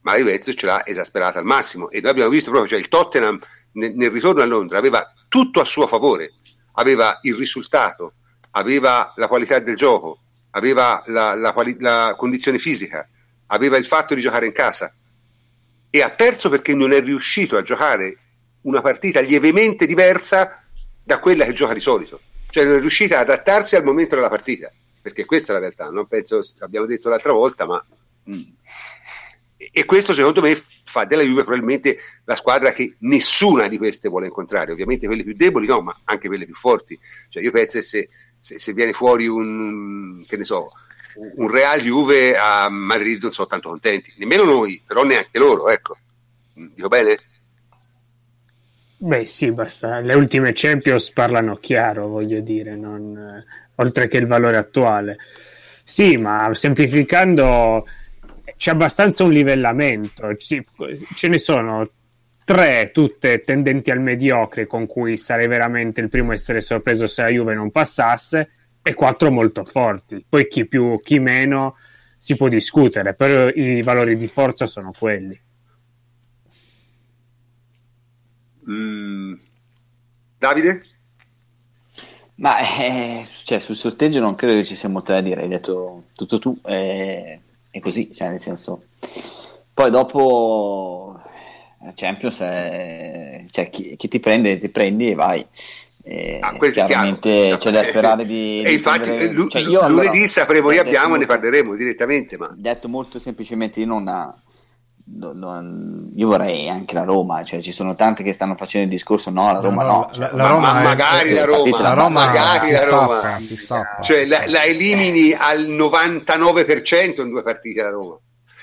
ma la Juventus ce l'ha esasperata al massimo. E noi abbiamo visto proprio, cioè il Tottenham nel, nel ritorno a Londra aveva tutto a suo favore, aveva il risultato, aveva la qualità del gioco, aveva la, la quali- la condizione fisica, aveva il fatto di giocare in casa. E ha perso perché non è riuscito a giocare una partita lievemente diversa da quella che gioca di solito, cioè non è riuscita ad adattarsi al momento della partita, perché questa è la realtà, non penso, abbiamo detto l'altra volta, ma mm. e questo secondo me fa della Juve probabilmente la squadra che nessuna di queste vuole incontrare, ovviamente quelle più deboli no, ma anche quelle più forti, cioè io penso che se, se, se viene fuori un, che ne so, un Real Juve a Madrid non sono tanto contenti, nemmeno noi, però neanche loro, ecco. Dico bene? Beh, sì, basta. Le ultime Champions parlano chiaro, voglio dire, non, eh, oltre che il valore attuale. Sì, ma semplificando c'è abbastanza un livellamento. Ce ne sono tre, tutte tendenti al mediocre, con cui sarei veramente il primo a essere sorpreso se la Juve non passasse, e quattro molto forti. Poi chi più, chi meno si può discutere, però i valori di forza sono quelli. Mm. Davide? Ma eh, cioè, sul sorteggio non credo che ci sia molto da dire, hai detto tutto tu, eh, è così, cioè, nel senso. Poi dopo la Champions, è- cioè, chi, chi ti prende, ti prendi e vai. Eh, Ah, questo è chiaramente chiaro. c'è da sperare di... E infatti eh, lu- cioè, io, allora, lunedì sapremo chi detto abbiamo, ne molto- parleremo direttamente, ma Detto molto semplicemente, io non, non- non- io vorrei anche la Roma, cioè ci sono tanti che stanno facendo il discorso no, la Roma No, no. no, cioè, la, la ma- Roma ma magari è- la Roma, la Roma magari si la Roma. si cioè, si la, la elimini al 99% in due partite la Roma.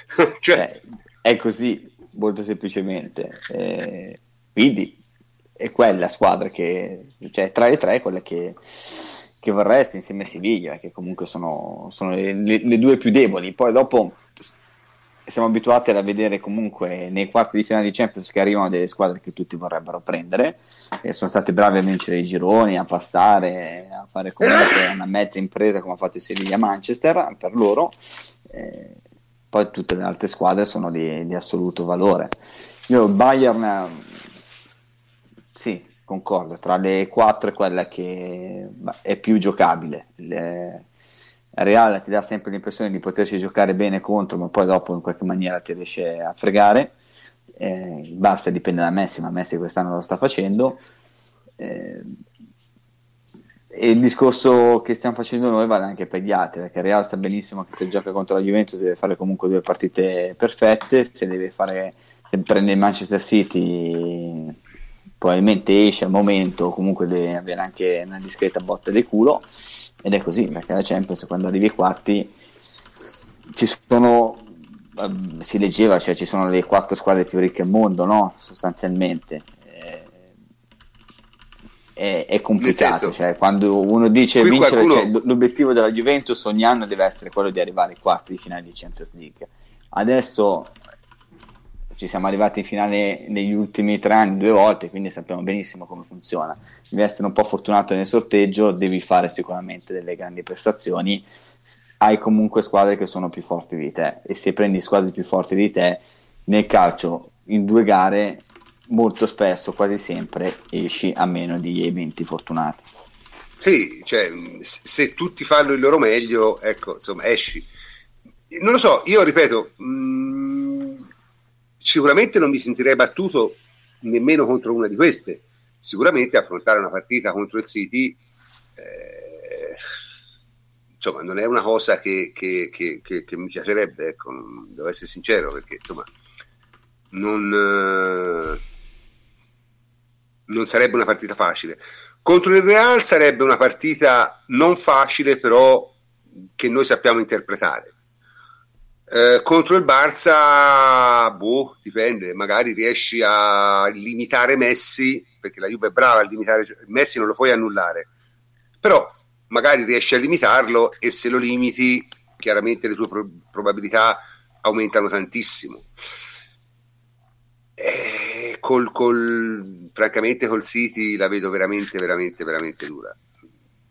cioè, Cioè, è così, molto semplicemente. Eh, quindi è quella squadra che, cioè tra le tre, quella che, che vorresti insieme a Siviglia, che comunque sono, sono le, le, due più deboli. Poi dopo siamo abituati a vedere comunque nei quarti di finale di Champions che arrivano delle squadre che tutti vorrebbero prendere e sono stati bravi a vincere i gironi, a passare, a fare comunque una mezza impresa come ha fatto il Siviglia Manchester per loro. Eh, poi tutte le altre squadre sono di, di assoluto valore. Io Bayern sì, concordo, tra le quattro è quella che è più giocabile. Le, Real ti dà sempre l'impressione di potersi giocare bene contro, ma poi dopo in qualche maniera ti riesce a fregare. Eh, il Barça dipende da Messi, ma Messi quest'anno lo sta facendo. Eh, e il discorso che stiamo facendo noi vale anche per gli altri, perché Real sa benissimo che se gioca contro la Juventus deve fare comunque due partite perfette, se deve fare se prende il Manchester City probabilmente esce al momento, comunque deve avere anche una discreta botta di culo ed è così, perché la Champions quando arrivi ai quarti ci sono, ehm, si leggeva, cioè ci sono le quattro squadre più ricche al mondo, no? Sostanzialmente. Eh, è, è, complicato, cioè, quando uno dice vincere, qualcuno... cioè, l'obiettivo della Juventus ogni anno deve essere quello di arrivare ai quarti di finale di Champions League. Adesso ci siamo arrivati in finale negli ultimi tre anni due volte, quindi sappiamo benissimo come funziona. Devi essere un po' fortunato nel sorteggio, devi fare sicuramente delle grandi prestazioni, hai comunque squadre che sono più forti di te e se prendi squadre più forti di te nel calcio in due gare molto spesso, quasi sempre, esci a meno di eventi fortunati. Sì, cioè, se tutti fanno il loro meglio, ecco, insomma, esci. Non lo so, io ripeto, mh, mm, sicuramente non mi sentirei battuto nemmeno contro una di queste. Sicuramente affrontare una partita contro il City eh, insomma, non è una cosa che, che, che, che mi piacerebbe, ecco, devo essere sincero, perché insomma, non, eh, non sarebbe una partita facile. Contro il Real sarebbe una partita non facile, però che noi sappiamo interpretare eh, contro il Barça, boh, dipende, magari riesci a limitare Messi, perché la Juve è brava a limitare Messi, non lo puoi annullare, però magari riesci a limitarlo e se lo limiti, chiaramente le tue pro- probabilità aumentano tantissimo. Eh, col, col, francamente col City la vedo veramente, veramente, veramente dura,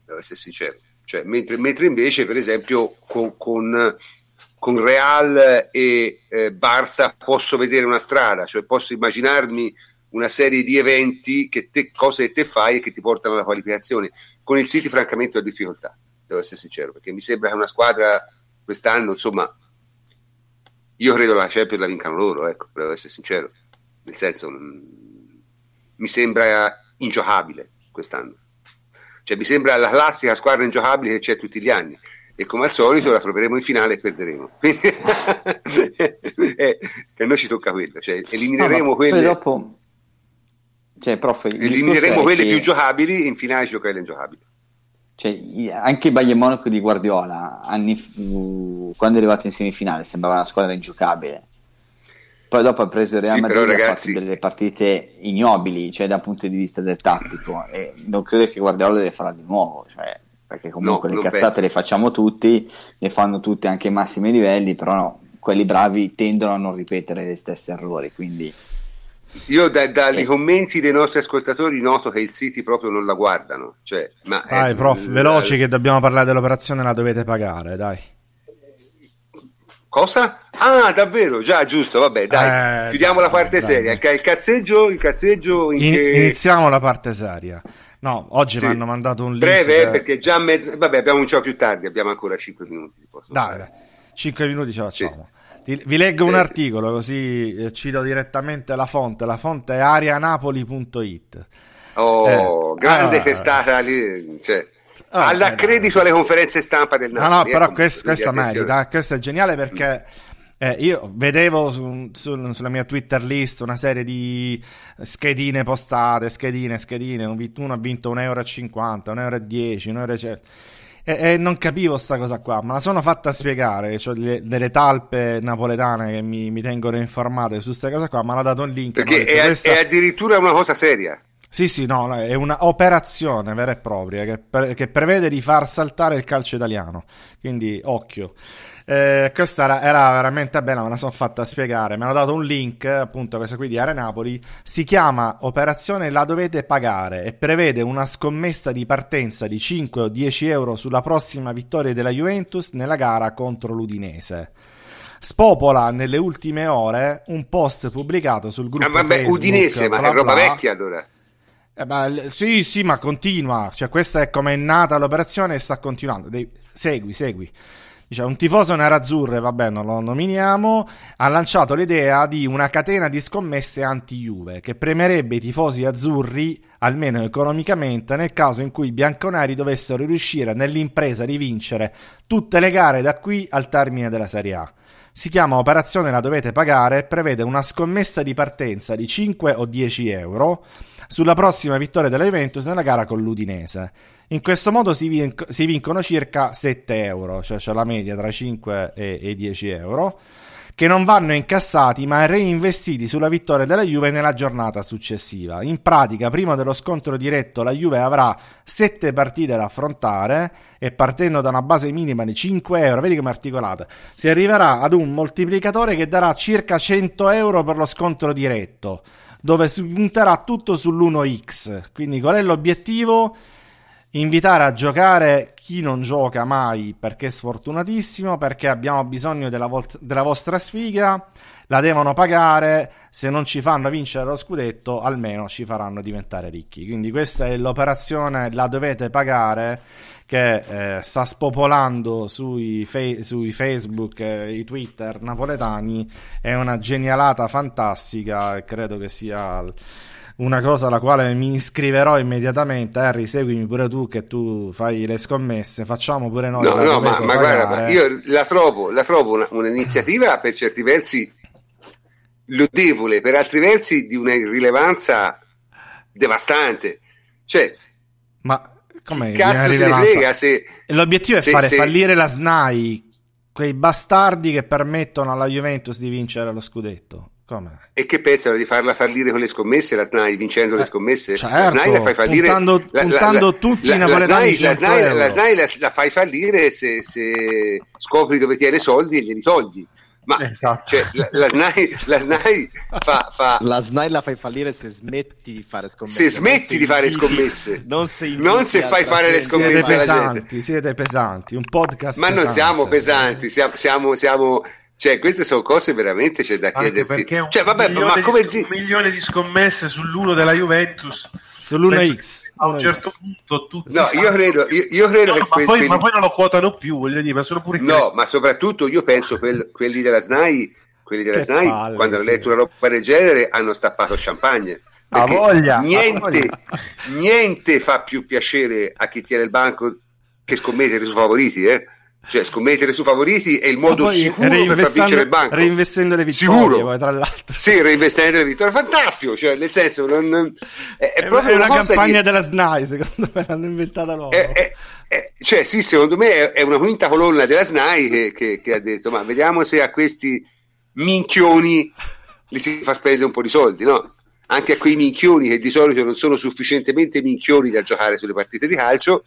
devo essere sincero. Cioè, mentre, mentre invece, per esempio, con, con con Real e eh, Barça posso vedere una strada, cioè posso immaginarmi una serie di eventi che te, cose che te fai e che ti portano alla qualificazione. Con il City francamente ho difficoltà, devo essere sincero, perché mi sembra che una squadra quest'anno, insomma, io credo la Champions la vincano loro, ecco, devo essere sincero, nel senso mi sembra ingiocabile quest'anno. Cioè mi sembra la classica squadra ingiocabile che c'è tutti gli anni e come al solito la troveremo in finale e perderemo. eh, a noi ci tocca quello, cioè elimineremo no, quelle, dopo... cioè, prof, elimineremo quelle che... più giocabili e in finale ci giocheremo ingiocabili. Cioè, anche il Bayern Monaco di Guardiola, anni, quando è arrivato in semifinale, sembrava una squadra ingiocabile. Poi dopo ha preso il Real sì, Madrid e ragazzi... ha fatto delle partite ignobili, cioè dal punto di vista del tattico. E non credo che Guardiola deve farla di nuovo. Cioè, perché comunque no, le cazzate penso. le facciamo tutti, le fanno tutti anche ai massimi livelli, però no, quelli bravi tendono a non ripetere gli stessi errori, quindi... Io da, dai eh. commenti dei nostri ascoltatori noto che il City proprio non la guardano. Cioè, ma dai, è, prof, l- veloci che dobbiamo parlare dell'operazione, la dovete pagare, dai. Cosa? Ah, davvero? Già, giusto, vabbè, dai. Eh, Chiudiamo dai, la parte dai, seria. Dai. Il cazzeggio, il cazzeggio in in, che... Iniziamo la parte seria. No, oggi sì. mi hanno mandato un link. Breve, per... perché già mezzo. Vabbè, abbiamo un più tardi, abbiamo ancora 5 minuti. Dai, dai, 5 minuti ce la facciamo. Sì. Vi leggo un articolo così eh, cito direttamente la fonte. La fonte è arianapoli.it. Oh, eh, grande ah, testata lì. Cioè, ah, alla credito alle conferenze stampa del Napoli. No, no, però quest, questa merita. Questo è geniale perché. Mm eh, io vedevo su, su, sulla mia Twitter list una serie di schedine postate, schedine, schedine. Uno ha vinto 1,50 euro, 1,10 euro, 1,10 euro. E, e, non capivo sta cosa qua, ma la sono fatta spiegare. Cioè le, delle talpe napoletane che mi, mi tengono informate su questa cosa qua. Mi hanno dato un link. Perché detto, è, questa... è, addirittura una cosa seria. Sì, sì, no, è un'operazione vera e propria che, pre- che, prevede di far saltare il calcio italiano. Quindi, occhio. Eh, questa era, era, veramente bella, me la sono fatta spiegare. Mi hanno dato un link, appunto, questa qui di Are Napoli. Si chiama Operazione La dovete pagare e prevede una scommessa di partenza di 5 o 10 euro sulla prossima vittoria della Juventus nella gara contro l'Udinese spopola nelle ultime ore un post pubblicato sul gruppo. Ma vabbè, Facebook, Udinese, ma è roba vecchia allora. Eh, ma, sì, sì, ma continua. Cioè, questa è come è nata l'operazione e sta continuando. Devi... Segui, segui. Dice, un tifoso nerazzurro, vabbè, non lo nominiamo, ha lanciato l'idea di una catena di scommesse anti-Juve che premerebbe i tifosi azzurri, almeno economicamente, nel caso in cui i bianconeri dovessero riuscire nell'impresa di vincere tutte le gare da qui al termine della Serie A. Si chiama Operazione La dovete pagare e prevede una scommessa di partenza di 5 o 10 euro sulla prossima vittoria della Juventus nella gara con l'Udinese. In questo modo si, vinc- si vincono circa 7 euro, cioè c'è la media tra 5 e, e 10 euro che non vanno incassati ma reinvestiti sulla vittoria della Juve nella giornata successiva. In pratica, prima dello scontro diretto, la Juve avrà 7 partite da affrontare e partendo da una base minima di 5 euro, vedi come articolata, si arriverà ad un moltiplicatore che darà circa 100 euro per lo scontro diretto, dove si punterà tutto sull'1x. Quindi qual è l'obiettivo? Invitare a giocare chi non gioca mai perché è sfortunatissimo, perché abbiamo bisogno della, volt- della, vostra sfiga, la devono pagare, se non ci fanno vincere lo scudetto almeno ci faranno diventare ricchi. Quindi questa è l'operazione, la dovete pagare che eh, sta spopolando sui, fe- sui Facebook e i Twitter napoletani, è una genialata fantastica credo che sia una cosa alla quale mi iscriverò immediatamente. Harry, seguimi pure tu che tu fai le scommesse, facciamo pure noi. No, no, ma, ma guarda, io la trovo, la trovo una, un'iniziativa per certi versi lodevole, per altri versi di una rilevanza devastante. Cioè, ma come cazzo se ne frega se... L'obiettivo è se, fare se... fallire la SNAI, quei bastardi che permettono alla Juventus di vincere lo scudetto. Come? E che pensano di farla fallire con le scommesse la SNAI vincendo eh, le scommesse? Certo, la SNAI la fai fallire puntando, la, puntando la, tutti la, i napoletani la SNAI, la, SNAI la, la, fai fallire se, se, scopri dove tiene i soldi e glieli togli. Ma esatto. cioè, la, SNAI, la SNAI fa, fa, La SNAI la fai fallire se smetti di fare scommesse. Se smetti di fare scommesse. non se, non se fai fare le scommesse siete pesanti, siete pesanti, un podcast Ma pesante. non siamo pesanti, siamo, siamo, siamo cioè, queste sono cose veramente c'è da chiedersi. Cioè, vabbè, ma come di, un milione di scommesse sull'uno della Juventus. Sull'1x a un certo punto tutti no io credo, io, io credo no, che ma, que- poi, quelli... ma, poi, non lo quotano più voglio dire ma sono pure no ma soprattutto io penso che quelli della SNAI quelli della SNAI palle, quando hanno letto una roba del genere hanno stappato champagne. A voglia, niente, a voglia. niente fa più piacere a chi tiene il banco che scommettere sui favoriti eh cioè, scommettere su favoriti è il modo sicuro per far vincere il banco. Reinvestendo le vittorie, sicuro. Poi, tra l'altro. Sì, reinvestendo le vittorie, fantastico. Cioè, nel senso, non, è, è, proprio una, una campagna di... della SNAI, secondo me l'hanno inventata loro. È, è, è, cioè, sì, secondo me è, una quinta colonna della SNAI che, che, che ha detto: Ma vediamo se a questi minchioni li si fa spendere un po' di soldi, no? Anche a quei minchioni che di solito non sono sufficientemente minchioni da giocare sulle partite di calcio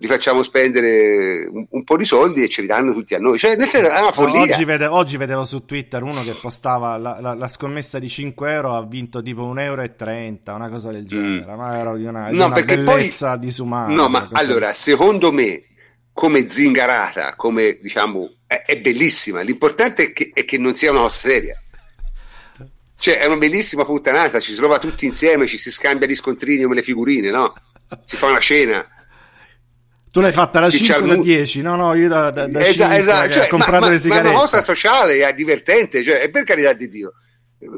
li facciamo spendere un, un, po' di soldi e ce li danno tutti a noi. Cioè, nel senso, è una follia. Oggi, vede, oggi vedevo su Twitter uno che postava la, la, la, scommessa di 5 euro ha vinto tipo 1,30 euro, una cosa del genere. Mm. Ma era di una, no, una bellezza poi, disumana. No, ma allora, secondo me, come zingarata, come diciamo, è, è bellissima. L'importante è che, è che non sia una cosa seria. Cioè, è una bellissima puttanata, ci si trova tutti insieme, ci si scambia gli scontrini come le figurine, no? Si fa una cena tu l'hai fatta da 5 da 10, no, no, io da, da, da esatto, 5 esatto. Cioè, comprato ma, le sigarette. Ma è una cosa sociale, è divertente, cioè, è per carità di Dio.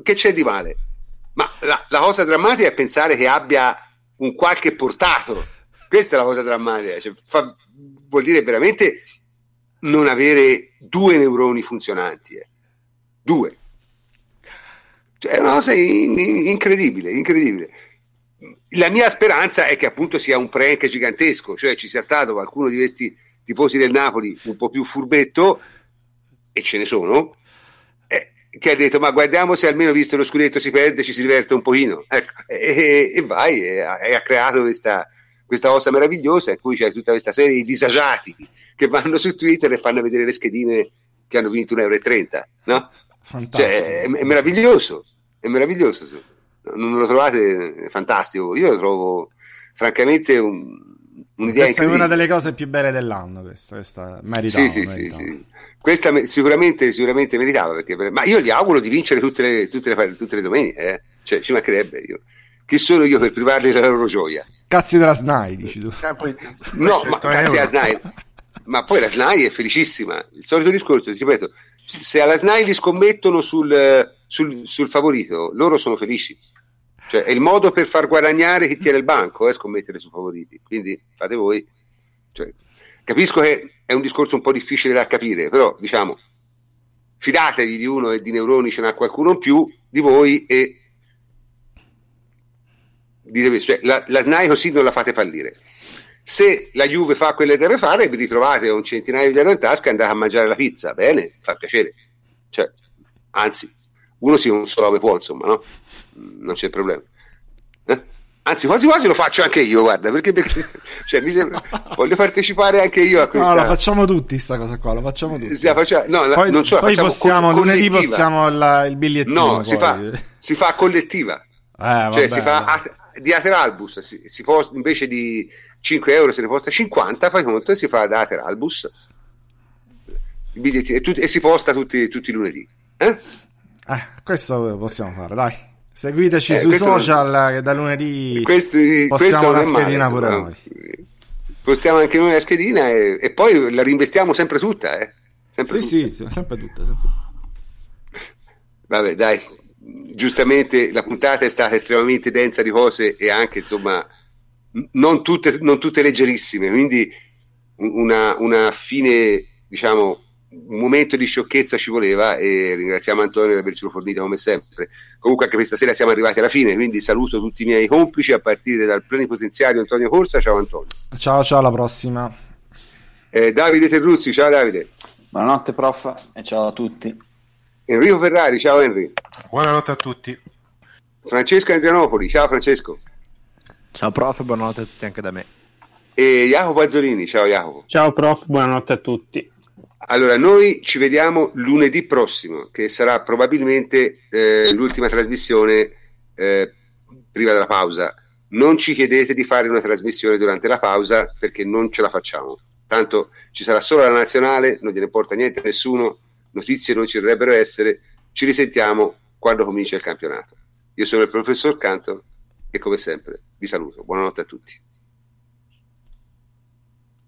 Che c'è di male? Ma la, la cosa drammatica è pensare che abbia un qualche portato. Questa è la cosa drammatica. Cioè, fa, vuol dire veramente non avere due neuroni funzionanti. Eh. Due. Cioè, è una cosa in, in, incredibile, incredibile la mia speranza è che appunto sia un prank gigantesco, cioè ci sia stato qualcuno di questi tifosi del Napoli un po' più furbetto, e ce ne sono, eh, che ha detto ma guardiamo se almeno visto lo scudetto si perde ci si diverte un pochino. Ecco, e, e, vai e, e, ha creato questa, questa ossa meravigliosa in cui c'è tutta questa serie di disagiati che vanno su Twitter e fanno vedere le schedine che hanno vinto 1,30 euro no? Cioè, è, è, meraviglioso è meraviglioso non lo trovate? Fantastico. Io lo trovo francamente un, un'idea questa è una delle cose più belle dell'anno questa, questa meritava, sì, sì, sì, sì, questa sicuramente, sicuramente meritava perché, ma io gli auguro di vincere tutte le, tutte le, tutte le domeniche eh? cioè ci mancherebbe io. Chi sono io per privarli della loro gioia? Cazzi della SNAI dici tu. Eh, poi, no ma cazzi della SNAI. Ma poi la SNAI è felicissima. Il solito discorso ti ripeto se alla SNAI li scommettono sul, sul, sul favorito loro sono felici cioè, è il modo per far guadagnare chi tiene il banco, eh, scommettere su favoriti. Quindi fate voi. Cioè, capisco che è un discorso un po' difficile da capire, però diciamo, fidatevi di uno e di neuroni ce n'ha qualcuno in più di voi e dite, cioè, la, la SNAI così non la fate fallire. Se la Juve fa quello che deve fare, vi ritrovate un centinaio di euro in tasca e andate a mangiare la pizza. Bene, fa piacere. Cioè, anzi, uno si un solo può, insomma, no? Non c'è problema. Eh? Anzi, quasi quasi lo faccio anche io, guarda, perché, perché cioè, mi sembra, voglio partecipare anche io a questa... No, la facciamo tutti sta cosa qua, lo facciamo tutti. Sì, faccia... no, poi, non so, poi possiamo, lunedì possiamo la, il bigliettino. No, si fa, si fa, collettiva. Eh, cioè, si fa a, di Ateralbus, si, si posta, invece di 5 euro se ne posta 50, fai conto, e si fa da Ateralbus e, e, si posta tutti, tutti i lunedì. Eh? Eh, questo possiamo fare, dai. Seguiteci eh, sui social non... che da lunedì questo, postiamo la schedina male, pure no? noi. Postiamo anche noi la schedina e, e poi la reinvestiamo sempre tutta, eh? Sempre sì, tutta. sì, sempre tutta, sempre. Vabbè, dai. Giustamente la puntata è stata estremamente densa di cose e anche, insomma, non tutte, non tutte leggerissime, quindi una, una fine, diciamo, un momento di sciocchezza ci voleva e ringraziamo Antonio di avercelo fornito come sempre. Comunque anche questa sera siamo arrivati alla fine, quindi saluto tutti i miei complici a partire dal plenipotenziario Antonio Corsa. Ciao Antonio. Ciao, ciao, alla prossima. Eh, Davide Terruzzi, ciao Davide. Buonanotte prof e ciao a tutti. Enrico Ferrari, ciao Henry. Buonanotte a tutti. Francesco Andrianopoli, ciao Francesco. Ciao prof, buonanotte a tutti anche da me. E Jacopo Azzolini, ciao Jacopo. Ciao prof, buonanotte a tutti. Allora, noi ci vediamo lunedì prossimo, che sarà probabilmente eh, l'ultima trasmissione eh, prima della pausa. Non ci chiedete di fare una trasmissione durante la pausa perché non ce la facciamo. Tanto ci sarà solo la nazionale, non gliene importa niente a nessuno, notizie non ci dovrebbero essere. Ci risentiamo quando comincia il campionato. Io sono il professor Canto e come sempre vi saluto. Buonanotte a tutti.